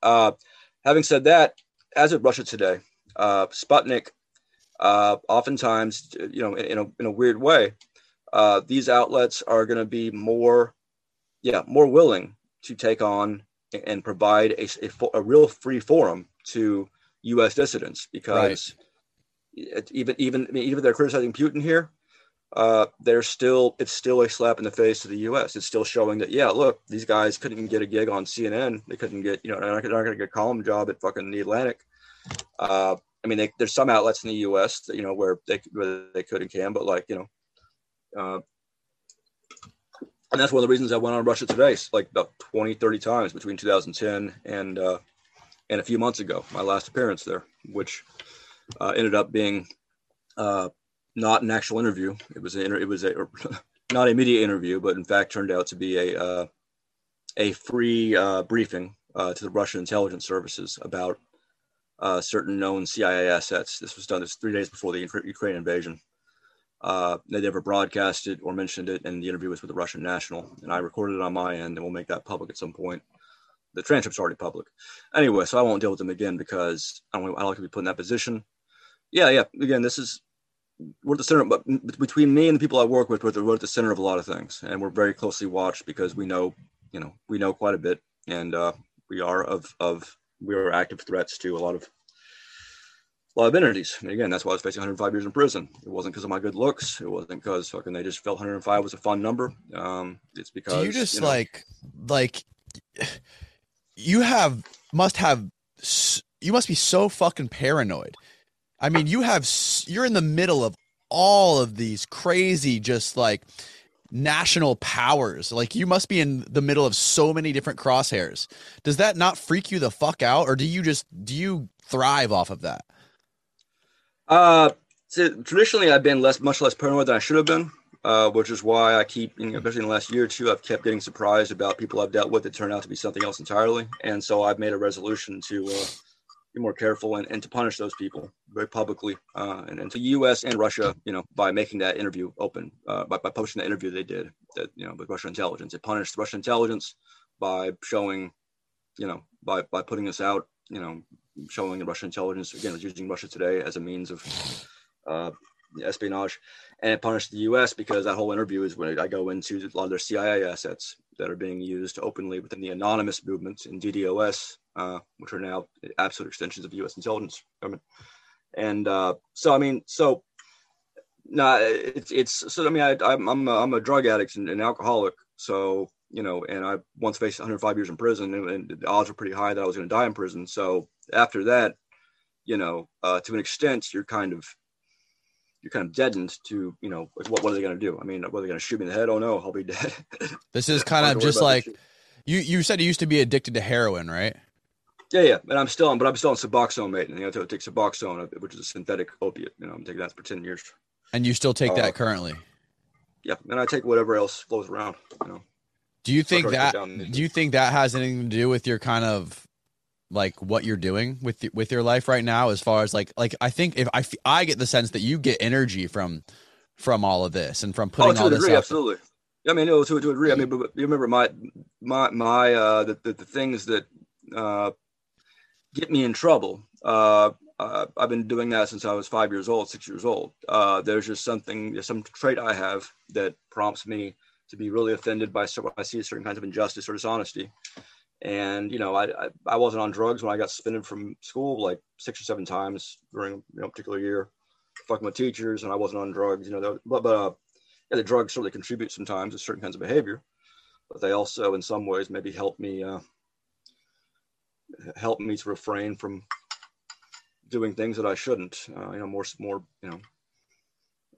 Having said that, as of Russia today, uh, Sputnik, uh, oftentimes, you know, in a, in a weird way, uh, these outlets are going to be more, yeah, more willing to take on and provide a, a, a real free forum to U.S. dissidents because right. even even I mean, even if they're criticizing Putin here, uh, they're still it's still a slap in the face to the U.S. It's still showing that yeah, look, these guys couldn't even get a gig on CNN. They couldn't get you know they're not, not going to get a column job at fucking the Atlantic. Uh, I mean, they, there's some outlets in the U.S. That, you know where they where they could and can, but like you know, uh, and that's one of the reasons I went on Russia Today like about 20, 30 times between 2010 and uh, and a few months ago, my last appearance there, which uh, ended up being uh, not an actual interview. It was a, it was a not a media interview, but in fact turned out to be a uh, a free uh, briefing uh, to the Russian intelligence services about uh, certain known CIA assets. This was done this three days before the Ukraine invasion. Uh, they never broadcast it or mentioned it, and the interview was with the Russian national. And I recorded it on my end, and we'll make that public at some point. The transcript's already public. Anyway, so I won't deal with them again because I don't, I don't like to be put in that position. Yeah, yeah. Again, this is we're at the center, but between me and the people I work with, we're at the center of a lot of things, and we're very closely watched because we know, you know, we know quite a bit, and uh, we are of of we are active threats to a lot of a lot of entities. And again, that's why I was facing 105 years in prison. It wasn't because of my good looks. It wasn't because fucking they just felt 105 was a fun number. Um, it's because Do you just you know, like like you have must have you must be so fucking paranoid. I mean, you have you're in the middle of all of these crazy just like national powers. Like you must be in the middle of so many different crosshairs. Does that not freak you the fuck out or do you just do you thrive off of that? Uh so traditionally I've been less much less paranoid than I should have been. Uh, which is why I keep, you know, especially in the last year or two, I've kept getting surprised about people I've dealt with that turn out to be something else entirely. And so I've made a resolution to uh, be more careful and, and to punish those people very publicly. Uh, and, and to U.S. and Russia, you know, by making that interview open, uh, by, by posting the interview they did, that you know, with Russian intelligence, it punished Russian intelligence by showing, you know, by by putting this out, you know, showing the Russian intelligence again using Russia today as a means of uh, espionage, and it punished the U.S. because that whole interview is when I go into a lot of their CIA assets that are being used openly within the anonymous movements in DDoS uh, which are now absolute extensions of the U.S. intelligence government. And uh, so, I mean, so no, nah, it's it's so. I mean, I, I'm I'm a, I'm a drug addict and an alcoholic. So you know, and I once faced 105 years in prison, and, and the odds were pretty high that I was going to die in prison. So after that, you know, uh, to an extent, you're kind of you're kind of deadened to you know what what are they going to do? I mean, are they going to shoot me in the head? Oh no, I'll be dead. This is kind of just like you you said you used to be addicted to heroin, right? Yeah, yeah, and I'm still on, but I'm still on Suboxone, mate. And you know, I take Suboxone, which is a synthetic opiate. You know, I'm taking that for ten years. And you still take uh, that currently? Yeah, and I take whatever else flows around. You know. Do you think that? Do you think that has anything to do with your kind of like what you're doing with with your life right now? As far as like like I think if I I get the sense that you get energy from from all of this and from putting oh, all this degree, absolutely. I mean, no, to, to a degree. I mean, but, but you remember my my my uh the, the, the things that uh get me in trouble. Uh, uh, I've been doing that since I was five years old, six years old. Uh, there's just something, there's some trait I have that prompts me to be really offended by what I see certain kinds of injustice or dishonesty. And you know, I, I, I wasn't on drugs when I got suspended from school like six or seven times during you know, a particular year, fucking with teachers, and I wasn't on drugs. You know, but but uh, yeah, the drugs certainly contribute sometimes to certain kinds of behavior, but they also, in some ways, maybe help me uh, help me to refrain from doing things that I shouldn't. Uh, you know, more more you know,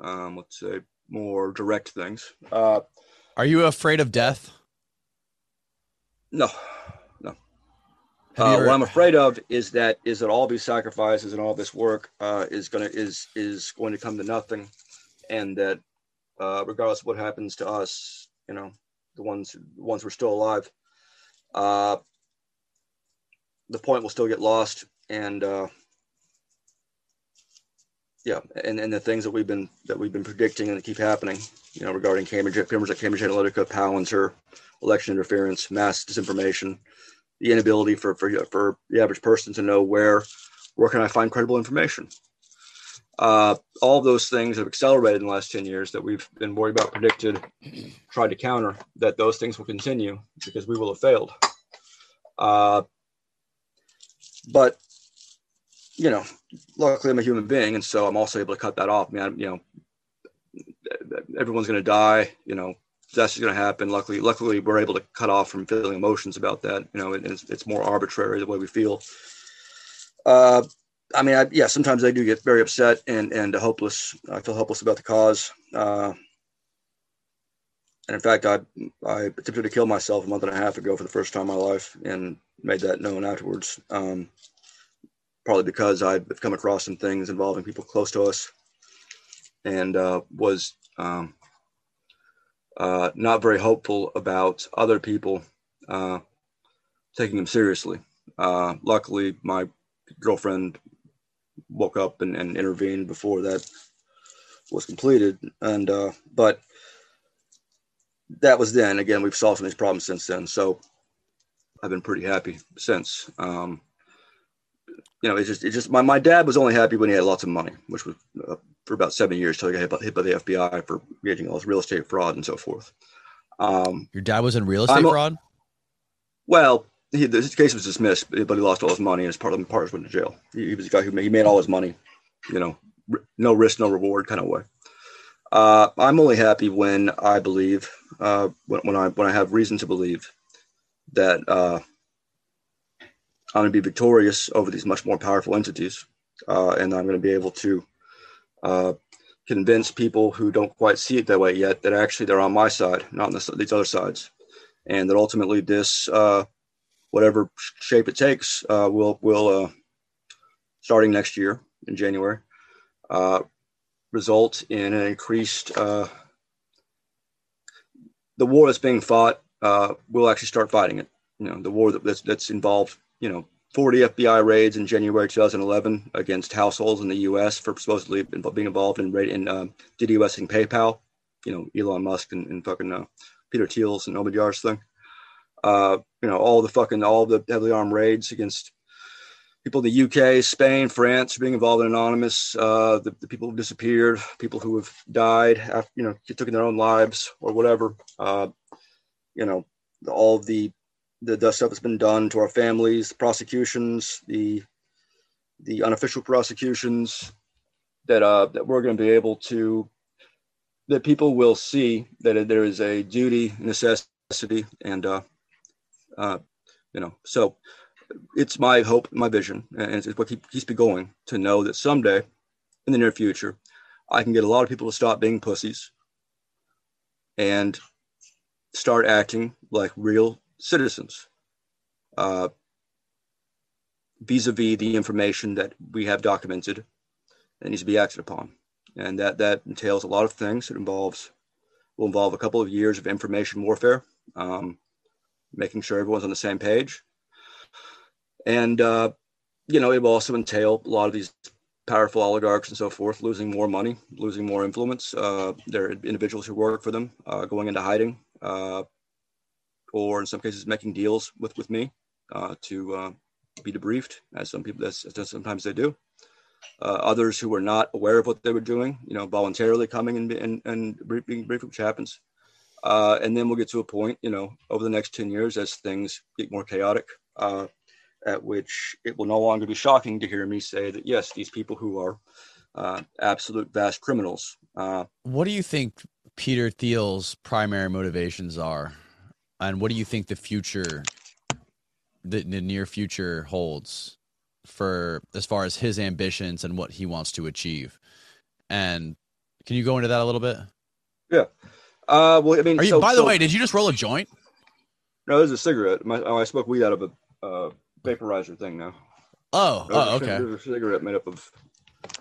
um, let's say more direct things. Uh, Are you afraid of death? No, no. Uh, ever... What I'm afraid of is that is that all these sacrifices and all this work uh, is gonna is is going to come to nothing, and that uh, regardless of what happens to us, you know, the ones the ones we're still alive, uh, the point will still get lost. And uh, yeah and, and the things that we've been that we've been predicting and that keep happening you know regarding cambridge cambridge, cambridge analytica palantir election interference mass disinformation the inability for, for for the average person to know where where can i find credible information. Uh, all those things have accelerated in the last 10 years that we've been worried about predicted tried to counter that those things will continue because we will have failed. Uh, but you know, luckily I'm a human being, and so I'm also able to cut that off. I mean, I, you know, everyone's going to die. You know, that's going to happen. Luckily, luckily we're able to cut off from feeling emotions about that. You know, it's, it's more arbitrary the way we feel. Uh, I mean, I, yeah, sometimes I do get very upset and and hopeless. I feel hopeless about the cause. Uh, and in fact, I I attempted to kill myself a month and a half ago for the first time in my life, and made that known afterwards. Um, probably because I've come across some things involving people close to us, and uh, was um, uh, not very hopeful about other people uh, taking them seriously. Uh, luckily, my girlfriend woke up and, and intervened before that was completed. And uh, but that was then. Again, we've solved some of these problems since then. So I've been pretty happy since. Um, you know, it's just it just my, my dad was only happy when he had lots of money, which was uh, for about seven years till he got hit by, hit by the FBI for engaging all this real estate fraud and so forth. Um, Your dad was in real estate I'm fraud. well, he, his case was dismissed, but he lost all his money, and his part of the partners went to jail. He, he was a guy who made, he made all his money, you know, r- no risk, no reward kind of way. Uh, I'm only happy when I believe, uh, when, when I when I have reason to believe that uh, I'm going to be victorious over these much more powerful entities, uh, and I'm going to be able to uh, convince people who don't quite see it that way yet that actually they're on my side, not on these other sides, and that ultimately this uh, whatever shape it takes, uh, will will starting next year in January result in an increased the war that's being fought. Uh, we'll actually start fighting it. You know, the war that, that's that's involved. You know, 40 FBI raids in January 2011 against households in the U.S. for supposedly being involved in in uh, DDoSing PayPal. You know, Elon Musk and, and fucking uh, Peter Thiel's and Omidyar's thing uh, you know, all the fucking all the heavily armed raids against people in the UK, Spain, France being involved in anonymous, uh, the, the people who disappeared, people who have died after, you know, took their own lives or whatever. Uh, you know, all the, the the stuff that's been done to our families, the prosecutions, the the unofficial prosecutions that uh that we're going to be able to that people will see that there is a duty necessity and uh uh, you know, so it's my hope, my vision, and it's what keep, keeps me going to know that someday in the near future, I can get a lot of people to stop being pussies and start acting like real citizens uh, vis-a-vis the information that we have documented and needs to be acted upon. And that, that entails a lot of things. It involves, will involve a couple of years of information warfare. Um, making sure everyone's on the same page. And, uh, you know, it will also entail a lot of these powerful oligarchs and so forth losing more money, losing more influence. Uh, there are individuals who work for them uh, going into hiding, uh, or in some cases making deals with with me uh, to uh, be debriefed, as some people as, as sometimes they do. Uh, others who were not aware of what they were doing, you know, voluntarily coming and and, and being briefed, which happens. And then we'll get to a point, you know, over the next 10 years as things get more chaotic, at which it will no longer be shocking to hear me say that, yes, these people who are uh, absolute vast criminals. Uh, What do you think Peter Thiel's primary motivations are? And what do you think the future, the, the near future holds for as far as his ambitions and what he wants to achieve? And can you go into that a little bit? yeah. Uh, well, I mean, Are you, so- by the so- way, did you just roll a joint? no, this is a cigarette. My, oh, I smoke weed out of a uh, vaporizer thing now. Oh, oh, okay. There's a cigarette made up of.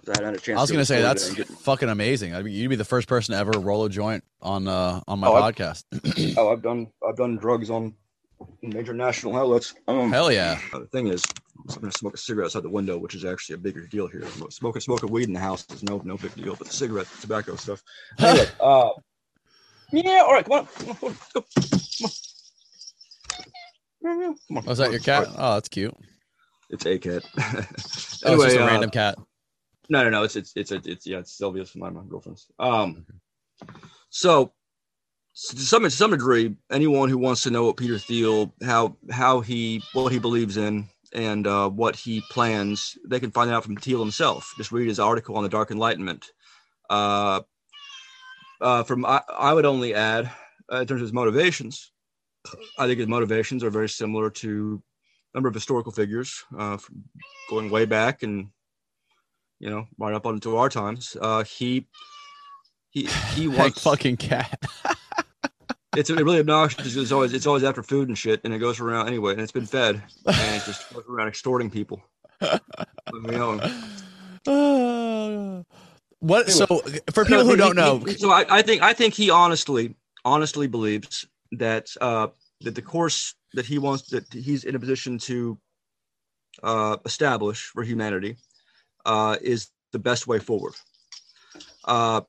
I hadn't a chance. I was to gonna say that's get- fucking amazing. I mean, you'd be the first person to ever roll a joint on uh on my Oh, podcast. oh, I've done I've done drugs on major national outlets. Um, Hell yeah! Uh, the thing is, I'm going to smoke a cigarette outside the window, which is actually a bigger deal here. Smoking smoking weed in the house is no no big deal, but the cigarette, tobacco stuff. Anyway, uh, yeah, all right, come on, come on, come on, go, come on. Come on. Was that your cat? Oh, that's cute. It's a cat. Oh, it's just a uh, random cat. no, no, no. It's it's it's it's yeah. It's Sylvia's my my girlfriend's. Um, so s- to some to some degree, anyone who wants to know what Peter Thiel how how he what he believes in and uh, what he plans, they can find out from Thiel himself. Just read his article on the Dark Enlightenment. Uh, uh, from I, I would only add uh, in terms of his motivations. I think his motivations are very similar to a number of historical figures uh, from going way back and you know, right up onto our times. Uh, he he he wants. fucking cat. It's really obnoxious. It's always it's always after food and shit, and it goes around anyway, and it's been fed, and it just goes around extorting people. Leave me alone. Uh, what? Anyway. So, for people No, who he- don't know, he- so I, I think I think he honestly honestly believes that uh, that the course that he wants that he's in a position to uh, establish for humanity uh, is the best way forward. Uh,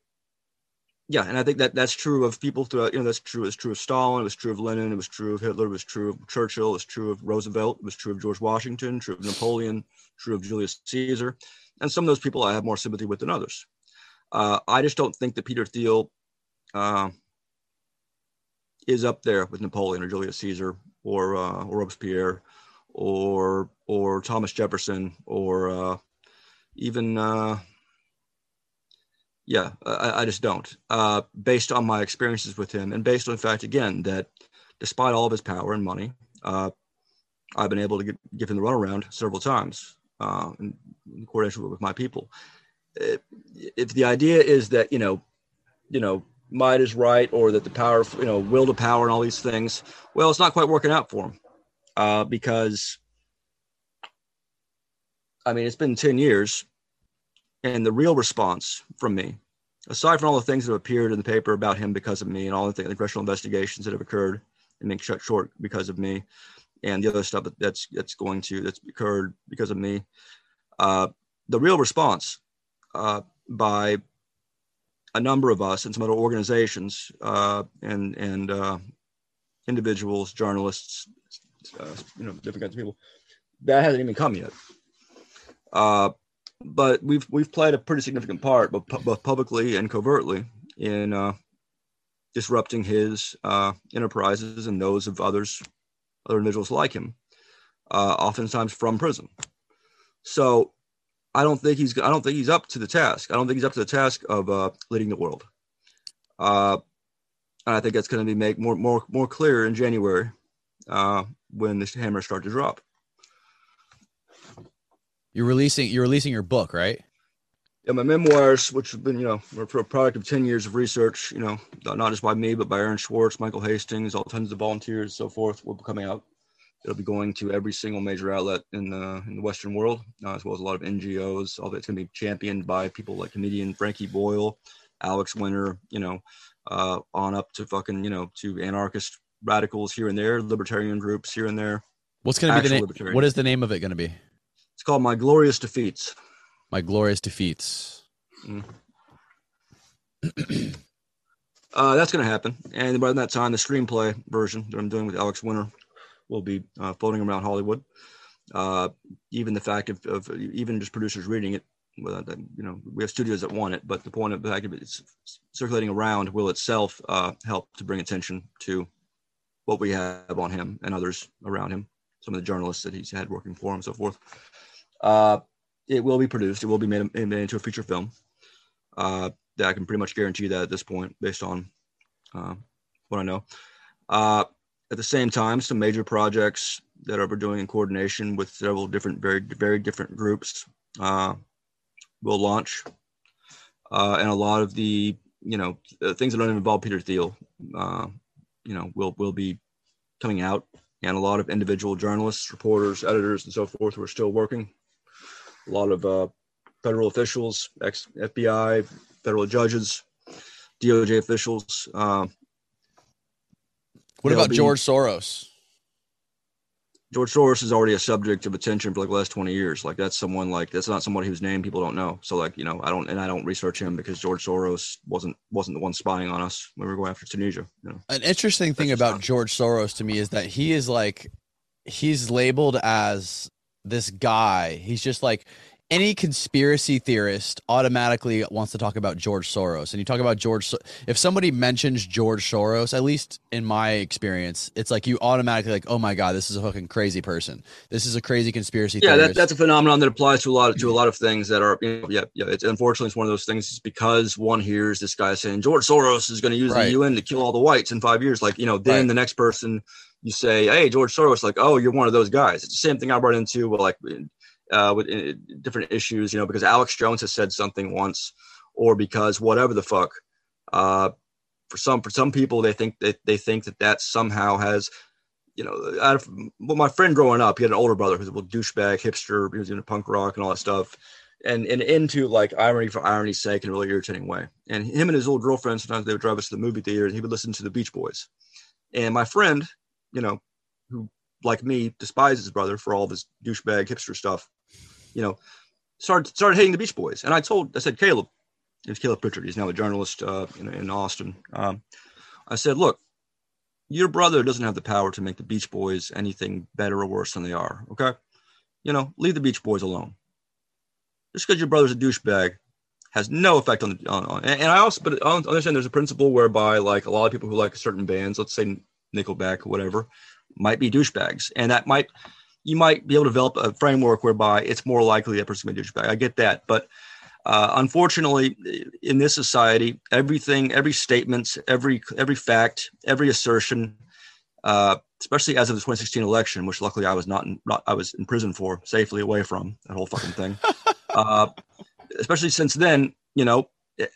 yeah, and I think that that's true of people throughout. You know, that's true. It's true of Stalin. It was true of Lenin. It was true of Hitler. It was true of Churchill. It was true of Roosevelt. It was true of George Washington. True of Napoleon. True of Julius Caesar. And some of those people I have more sympathy with than others. Uh, I just don't think that Peter Thiel uh, is up there with Napoleon or Julius Caesar or uh, or Robespierre or or Thomas Jefferson or uh, even uh, yeah, I, I, just don't. Uh, based on my experiences with him, and based on the fact again that despite all of his power and money, uh, I've been able to get, give him the runaround several times uh, in, in, coordination with my people. If, if, the idea is that you know, you know, might is right, or that the power, you know, will to power, and all these things, well, it's not quite working out for him uh, because, I mean, it's been ten years and the real response from me, aside from all the things that have appeared in the paper about him because of me and all the, th- the congressional investigations that have occurred and been shut short because of me, and the other stuff that, that's that's going to that's occurred because of me, uh, the real response uh, by a number of us and some other organizations uh, and and uh, individuals, journalists, uh, you know, different kinds of people, that hasn't even come yet. Uh, but we've we've played a pretty significant part, both, publicly and covertly, in uh, disrupting his uh, enterprises and those of others, other individuals like him, oftentimes from prison. So, I don't think he's I don't think he's up to the task. I don't think he's up to the task of uh, leading the world. Uh, and I think that's going to be made more more more clear in January uh, when the hammer start to drop. You're releasing you're releasing your book, right? Yeah, my memoirs, which have been, you know, for a product of 10 years of research, you know, not just by me, but by Aaron Swartz, Michael Hastings, all tons of volunteers, and so forth, will be coming out. It'll be going to every single major outlet in the in the Western world, uh, as well as a lot of NGOs. All that's going to be championed by people like comedian Frankie Boyle, Alex Winter, you know, uh, on up to fucking, you know, to anarchist radicals here and there, libertarian groups here and there. What's going to be the name? What is the name of it going to be? It's called My Glorious Defeats. My Glorious Defeats. Mm. uh, that's going to happen. And by that time, the screenplay version that I'm doing with Alex Winter will be uh, floating around Hollywood. Uh, even the fact of, of, even just producers reading it, well, you know, we have studios that want it, but the point of the fact of it's circulating around will itself uh, help to bring attention to what we have on him and others around him, some of the journalists that he's had working for him, and so forth. Uh, it will be produced. It will be made, made into a feature film. Uh, that I can pretty much guarantee that at this point, based on uh, what I know. At the same time, some major projects that are we're doing in coordination with several different, very, very different groups uh, will launch, uh, and a lot of the, you know, things that don't involve Peter Thiel, uh, you know, will will be coming out, and a lot of individual journalists, reporters, editors, and so forth who are still working a lot of uh, federal officials, ex FBI, federal judges, DOJ officials. Uh, what about be, George Soros? George Soros is already a subject of attention for like the last 20 years. Like that's someone like that's not somebody whose name people don't know. So like, you know, I don't and I don't research him because George Soros wasn't wasn't the one spying on us when we were going after Tunisia. You know? An interesting thing about not. George Soros to me is that he is like he's labeled as this guy. He's just like any conspiracy theorist automatically wants to talk about George Soros. And you talk about George, if somebody mentions George Soros, at least in my experience, it's like you automatically like, oh my god, this is a fucking crazy person. This is a crazy conspiracy. Yeah, that, that's a phenomenon that applies to a lot of, to a lot of things that are, you know, yeah, yeah. It's unfortunately it's one of those things. It's because one hears this guy saying George Soros is going to use right. the UN to kill all the whites in five years. Like you know, then right. the next person you say, hey, George Soros, like, oh, you're one of those guys. It's the same thing I brought into, well, like uh, with uh, different issues, you know, because Alex Jones has said something once, or because whatever the fuck. Uh, for some, for some people, they think that they think that that somehow has, you know, of, well, my friend growing up, he had an older brother who's a little douchebag, hipster, he was into punk rock and all that stuff, and and into like irony for irony's sake in a really irritating way. And him and his old girlfriend sometimes they would drive us to the movie theater, and he would listen to the Beach Boys. And my friend, you know, who like me despises his brother for all this douchebag hipster stuff, you know, started started hating the Beach Boys. And I told I said Caleb, it was Caleb Pritchard. He's now a journalist uh, in, in Austin. Um, I said, look, your brother doesn't have the power to make the Beach Boys anything better or worse than they are. Okay, you know, leave the Beach Boys alone. Just because your brother's a douchebag has no effect on the on, on and, I also but I understand there's a principle whereby like a lot of people who like certain bands, let's say Nickelback whatever, might be douchebags, and that might you might be able to develop a framework whereby it's more likely that person may be douchebag. I get that, but uh, unfortunately, in this society, everything, every statement, every every fact, every assertion, uh, especially as of the 2016 election, which luckily I was not, in, not I was in prison for, safely away from that whole fucking thing. uh, especially since then, you know,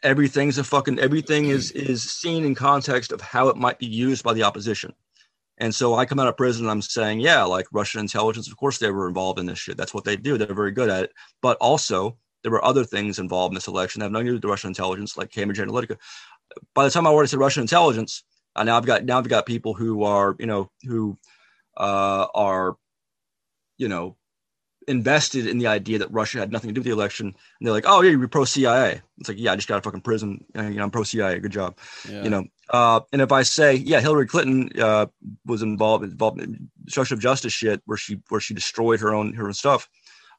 everything's a fucking everything is is seen in context of how it might be used by the opposition. And so I come out of prison and I'm saying, yeah, like Russian intelligence, of course they were involved in this shit. That's what they do. They're very good at it. But also there were other things involved in this election that have nothing to do with the Russian intelligence, like Cambridge Analytica. By the time I already said Russian intelligence, uh, now I've got now I've got people who are you know who uh, are you know invested in the idea that Russia had nothing to do with the election, and they're like, "Oh yeah, you're pro CIA." It's like, "Yeah, I just got a fucking prison. You know, I'm pro CIA. Good job." Yeah. You know, uh, and if I say, "Yeah, Hillary Clinton uh, was involved involved in obstruction of justice shit, where she where she destroyed her own her own stuff,"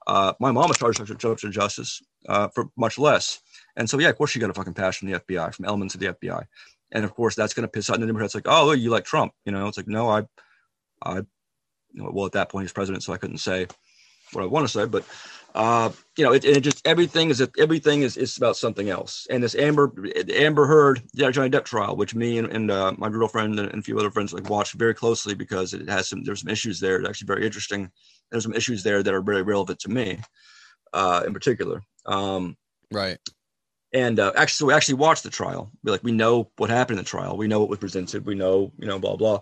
Uh, my mom was charged with obstruction of justice uh, for much less. And so, yeah, of course, she got a fucking pass from the FBI, from elements of the FBI. And of course, that's going to piss out in the neighborhood. It's like, oh, you like Trump. You know, it's like, no, I, I, well, at that point, he's president, so I couldn't say what I want to say. But, uh, you know, it, it just everything is everything is, is about something else. And this Amber Amber Heard yeah, Johnny Depp trial, which me and, and uh, my girlfriend and, and a few other friends like watched very closely because it has some there's some issues there. It's actually very interesting there's some issues there that are very relevant to me uh, in particular. Um, right. And uh, actually, so we actually watched the trial. We like we know what happened in the trial. We know what was presented. We know you know blah blah,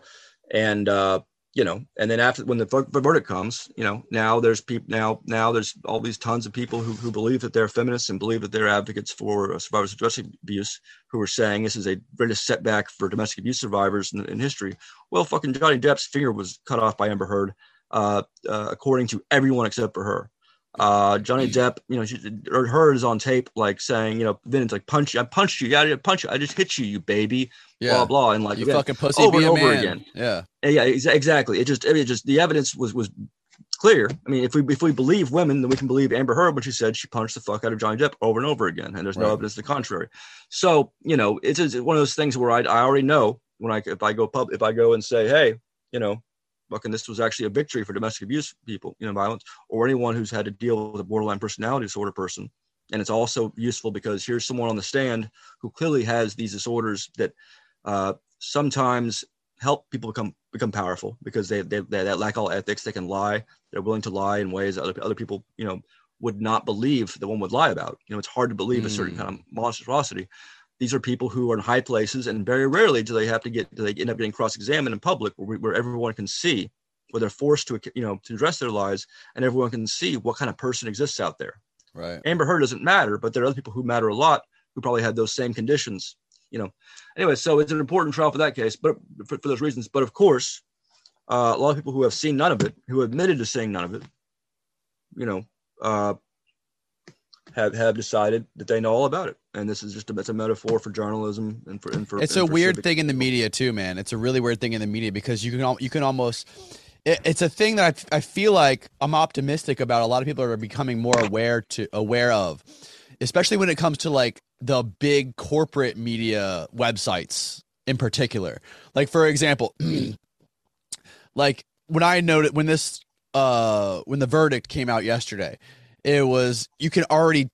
and uh, you know, and then after when the, the verdict comes, you know, now there's people now now there's all these tons of people who, who believe that they're feminists and believe that they're advocates for survivors of domestic abuse who are saying this is a greatest setback for domestic abuse survivors in, in history. Well, fucking Johnny Depp's finger was cut off by Amber Heard uh, uh, according to everyone except for her. Uh, Johnny Depp, you know, she, or her is on tape, like saying, you know, Vince, like punch you, I punched you, yeah, I punch you, I just hit you, you baby, yeah. blah blah, and like you fucking pussy, over and over man. again, yeah, yeah, exactly. It just, it just the evidence was was clear. I mean, if we if we believe women, then we can believe Amber Heard when she said she punched the fuck out of Johnny Depp over and over again, and there's no evidence to the contrary. So you know, it's, it's one of those things where I I already know when I if I go pub if I go and say, hey, you know, fucking this was actually a victory for domestic abuse people, you know, violence, or anyone who's had to deal with a borderline personality disorder person. And it's also useful because here's someone on the stand who clearly has these disorders that uh, sometimes help people become become powerful because they, they they lack all ethics. They can lie. They're willing to lie in ways that other other people, you know, would not believe that one would lie about. You know, it's hard to believe mm. a certain kind of monstrosity these are people who are in high places, and very rarely do they have to get do they end up getting cross-examined in public, where, where everyone can see, where they're forced to you know to address their lies, and everyone can see what kind of person exists out there. Right. Amber Heard doesn't matter, but there are other people who matter a lot who probably had those same conditions. You know. Anyway, so it's an important trial for that case, but for, for those reasons. But of course, uh, a lot of people who have seen none of it, who admitted to seeing none of it, you know, uh, have have decided that they know all about it. And this is just a, it's a metaphor for journalism and for and for it's and a for weird thing in the media too man. It's a really weird thing in the media because you can you can almost it, it's a thing that I, I feel like i'm optimistic about a lot of people are becoming more aware to aware of especially when it comes to like the big corporate media websites in particular. Like for example like when i noted when this uh when the verdict came out yesterday it was you can already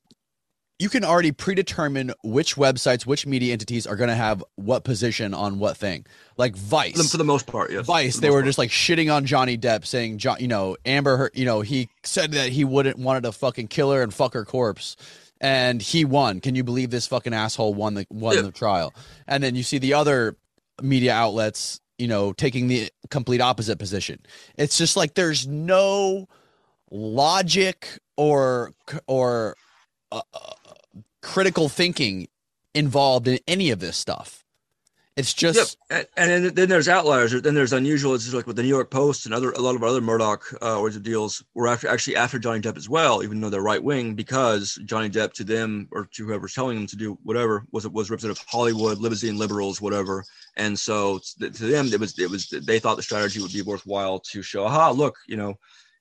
you can already predetermine which websites, which media entities are going to have what position on what thing. Like Vice, for the most part, yes. Vice, the they were part. just like shitting on Johnny Depp, saying, "John, you know, Amber, you know, he said that he wouldn't wanted to fucking kill her and fuck her corpse." And he won. Can you believe this fucking asshole won the won yeah. the trial? And then you see the other media outlets, you know, taking the complete opposite position. It's just like there's no logic or or uh, uh, critical thinking involved in any of this stuff. It's just yep. and, and then there's outliers. Then there's unusual. It's like with the New York Post and other a lot of other Murdoch uh, of deals were after, actually after Johnny Depp as well, even though they're right wing, because Johnny Depp to them or to whoever's telling them to do whatever was was representative of Hollywood, limousine liberals, whatever. And so to them, it was it was they thought the strategy would be worthwhile to show, aha, look, you know,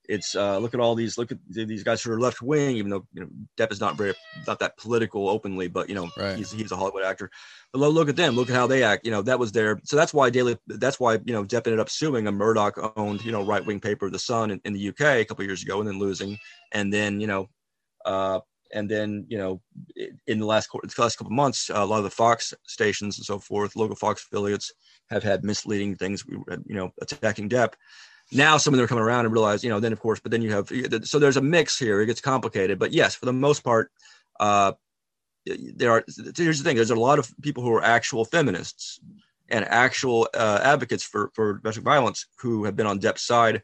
it's uh, look at all these look at these guys who are left wing, even though you know Depp is not very not that political openly, but you know right. he's he's a Hollywood actor. But look at them, look at how they act. You know that was their so that's why Daily that's why you know Depp ended up suing a Murdoch owned you know right wing paper, The Sun, in, in, the UK a couple years ago, and then losing, and then you know. Uh, and then you know in the last the last couple months a lot of the fox stations and so forth local fox affiliates have had misleading things you know attacking depp now some of them are coming around and realize, you know, then of course, but then you have, so there's a mix here. It gets complicated, but yes, for the most part, uh, there are, here's the thing, there's a lot of people who are actual feminists and actual uh, advocates for, for domestic violence who have been on Depp's side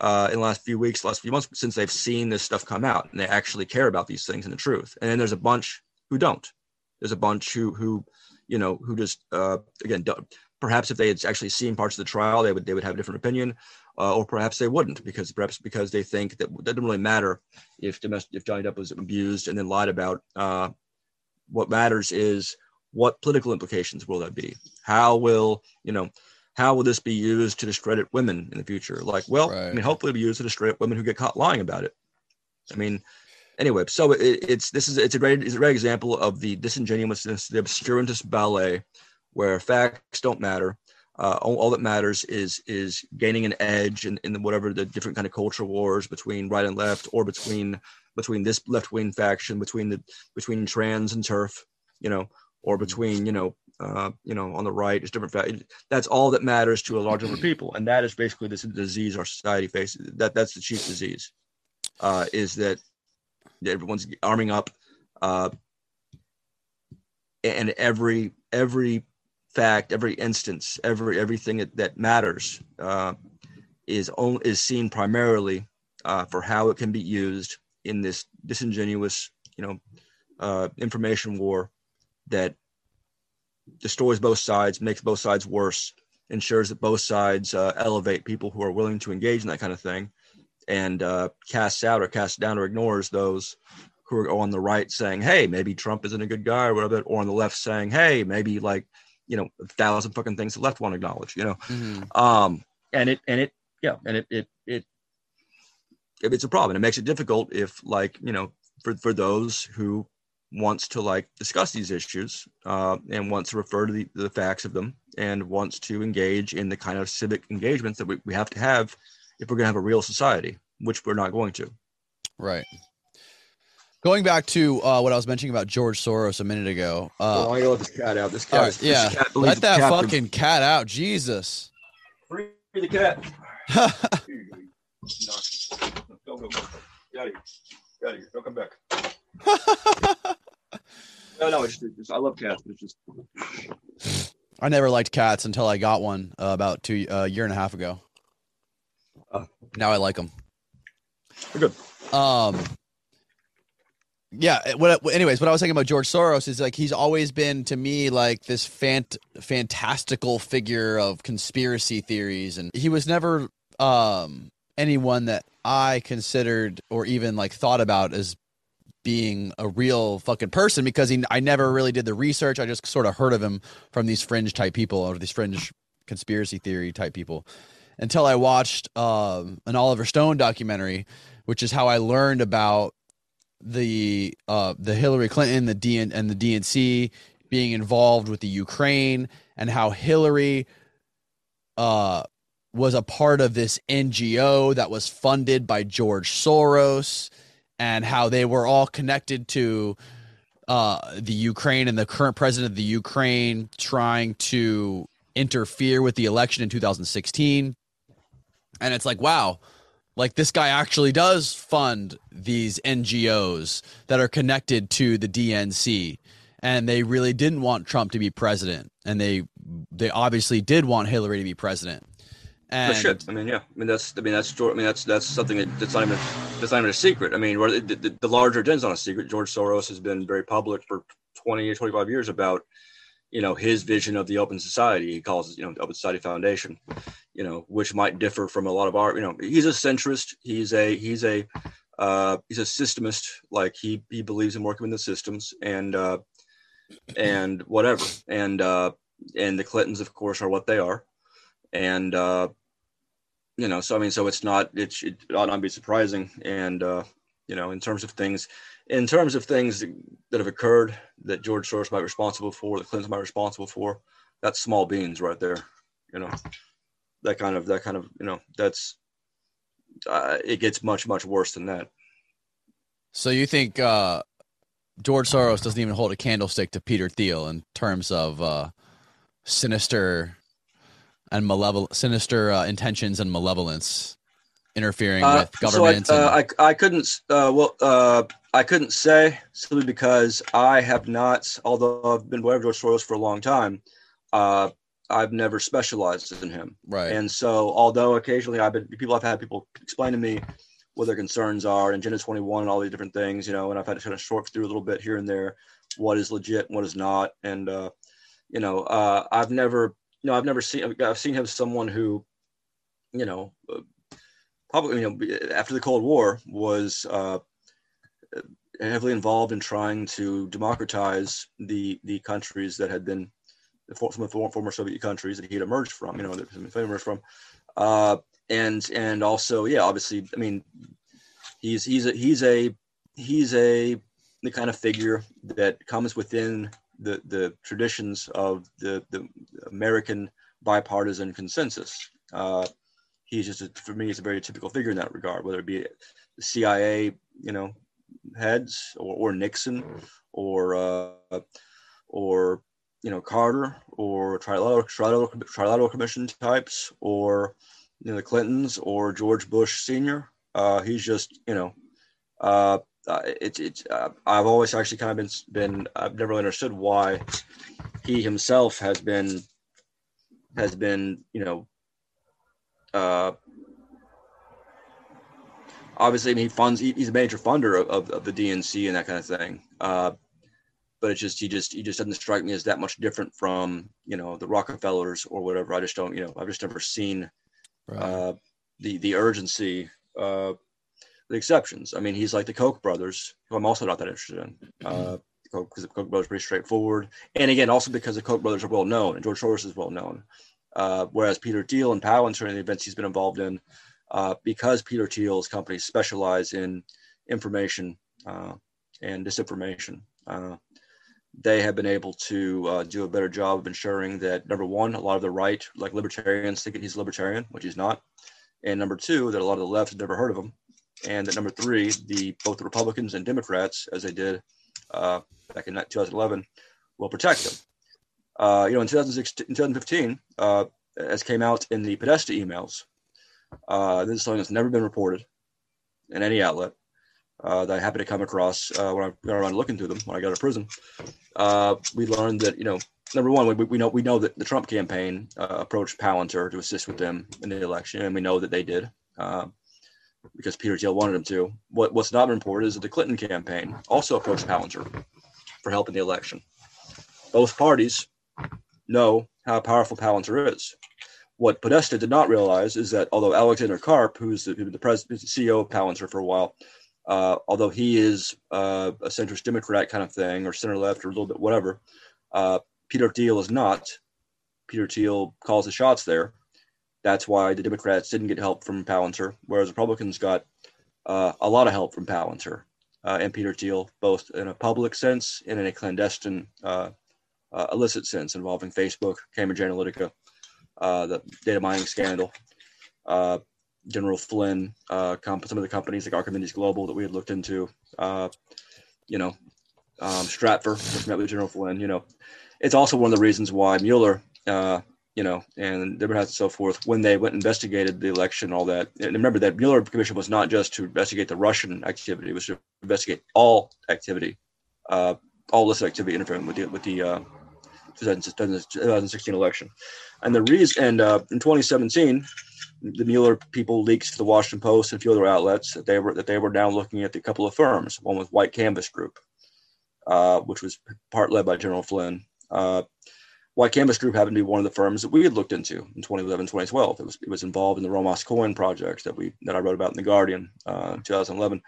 uh, in the last few weeks, last few months, since they've seen this stuff come out and they actually care about these things and the truth. And then there's a bunch who don't. There's a bunch who, who, you know, who just, uh, again, don't, perhaps if they had actually seen parts of the trial, they would, they would have a different opinion uh, or perhaps they wouldn't because perhaps because they think that it doesn't really matter if domestic if Johnny Depp was abused and then lied about. Uh, what matters is what political implications will that be? How will you know? How will this be used to discredit women in the future? Like, well, right. I mean, hopefully, it'll be used to discredit women who get caught lying about it. I mean, anyway, so it, it's this is it's a great it's a great example of the disingenuousness, the obscurantist ballet, where facts don't matter, uh, all, all, that matters is is gaining an edge in, in whatever the different kind of cultural wars between right and left or between between this left wing faction between the between trans and TERF you know or mm-hmm. between you know uh, you know on the right is different that's all that matters to a large number of people. And that is basically this disease our society faces. That that's the chief disease uh, is that everyone's arming up uh, and every every fact, every instance, every everything that, matters uh, is is seen primarily uh, for how it can be used in this disingenuous, you know, uh, information war that destroys both sides, makes both sides worse, ensures that both sides uh, elevate people who are willing to engage in that kind of thing, and uh, casts out or casts down or ignores those who are on the right saying, "Hey, maybe Trump isn't a good guy," or whatever, or on the left saying, "Hey, maybe like you know a thousand fucking things the left won't acknowledge you know? Mm-hmm. um and it and it yeah and it it it it's a problem it makes it difficult if like you know for for those who wants to like discuss these issues uh, and wants to refer to the, the facts of them and wants to engage in the kind of civic engagements that we, we have to have if we're going to have a real society which we're not going to. Right Going back to uh, what I was mentioning about George Soros a minute ago. Uh, oh, I let this cat out. This cat. Right, is, yeah, cat let that cat fucking from... cat out. Jesus. Free the cat. go, go, go. Get out of here. Get out of here. Don't come back. no, no, it's just, I love cats. It's just. I never liked cats until I got one uh, about two a uh, year and a half ago. Uh, now I like them. They're good. Um, yeah what anyways what i was saying about george soros is like he's always been to me like this fant- fantastical figure of conspiracy theories and he was never um anyone that i considered or even like thought about as being a real fucking person because he i never really did the research. I just sort of heard of him from these fringe type people or these fringe conspiracy theory type people until i watched um, an oliver stone documentary which is how i learned about the uh, the Hillary Clinton, the DN and the DNC being involved with the Ukraine, and how Hillary uh, was a part of this NGO that was funded by George Soros, and how they were all connected to uh, the Ukraine and the current president of the Ukraine trying to interfere with the election in 2016. And it's like, wow, like this guy actually does fund these NGOs that are connected to the DNC and they really didn't want Trump to be president and they they obviously did want Hillary to be president. And shit. I mean, yeah. I mean, that's. I mean, that's. I mean, that's. That's something that, that's not even. That's not even a secret. I mean, the, the, the larger den's not a secret. George Soros has been very public for 20 or 25 years about you know, his vision of the open society. He calls it, you know, the Open Society Foundation, you know, which might differ from a lot of our, you know, he's a centrist. He's a, he's a, uh, he's a systemist. Like he, he believes in working with the systems and, uh, and whatever. And, uh, and the Clintons, of course, are what they are. And, uh, you know, so I mean, so it's not, it, it ought not be surprising. And, uh, you know, in terms of things, in terms of things that have occurred that George Soros might be responsible for, the Clinton might be responsible for, that's small beans right there. You know, that kind of that kind of you know that's uh, it gets much much worse than that. So you think uh, George Soros doesn't even hold a candlestick to Peter Thiel in terms of uh, sinister and malevolent, sinister uh, intentions and malevolence interfering Uh, with government? So I, uh, and- I, I couldn't uh, well uh, I couldn't say simply because I have not, although I've been aware of George Soros for a long time, uh, I've never specialized in him. right. And so, although occasionally I've been people I've had people explain to me what their concerns are and Agenda 21 and all these different things, you know, and I've had to kind of sort through a little bit here and there what is legit and what is not. And uh, you know, uh, I've never, you know, I've never seen I've seen him as someone who, you know, uh, probably you know after the Cold War was uh, heavily involved in trying to democratize the the countries that had been of the former, Soviet countries that he had emerged from, you know, that he emerged from, uh, and and also, yeah, obviously, I mean, he's he's a he's a he's a the kind of figure that comes within the the traditions of the the American bipartisan consensus. Uh, he's just a, for me, he's a very typical figure in that regard, whether it be the CIA, you know, heads or, or Nixon or uh, or you know Carter or trilateral, trilateral, trilateral commission types or you know the Clintons or George Bush Senior. Uh, he's just you know uh, uh, it's it's uh, I've always actually kind of been been I've never really understood why he himself has been has been you know uh, obviously I mean, he funds he, he's a major funder of, of, of the DNC and that kind of thing. Uh, but it's just he just he just doesn't strike me as that much different from you know the Rockefellers or whatever. I just don't you know I've just never seen right. uh, the the urgency, uh, the exceptions. I mean, he's like the Koch brothers, who I'm also not that interested in. Uh, because the Koch brothers are pretty straightforward, and again, also because the Koch brothers are well known and George Soros is well known. Uh, whereas Peter Thiel and Palantir and the events he's been involved in, uh, because Peter Thiel's company specialize in information uh, and disinformation, uh, they have been able to uh, do a better job of ensuring that number one, a lot of the right, like libertarians, think he's libertarian, which he's not, and number two, that a lot of the left have never heard of him, and that number three, the both the Republicans and Democrats, as they did uh, back in 2011, will protect him. You know, in 2016, in 2015, uh, as came out in the Podesta emails, uh, this is something that's never been reported in any outlet uh, that I happened to come across uh, when I got around looking through them when I got out of prison. Uh, we learned that you know, number one, we, we know we know that the Trump campaign uh, approached Palantir to assist with them in the election, and we know that they did uh, because Peter Thiel wanted them to. What, what's not been reported is that the Clinton campaign also approached Palantir for help in the election. Both parties know how powerful Palantir is. What Podesta did not realize is that although Alexander Karp, who's the, the president, CEO of Palantir for a while, uh, although he is uh, a centrist Democrat kind of thing, or center left, or a little bit whatever, uh, Peter Thiel is not. Peter Thiel calls the shots there. That's why the Democrats didn't get help from Palantir, whereas Republicans got uh, a lot of help from Palantir uh, and Peter Thiel, both in a public sense and in a clandestine, uh, illicit sense involving Facebook, Cambridge Analytica, the data mining scandal. General Flynn, uh, comp- some of the companies like Archimedes Global that we had looked into, uh, you know, um, Stratfor, which met with General Flynn, you know, it's also one of the reasons why Mueller, uh, you know, and Democrats and so forth, when they went and investigated the election, all that. And remember that Mueller commission was not just to investigate the Russian activity; it was to investigate all activity, uh, all illicit activity interfering with the with the uh, 2016 election. And the reason, and uh, in 2017, the Mueller people leaked to the Washington Post and a few other outlets that they were that they were now looking at a couple of firms. One was White Canvas Group, uh, which was part led by General Flynn, uh, White Canvas Group happened to be one of the firms that we had looked into in 2011, 2012. It was it was involved in the Romas coin project that we that I wrote about in the Guardian, uh, 2011.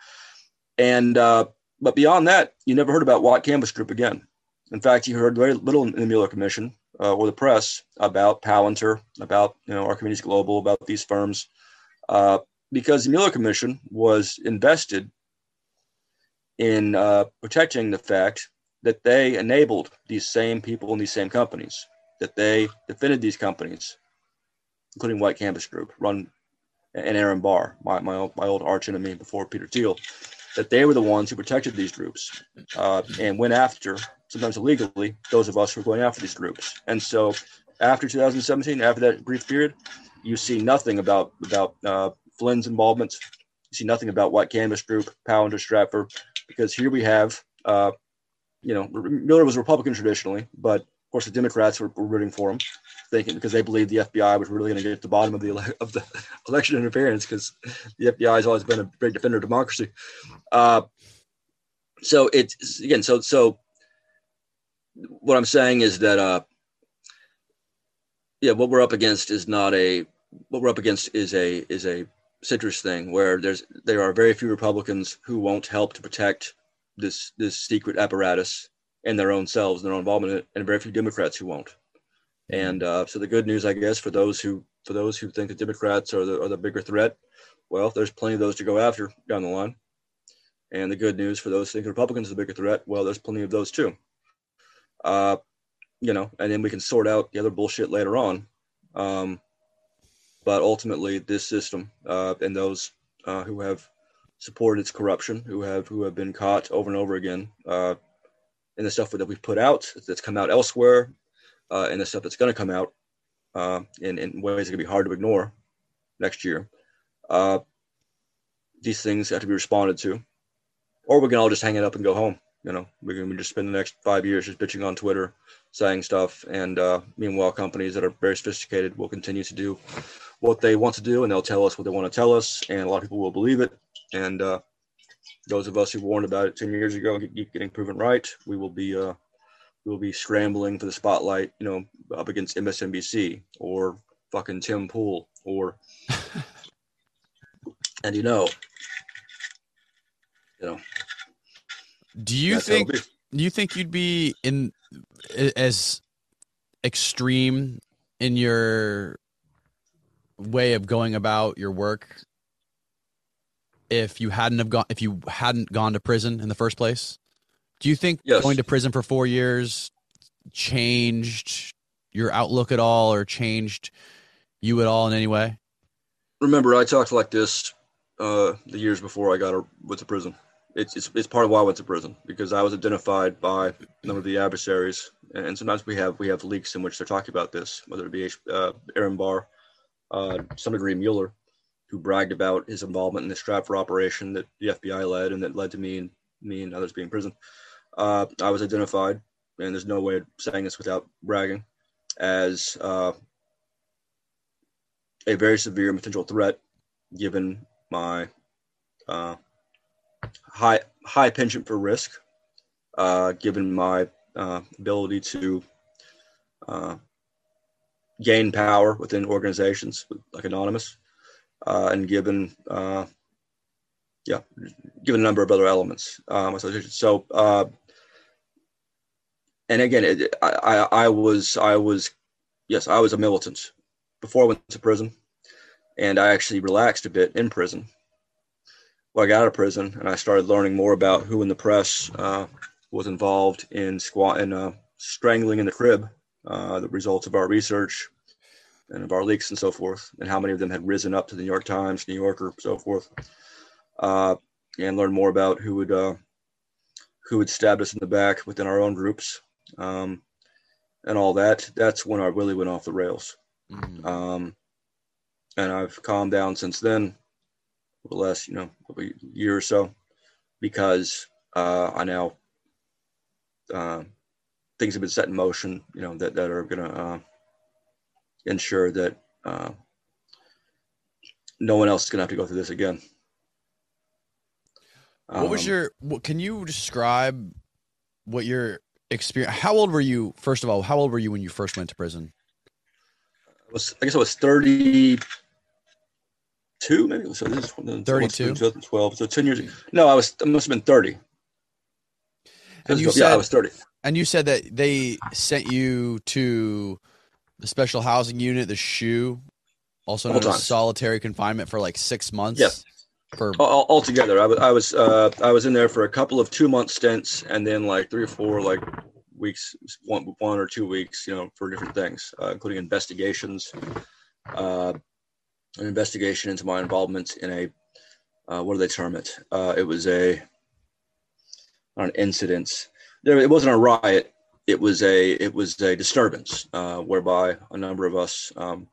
And uh, but beyond that, you never heard about White Canvas Group again. In fact, you heard very little in the Mueller Commission uh, or the press about Palantir, about you know Archimedes Global, about these firms, uh, because the Mueller Commission was invested in uh, protecting the fact that they enabled these same people in these same companies, that they defended these companies, including White Canvas Group, run and Aaron Barr, my, my, old, my old arch enemy before Peter Thiel, that they were the ones who protected these groups uh, and went after, sometimes illegally, those of us who are going after these groups. And so after 2017, after that brief period, you see nothing about, about uh, Flynn's involvement. You see nothing about White Canvas Group, Palantir, Stratfor, because here we have uh, you know, Mueller was Republican traditionally, but of course the Democrats were, were rooting for him, thinking because they believed the FBI was really going to get to the bottom of the ele- of the election interference because the FBI has always been a great defender of democracy. Uh, so it's again, so so what I'm saying is that uh, yeah, what we're up against is not a what we're up against is a is a citrus thing where there's there are very few Republicans who won't help to protect this this secret apparatus and their own selves, and their own involvement and very few Democrats who won't. And uh, so the good news, I guess, for those who for those who think the Democrats are the are the bigger threat, well, there's plenty of those to go after down the line. And the good news for those who think Republicans are the bigger threat, well, there's plenty of those too. Uh, you know, and then we can sort out the other bullshit later on. Um, but ultimately, this system uh, and those uh, who have supported its corruption, who have who have been caught over and over again, uh, in the stuff that we've put out that's come out elsewhere, uh, and the stuff that's going to come out uh, in in ways that can be hard to ignore next year. Uh, these things have to be responded to, or we can all just hang it up and go home. You know, we can just spend the next five years just bitching on Twitter, saying stuff, and uh, meanwhile, companies that are very sophisticated will continue to do what they want to do, and they'll tell us what they want to tell us, and a lot of people will believe it, and uh, those of us who warned about it 10 years ago and keep getting proven right, we will be uh, we will be scrambling for the spotlight, you know, up against MSNBC or fucking Tim Pool or and you know, you know. Do you think do you think you'd be in as extreme in your way of going about your work if you hadn't have gone if you hadn't gone to prison in the first place? Do you think yes. going to prison for four years changed your outlook at all or changed you at all in any way? Remember, I talked like this uh, the years before I got a, went to prison. It's, it's, it's part of why I went to prison because I was identified by a number of the adversaries, and sometimes we have we have leaks in which they're talking about this, whether it be uh, Aaron Barr, uh, some degree Mueller, who bragged about his involvement in the Stratfor operation that the FBI led and that led to me and me and others being in prison. Uh, I was identified, and there's no way of saying this without bragging, as uh, a very severe potential threat, given my uh, high high penchant for risk, uh, given my uh, ability to uh, gain power within organizations like Anonymous, uh, and given uh, yeah, given a number of other elements. Um, so uh, and again, it, I, I was I was yes I was a militant before I went to prison, and I actually relaxed a bit in prison. Well, I got out of prison and I started learning more about who in the press uh, was involved in squat in uh, strangling in the crib, uh, the results of our research, and of our leaks and so forth, and how many of them had risen up to the New York Times, New Yorker, so forth, uh, and learn more about who would uh, who would stab us in the back within our own groups, um, and all that. That's when I really went off the rails, mm-hmm. um, and I've calmed down since then, over the last you know year or so, because uh, I now uh, things have been set in motion, you know that that are gonna uh, ensure that uh, no one else is going to have to go through this again. What was um, your? What, can you describe what your experience. How old were you? First of all, how old were you when you first went to prison? I was I guess I was thirty two, maybe. So this is 32? 2012. So ten years. No, I was I must have been thirty. And you yeah, said I was thirty. and you said that they sent you to the special housing unit, the SHU, also known as solitary confinement for like six months. Yes. For All, all- altogether, I was I was uh, I was in there for a couple of two month stints, and then like three or four like weeks, one one or two weeks, you know, for different things, uh, including investigations, uh, an investigation into my involvement in a uh, what do they term it? Uh, it was a an incident. There, it wasn't a riot. It was a it was a disturbance uh, whereby a number of us um,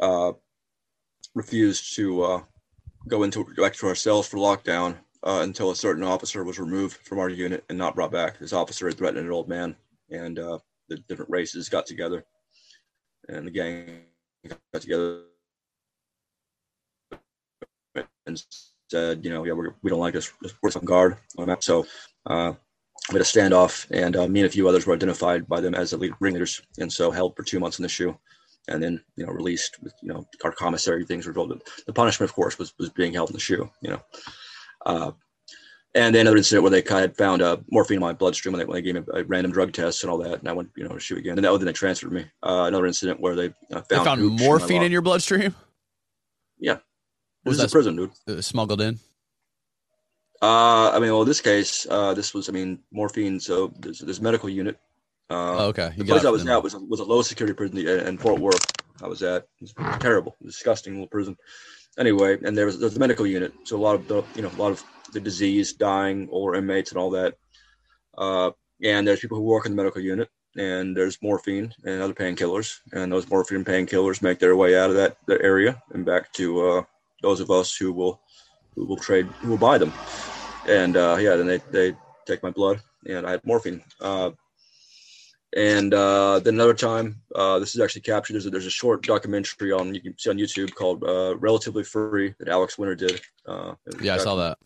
uh, refused to. Uh, go into back to our cells for lockdown uh, until a certain officer was removed from our unit and not brought back. This officer had threatened an old man, and the different races got together, and the gang got together and said, you know, yeah, we're, we don't like this. We're on guard on that. So uh, we had a standoff, and uh, me and a few others were identified by them as the lead ringleaders, and so held for two months in the SHU and then you know released with you know our commissary things were told. The punishment, of course, was was being held in the SHU. You know, uh, and then another incident where they kind of found uh, morphine in my bloodstream when they, when they gave me a random drug test and all that, and I went you know to shoot again. And that, then they transferred me. Uh, another incident where they uh, found they found morphine my in your bloodstream. Yeah. Was This a prison, dude. uh, smuggled in? Uh, I mean, well, in this case, uh, this was, I mean, morphine. So there's this medical unit. Uh, Oh, okay, you the place I was them. at was a, was a low security prison in in Fort Worth. I was at it was terrible, disgusting little prison. Anyway, and there was there's the medical unit, so a lot of the you know a lot of the disease, dying older inmates, and all that. Uh, and there's people who work in the medical unit, and there's morphine and other painkillers, and those morphine painkillers make their way out of that, that area and back to uh, those of us who will who will trade who will buy them. And uh, yeah, then they they take my blood, and I had morphine. Uh, and uh, then another time, uh, this is actually captured. There's a, there's a short documentary on you can see on YouTube called uh, "Relatively Free" that Alex Winter did. Uh, Yeah, I saw that.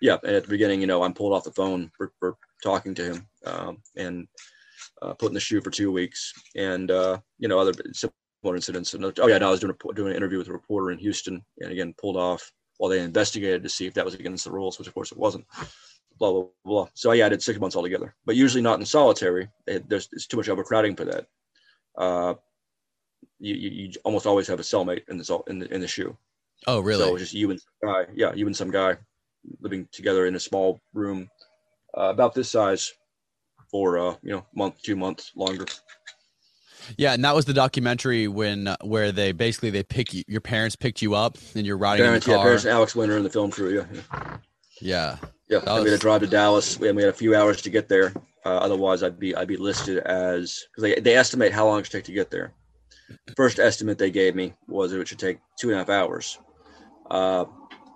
yeah, and at the beginning, you know, I'm pulled off the phone for, for talking to him um, and uh, put in the SHU for two weeks, and uh, you know, other incidents. And, oh yeah, no, I was doing a, doing an interview with a reporter in Houston, and again pulled off while they investigated to see if that was against the rules, which of course it wasn't. Blah blah blah. So yeah, I did six months altogether, but usually not in solitary. It, there's it's too much overcrowding for that. Uh, you, you, you almost always have a cellmate in the cell- in the in the SHU. Oh, really? So it was just you and guy. Yeah, you and some guy living together in a small room uh, about this size for uh, you know, month, two months longer. Yeah, and that was the documentary when uh, where they basically they pick you, your parents picked you up and you're riding Parents, in the yeah, car. parents, and Alex Winter and the film crew. Yeah, yeah. yeah. yeah. And we had to drive to Dallas. We had, we had a few hours to get there. Uh, otherwise, I'd be I'd be listed as because they, they estimate how long it should take to get there. First estimate they gave me was it should take two and a half hours. Uh,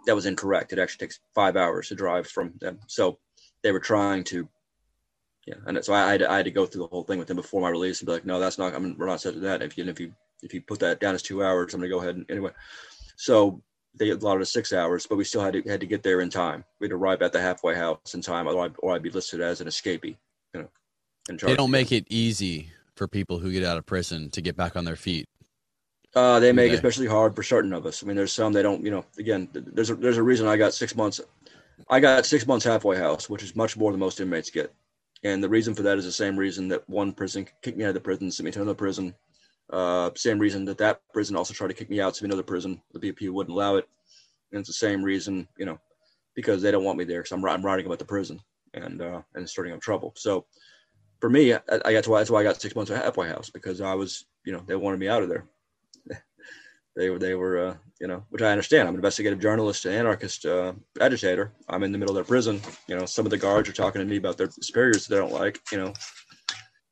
that was incorrect. It actually takes five hours to drive from them. So they were trying to, yeah. And so I, I, had, to, I had to go through the whole thing with them before my release and be like, no, that's not. I mean, we're not set to that. If you if you if you put that down as two hours, I'm gonna go ahead and anyway. So they allotted us six hours, but we still had to had to get there in time. We'd arrive at the halfway house in time, or I'd, or I'd be listed as an escapee. You know, and They don't make it easy for people who get out of prison to get back on their feet. Uh, they make Okay. it especially hard for certain of us. I mean, there's some they don't. You know, again, there's a, there's a reason I got six months. I got six months halfway house, which is much more than most inmates get. And the reason for that is the same reason that one prison kicked me out of the prison, sent me to another prison. Uh, same reason that that prison also tried to kick me out to another prison. The BP wouldn't allow it, and it's the same reason, you know, because they don't want me there because I'm I'm writing about the prison and uh, and starting up trouble. So for me, I, I got to that's why I got six months of halfway house because I was, you know, they wanted me out of there. They were they were uh, you know which i understand i'm an investigative journalist and anarchist uh, agitator i'm in the middle of their prison you know some of the guards are talking to me about their superiors that they don't like you know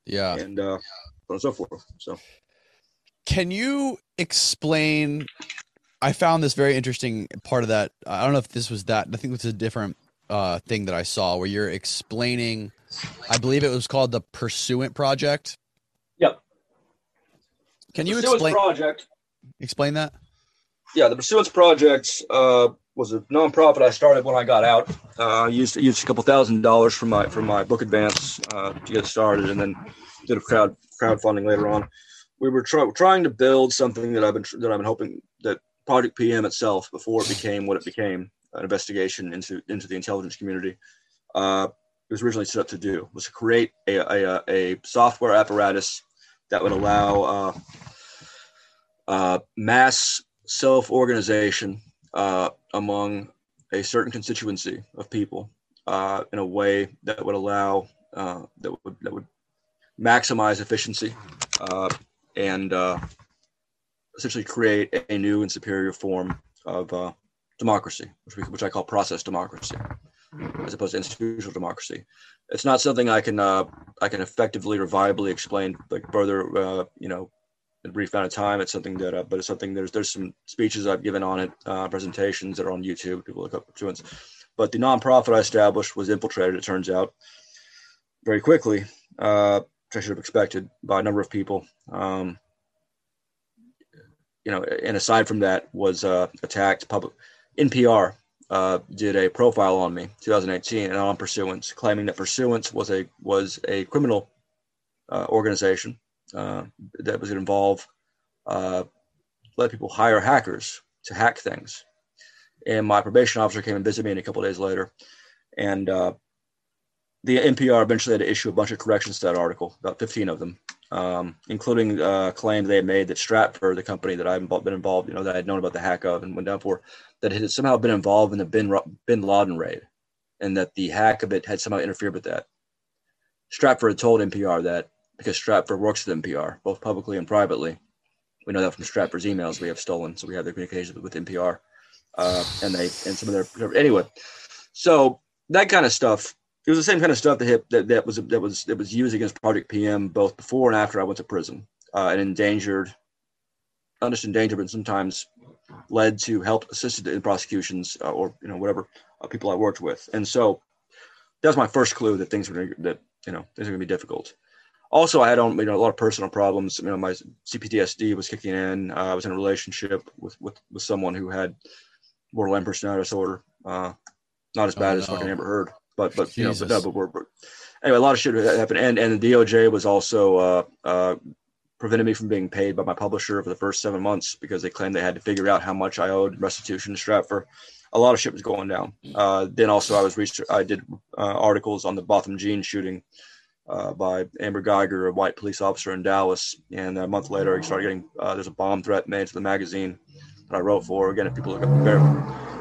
Yeah. and uh so on and so forth so Can you explain? I found this very interesting part of that. I don't know if this was that. I think it was a different uh, thing that I saw where you're explaining. I believe it was called the Pursuance Project. Yep. Can you Pursuance explain project explain that? yeah the pursuance project uh was a nonprofit I started when I got out. Uh, I used used a couple thousand dollars from my from my book advance uh, to get started, and then did a crowd crowdfunding later on. We were try, trying to build something that I've been that I've been hoping that Project PM itself, before it became what it became, an investigation into into the intelligence community, uh, it was originally set up to do was to create a a, a software apparatus that would allow uh, mass self organization uh, among a certain constituency of people uh, in a way that would allow uh, that would that would maximize efficiency uh, and uh, essentially create a new and superior form of democracy, which, we, which I call process democracy, as opposed to institutional democracy. It's not something I can I can effectively or viably explain like further, you know, a brief amount of time. It's something that, uh, but it's something there's there's some speeches I've given on it, uh, presentations that are on YouTube. People look up to it. But the nonprofit I established was infiltrated. It turns out very quickly, uh, which I should have expected by a number of people. Um, you know, and aside from that, was uh, attacked. Public NPR uh, did a profile on me, 2018, and on Pursuance, claiming that Pursuance was a was a criminal uh, organization uh, that was involve uh, let people hire hackers to hack things. And my probation officer came and visited me a couple days later, and uh, the NPR eventually had to issue a bunch of corrections to that article, about 15 of them, um, including uh, claims they had made that Stratfor, the company that I've been involved, you know, that I had known about the hack of and went down for, that had somehow been involved in the Bin, Bin Laden raid, and that the hack of it had somehow interfered with that. Stratfor had told NPR that because Stratfor works with NPR, both publicly and privately. We know that from Stratfor's emails we have stolen, so we have their communications with NPR, uh, and they and some of their anyway. So that kind of stuff. It was the same kind of stuff that hit, that that was that was that was used against Project PM both before and after I went to prison, uh, and endangered, not just endangered, but sometimes led to help assisted in prosecutions uh, or you know whatever uh, people I worked with. And so that was my first clue that things were that you know things are going to be difficult also I had on you know a lot of personal problems. You know, my CPTSD was kicking in. Uh, I was in a relationship with with with someone who had borderline personality disorder. Uh, not as bad oh, as no. fucking ever heard, but but you know, but no, but we're, anyway. A lot of shit happened, and and the DOJ was also uh, uh, prevented me from being paid by my publisher for the first seven months because they claimed they had to figure out how much I owed restitution to Stratfor. A lot of shit was going down. Uh, then also I was research. I did uh, articles on the Botham Jean shooting uh, by Amber Guyger, a white police officer in Dallas. And a month later, I started getting uh, there's a bomb threat made to the magazine that I wrote for. Again, if people look up Bear,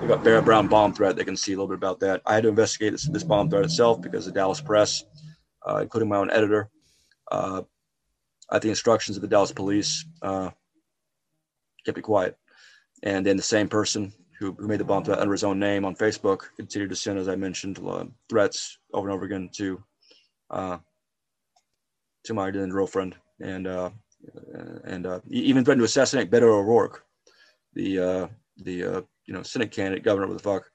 look up Barrett Brown bomb threat, they can see a little bit about that. I had to investigate this, this bomb threat itself because the Dallas Press, uh, including my own editor, uh, at the instructions of the Dallas police, uh, kept it quiet. And then the same person who, who made the bomb threat under his own name on Facebook continued to send, as I mentioned, uh, threats over and over again to to my then girlfriend, and uh, and uh, even threatened to assassinate Beto O'Rourke, the uh, the uh, you know Senate candidate, governor, what the fuck.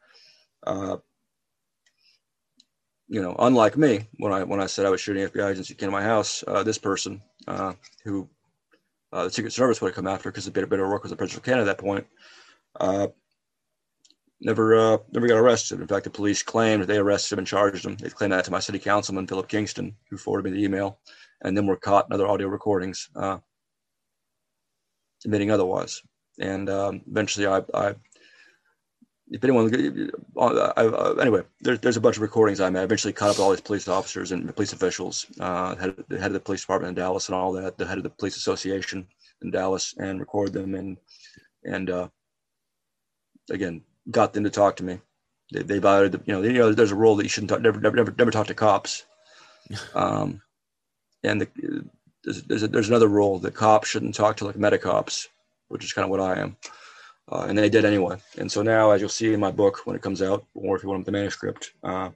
Uh, you know, unlike me, when I when I said I was shooting FBI agents who came to my house, uh, this person uh, who uh, the Secret Service would have come after because Beto O'Rourke was a presidential candidate at that point, uh, never uh, never got arrested. In fact, the police claimed they arrested him and charged him. They claimed that to my city councilman Philip Kingston, who forwarded me the email and then we were caught in other audio recordings uh, admitting otherwise. And um, eventually, I, I, if anyone, uh, I, uh, anyway, there's there's a bunch of recordings I made. I eventually caught up with all these police officers and police officials, uh, head, the head of the police department in Dallas and all that, the head of the police association in Dallas, and record them and and uh, again got them to talk to me. They, they violated the, you know, you know, there's a rule that you shouldn't talk, never, never, never, never talk to cops. Um, and the, there's, there's, a, there's, another rule that cops shouldn't talk to like medicops, which is kind of what I am. Uh, and they did anyway. And so now, as you'll see in my book when it comes out, or if you want the manuscript, uh,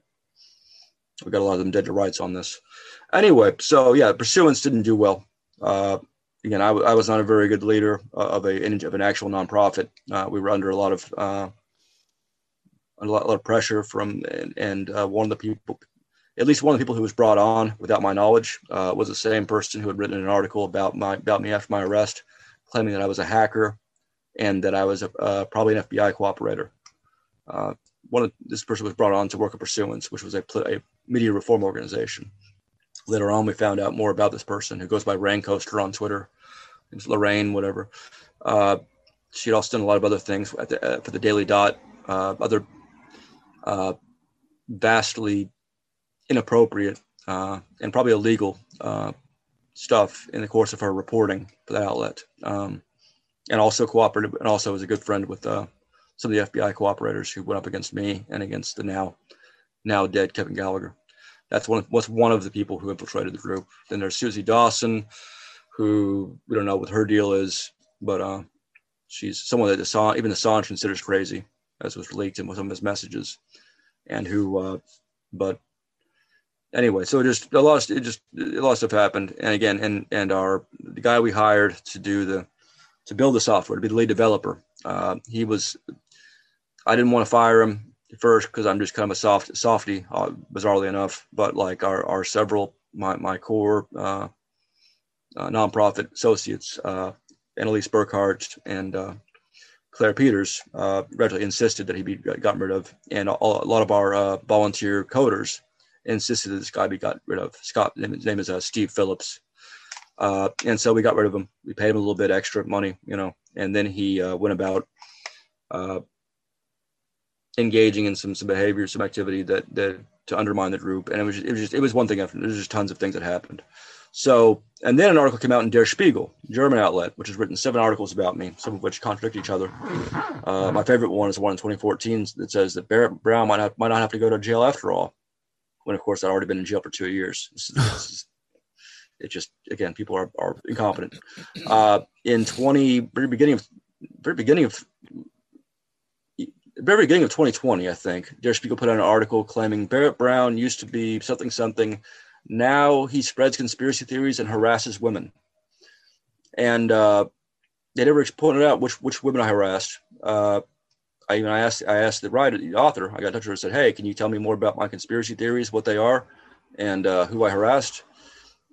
we got a lot of them dead to rights on this. Anyway, so yeah, pursuance didn't do well. Uh, again, I, w- I was not a very good leader uh, of a of an actual nonprofit. Uh, we were under a lot of uh, a lot, a lot, of pressure from, and, and one of the people at least one of the people who was brought on without my knowledge uh, was the same person who had written an article about my about me after my arrest, claiming that I was a hacker and that I was a, uh, probably an FBI cooperator. Uh, one of this person was brought on to work at Pursuance, which was a, a media reform organization. Later on, we found out more about this person who goes by Raincoaster on Twitter. It's Lorraine, whatever. Uh, she'd also done a lot of other things the, uh, for the Daily Dot, uh, other vastly inappropriate uh, and probably illegal uh, stuff in the course of her reporting for that outlet. Um, and also cooperated, and also was a good friend with uh, some of the FBI cooperators who went up against me and against the now now dead Kevin Gallagher. That's one was one of the people who infiltrated the group. Then there's Suzie Dawson, who we don't know what her deal is, but uh, she's someone that Assange, even Assange considers crazy, as was leaked in with some of his messages, and who, uh, but anyway, so just a lot of it just a lot of stuff happened, and again, and and our the guy we hired to do the to build the software to be the lead developer, uh, he was. I didn't want to fire him first because I'm just kind of a soft softy, uh, bizarrely enough. But like our our several my my core uh, uh, nonprofit associates, uh, Annalise Burkhardt and uh, Claire Peters, uh, gradually insisted that he be gotten rid of, and all, a lot of our uh, volunteer coders insisted that this guy be got rid of. Scott, his name is uh, Steve Phillips, uh, and so we got rid of him. We paid him a little bit extra money, you know, and then he uh, went about uh, engaging in some some behavior, some activity that that to undermine the group. And it was just, it was just it was one thing after. There's just tons of things that happened. So, and then an article came out in Der Spiegel, German outlet, which has written seven articles about me, some of which contradict each other. Uh, my favorite one is the one in 2014 that says that Barrett Brown might have, might not have to go to jail after all when of course I'd already been in jail for two years. This is, this is, it just again, people are, are incompetent. Uh, in twenty very beginning of very beginning of very beginning of 2020, I think Der Spiegel put out an article claiming Barrett Brown used to be something something. Now he spreads conspiracy theories and harasses women. And uh, they never pointed out which which women I harassed. Uh, I even I asked I asked the writer, the author, I got in touch with her and said, Hey, can you tell me more about my conspiracy theories, what they are, and uh, who I harassed?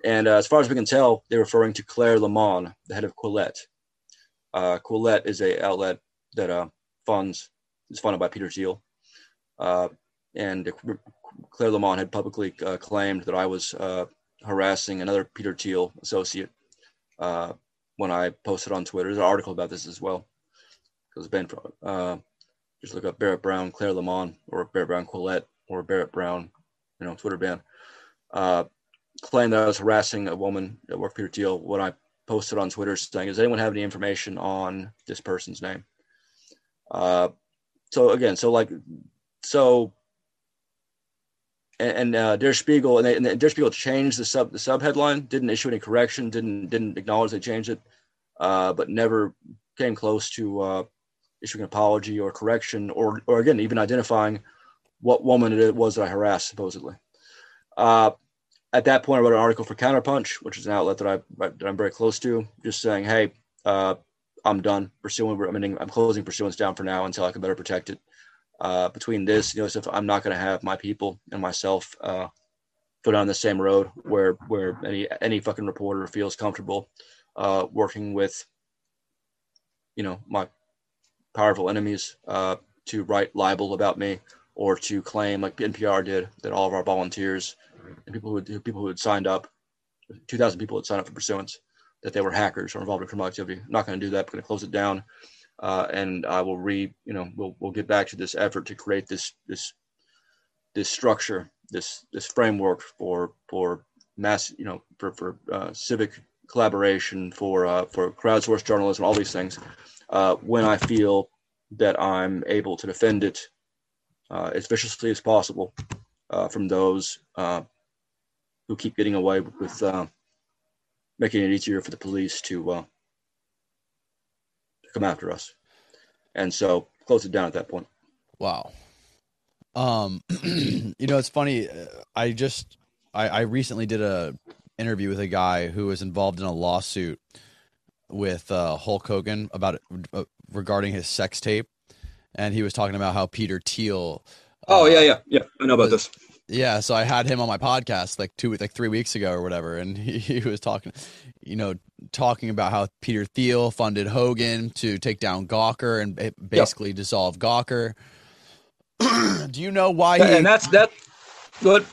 And uh, as far as we can tell, they're referring to Claire Lehmann, the head of Quillette. Uh, Quillette is a outlet that uh, funds is funded by Peter Thiel, uh, and Claire Lehmann had publicly uh, claimed that I was uh, harassing another Peter Thiel associate when I posted on Twitter. There's an article about this as well. Because Ben, uh, just look up Barrett Brown, Claire Lehmann, or Barrett Brown Quillette, or Barrett Brown, you know, Twitter ban. Uh, claimed that I was harassing a woman at work Peter Thiel when I posted on Twitter saying, "Does anyone have any information on this person's name?" Uh, so again, so like, so, and, and uh, Der Spiegel and, they, and Der Spiegel changed the sub the sub headline, didn't issue any correction, didn't didn't acknowledge they changed it, uh, but never came close to uh, issuing an apology or correction, or or again even identifying what woman it was that I harassed supposedly. Uh, at that point, I wrote an article for Counterpunch, which is an outlet that I that I'm very close to, just saying, "Hey, uh, I'm done pursuing. I mean, I'm closing pursuance down for now until I can better protect it. Uh, between this, you know, I'm not going to have my people and myself uh, go down the same road where where any any fucking reporter feels comfortable uh, working with, you know, my powerful enemies uh, to write libel about me or to claim, like NPR did, that all of our volunteers and people who people who had signed up, 2,000 people had signed up for pursuance, that they were hackers or involved in criminal activity. I'm not going to do that. I'm going to close it down, uh, and I will re, you know, we'll we'll get back to this effort to create this this this structure, this this framework for for mass, you know, for for uh, civic collaboration, for uh, for crowdsourced journalism, all these things uh, when I feel that I'm able to defend it uh, as viciously as possible uh, from those uh, who keep getting away with uh, making it easier for the police to, come after us. And so close it down at that point. Wow. Um, you know, it's funny. I just, I, I recently did a interview with a guy who was involved in a lawsuit with uh, Hulk Hogan about uh, regarding his sex tape, and he was talking about how Peter Thiel. Oh yeah, yeah, yeah. I know about was, this. Yeah, so I had him on my podcast like two, like three weeks ago or whatever, and he, he was talking, you know, talking about how Peter Thiel funded Hogan to take down Gawker and basically dissolve Gawker. Do you know why he? and that's that. Good.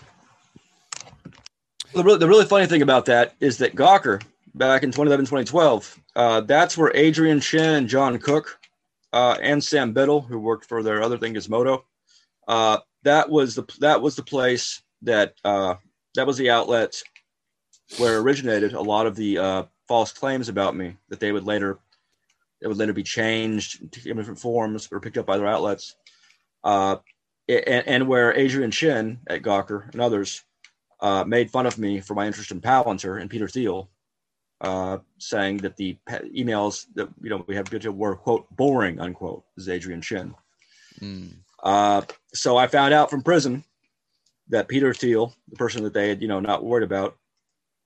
The really, the really funny thing about that is that Gawker, back in 2011, 2012, uh, that's where Adrian Chen and John Cook uh, and Sam Biddle, who worked for their other thing, Gizmodo, uh, that was the that was the place that uh, that was the outlet where originated a lot of the uh, false claims about me that they would later it would later be changed in different forms or picked up by other outlets. Uh, and, and, where Adrian Chen at Gawker and others uh, made fun of me for my interest in Palantir and Peter Thiel, uh, saying that the emails that you know we have good to were quote boring unquote. Is Adrian Chen. Mm. Uh, so I found out from prison that Peter Thiel, the person that they had you know not worried about,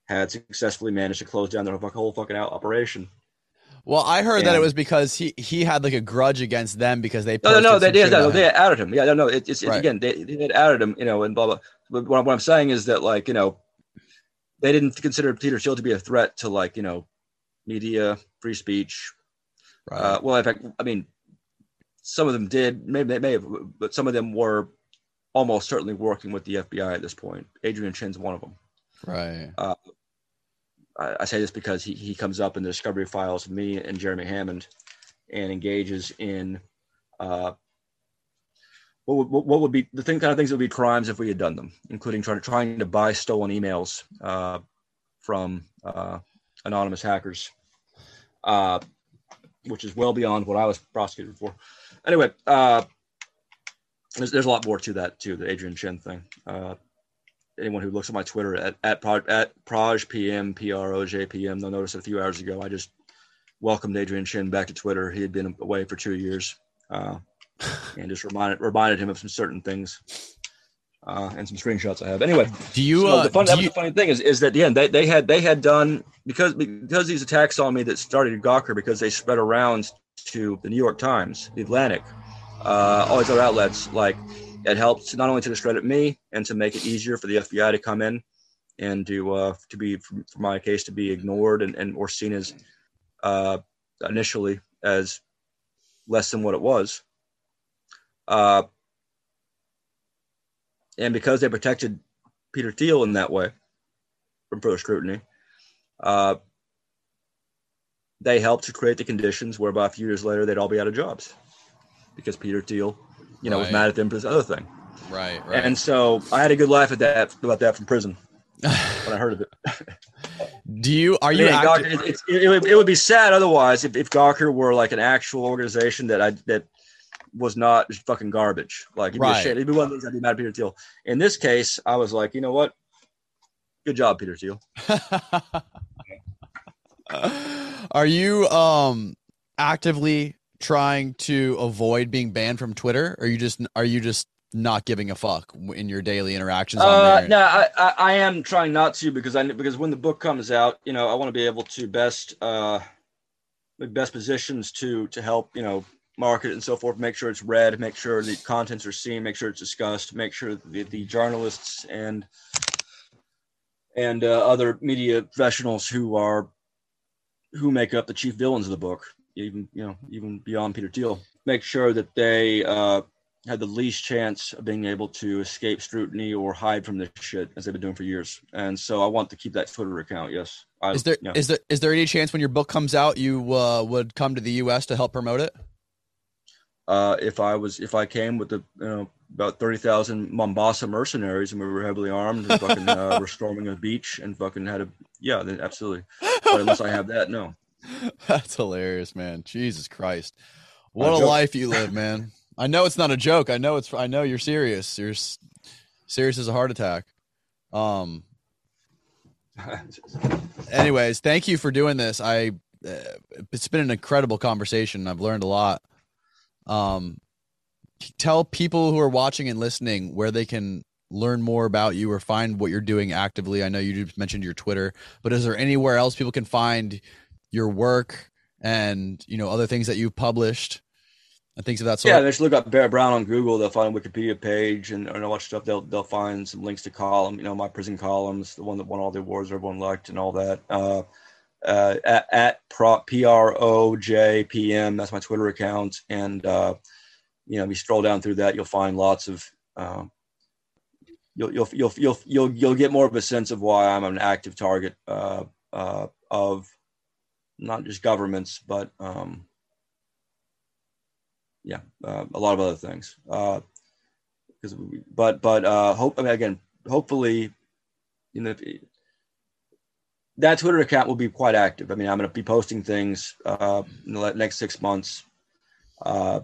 had successfully managed to close down their whole fucking out operation. Well, I heard and, that it was because he he had like a grudge against them because they no no no they did no, they had outed him yeah no no it, it's, it's right. again they, they had outed him you know and blah blah. But what, I'm saying is that like you know they didn't consider Peter Thiel to be a threat to like you know media free speech. Right. Uh, well, in fact, I mean, some of them did maybe they may have, but some of them were almost certainly working with the FBI at this point. Adrian Chen's one of them. Right. Uh, I, I, say this because he, he comes up in the discovery files of me and Jeremy Hammond and engages in uh, what would, what would be the thing kind of things that would be crimes if we had done them, including trying, trying to buy stolen emails uh, from uh, anonymous hackers, uh, which is well beyond what I was prosecuted for. Anyway, uh, there's, there's a lot more to that too, the Adrian Chen thing. Uh, anyone who looks at my Twitter at at, Proj, at Proj PM P R O J P M, they'll notice a few hours ago I just welcomed Adrian Chen back to Twitter. He had been away for two years, uh, and just reminded reminded him of some certain things. Uh, and some screenshots I have. Anyway, do you? So uh, the, fun, do you... the funny thing is, is that the end they, they had they had done because because these attacks on me that started Gawker because they spread around to the New York Times, the Atlantic, uh, all these other outlets like it helps not only to discredit me and to make it easier for the FBI to come in and to uh, to be for my case to be ignored and, and or seen as uh, initially as less than what it was. Uh, and because they protected Peter Thiel in that way from further scrutiny, uh, they helped to create the conditions whereby a few years later they'd all be out of jobs because Peter Thiel you know, right. was mad at them for this other thing. Right, right. And so I had a good laugh at that about that from prison when I heard of it. Do you are you? I mean, Gawker, it, it, it, would, it, would, be sad otherwise if, if Gawker were like an actual organization that I that was not just fucking garbage. Like it'd, right. be, shame. it'd be one of those I'd be mad at Peter Thiel. In this case, I was like, you know what? Good job, Peter Thiel. are you um actively trying to avoid being banned from Twitter? Or are you just are you just not giving a fuck in your daily interactions? Uh, no, I, I, I am trying not to because I because when the book comes out, you know, I want to be able to best uh, best positions to to help you know market and so forth. Make sure it's read, make sure the contents are seen, make sure it's discussed, make sure the, the journalists and and uh, other media professionals who are who make up the chief villains of the book even you know even beyond Peter Thiel, make sure that they uh, had the least chance of being able to escape scrutiny or hide from this shit as they've been doing for years. And so I want to keep that Twitter account. Yes. I, is there yeah. is there is there any chance when your book comes out you uh, would come to the U.S. to help promote it? Uh, if I was if I came with the you know about thirty thousand Mombasa mercenaries and we were heavily armed and fucking uh, were storming a beach and fucking had a yeah then absolutely. But unless I have that, no. That's hilarious, man. Jesus Christ. What a, a life you live, man. I know it's not a joke. I know it's I know you're serious. You're serious as a heart attack. Um anyways, thank you for doing this. I uh, it's been an incredible conversation. I've learned a lot. Um tell people who are watching and listening where they can learn more about you or find what you're doing actively. I know you just mentioned your Twitter, but is there anywhere else people can find your work and you know other things that you've published and things of that sort. Yeah, they should look up Barrett Brown on Google. They'll find a Wikipedia page and, and all that stuff. They'll they'll find some links to column. You know, my prison columns, the one that won all the awards everyone liked, and all that. Uh, uh, at, at pro, P R O J P M. That's my Twitter account, and uh, you know, if you stroll down through that, you'll find lots of um, you'll, you'll you'll you'll you'll you'll get more of a sense of why I'm an active target uh, uh, of not just governments, but um, yeah, uh, a lot of other things. Because, uh, but but uh, hope I mean, again, hopefully, you know, that Twitter account will be quite active. I mean, I'm going to be posting things uh, in the next six months. Uh,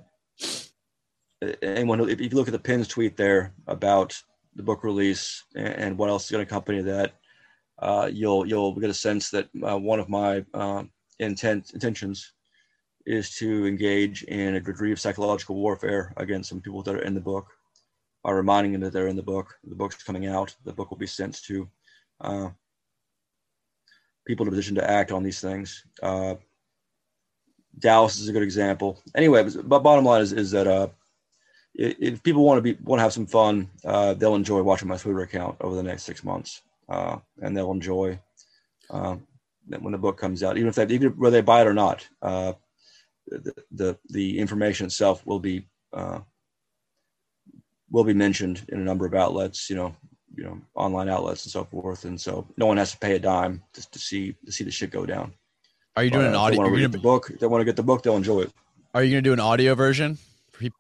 anyone, if you look at the pins tweet there about the book release and, what else is going to accompany that, uh, you'll you'll get a sense that uh, one of my uh, intent intentions is to engage in a degree of psychological warfare against some people that are in the book, by reminding them that they're in the book. The book's coming out. The book will be sent to uh, people in a position to act on these things. Uh, Dallas is a good example. Anyway, but bottom line is is that uh, if people want to be want to have some fun, uh, they'll enjoy watching my Twitter account over the next six months, uh, and they'll enjoy uh, when the book comes out, even if they even whether they buy it or not. Uh, the, the the information itself will be uh, will be mentioned in a number of outlets, you know, you know, online outlets and so forth, and so no one has to pay a dime just to see to see the shit go down. Are you doing uh, an audio? They want to read the book. They want to get the book, they'll enjoy it. Are you going to do an audio version?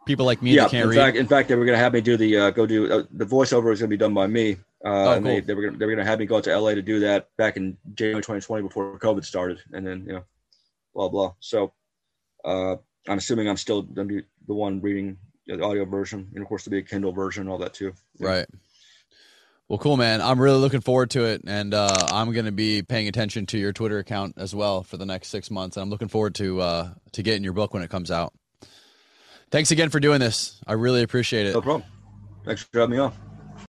people like me yeah, in read. fact, in fact, they were going to have me do the uh, go do uh, the voiceover is going to be done by me. Uh, Oh, and they, cool. they were gonna, they were going to have me go out to LA to do that back in January 2020 before COVID started, and then you know, blah blah. So, uh, I'm assuming I'm still going to be the one reading the audio version, and of course there'll be a Kindle version, and all that too. Right. Well, cool, man. I'm really looking forward to it, and uh, I'm going to be paying attention to your Twitter account as well for the next six months. And I'm looking forward to uh, to getting your book when it comes out. Thanks again for doing this. I really appreciate it. No problem. Thanks for having me on.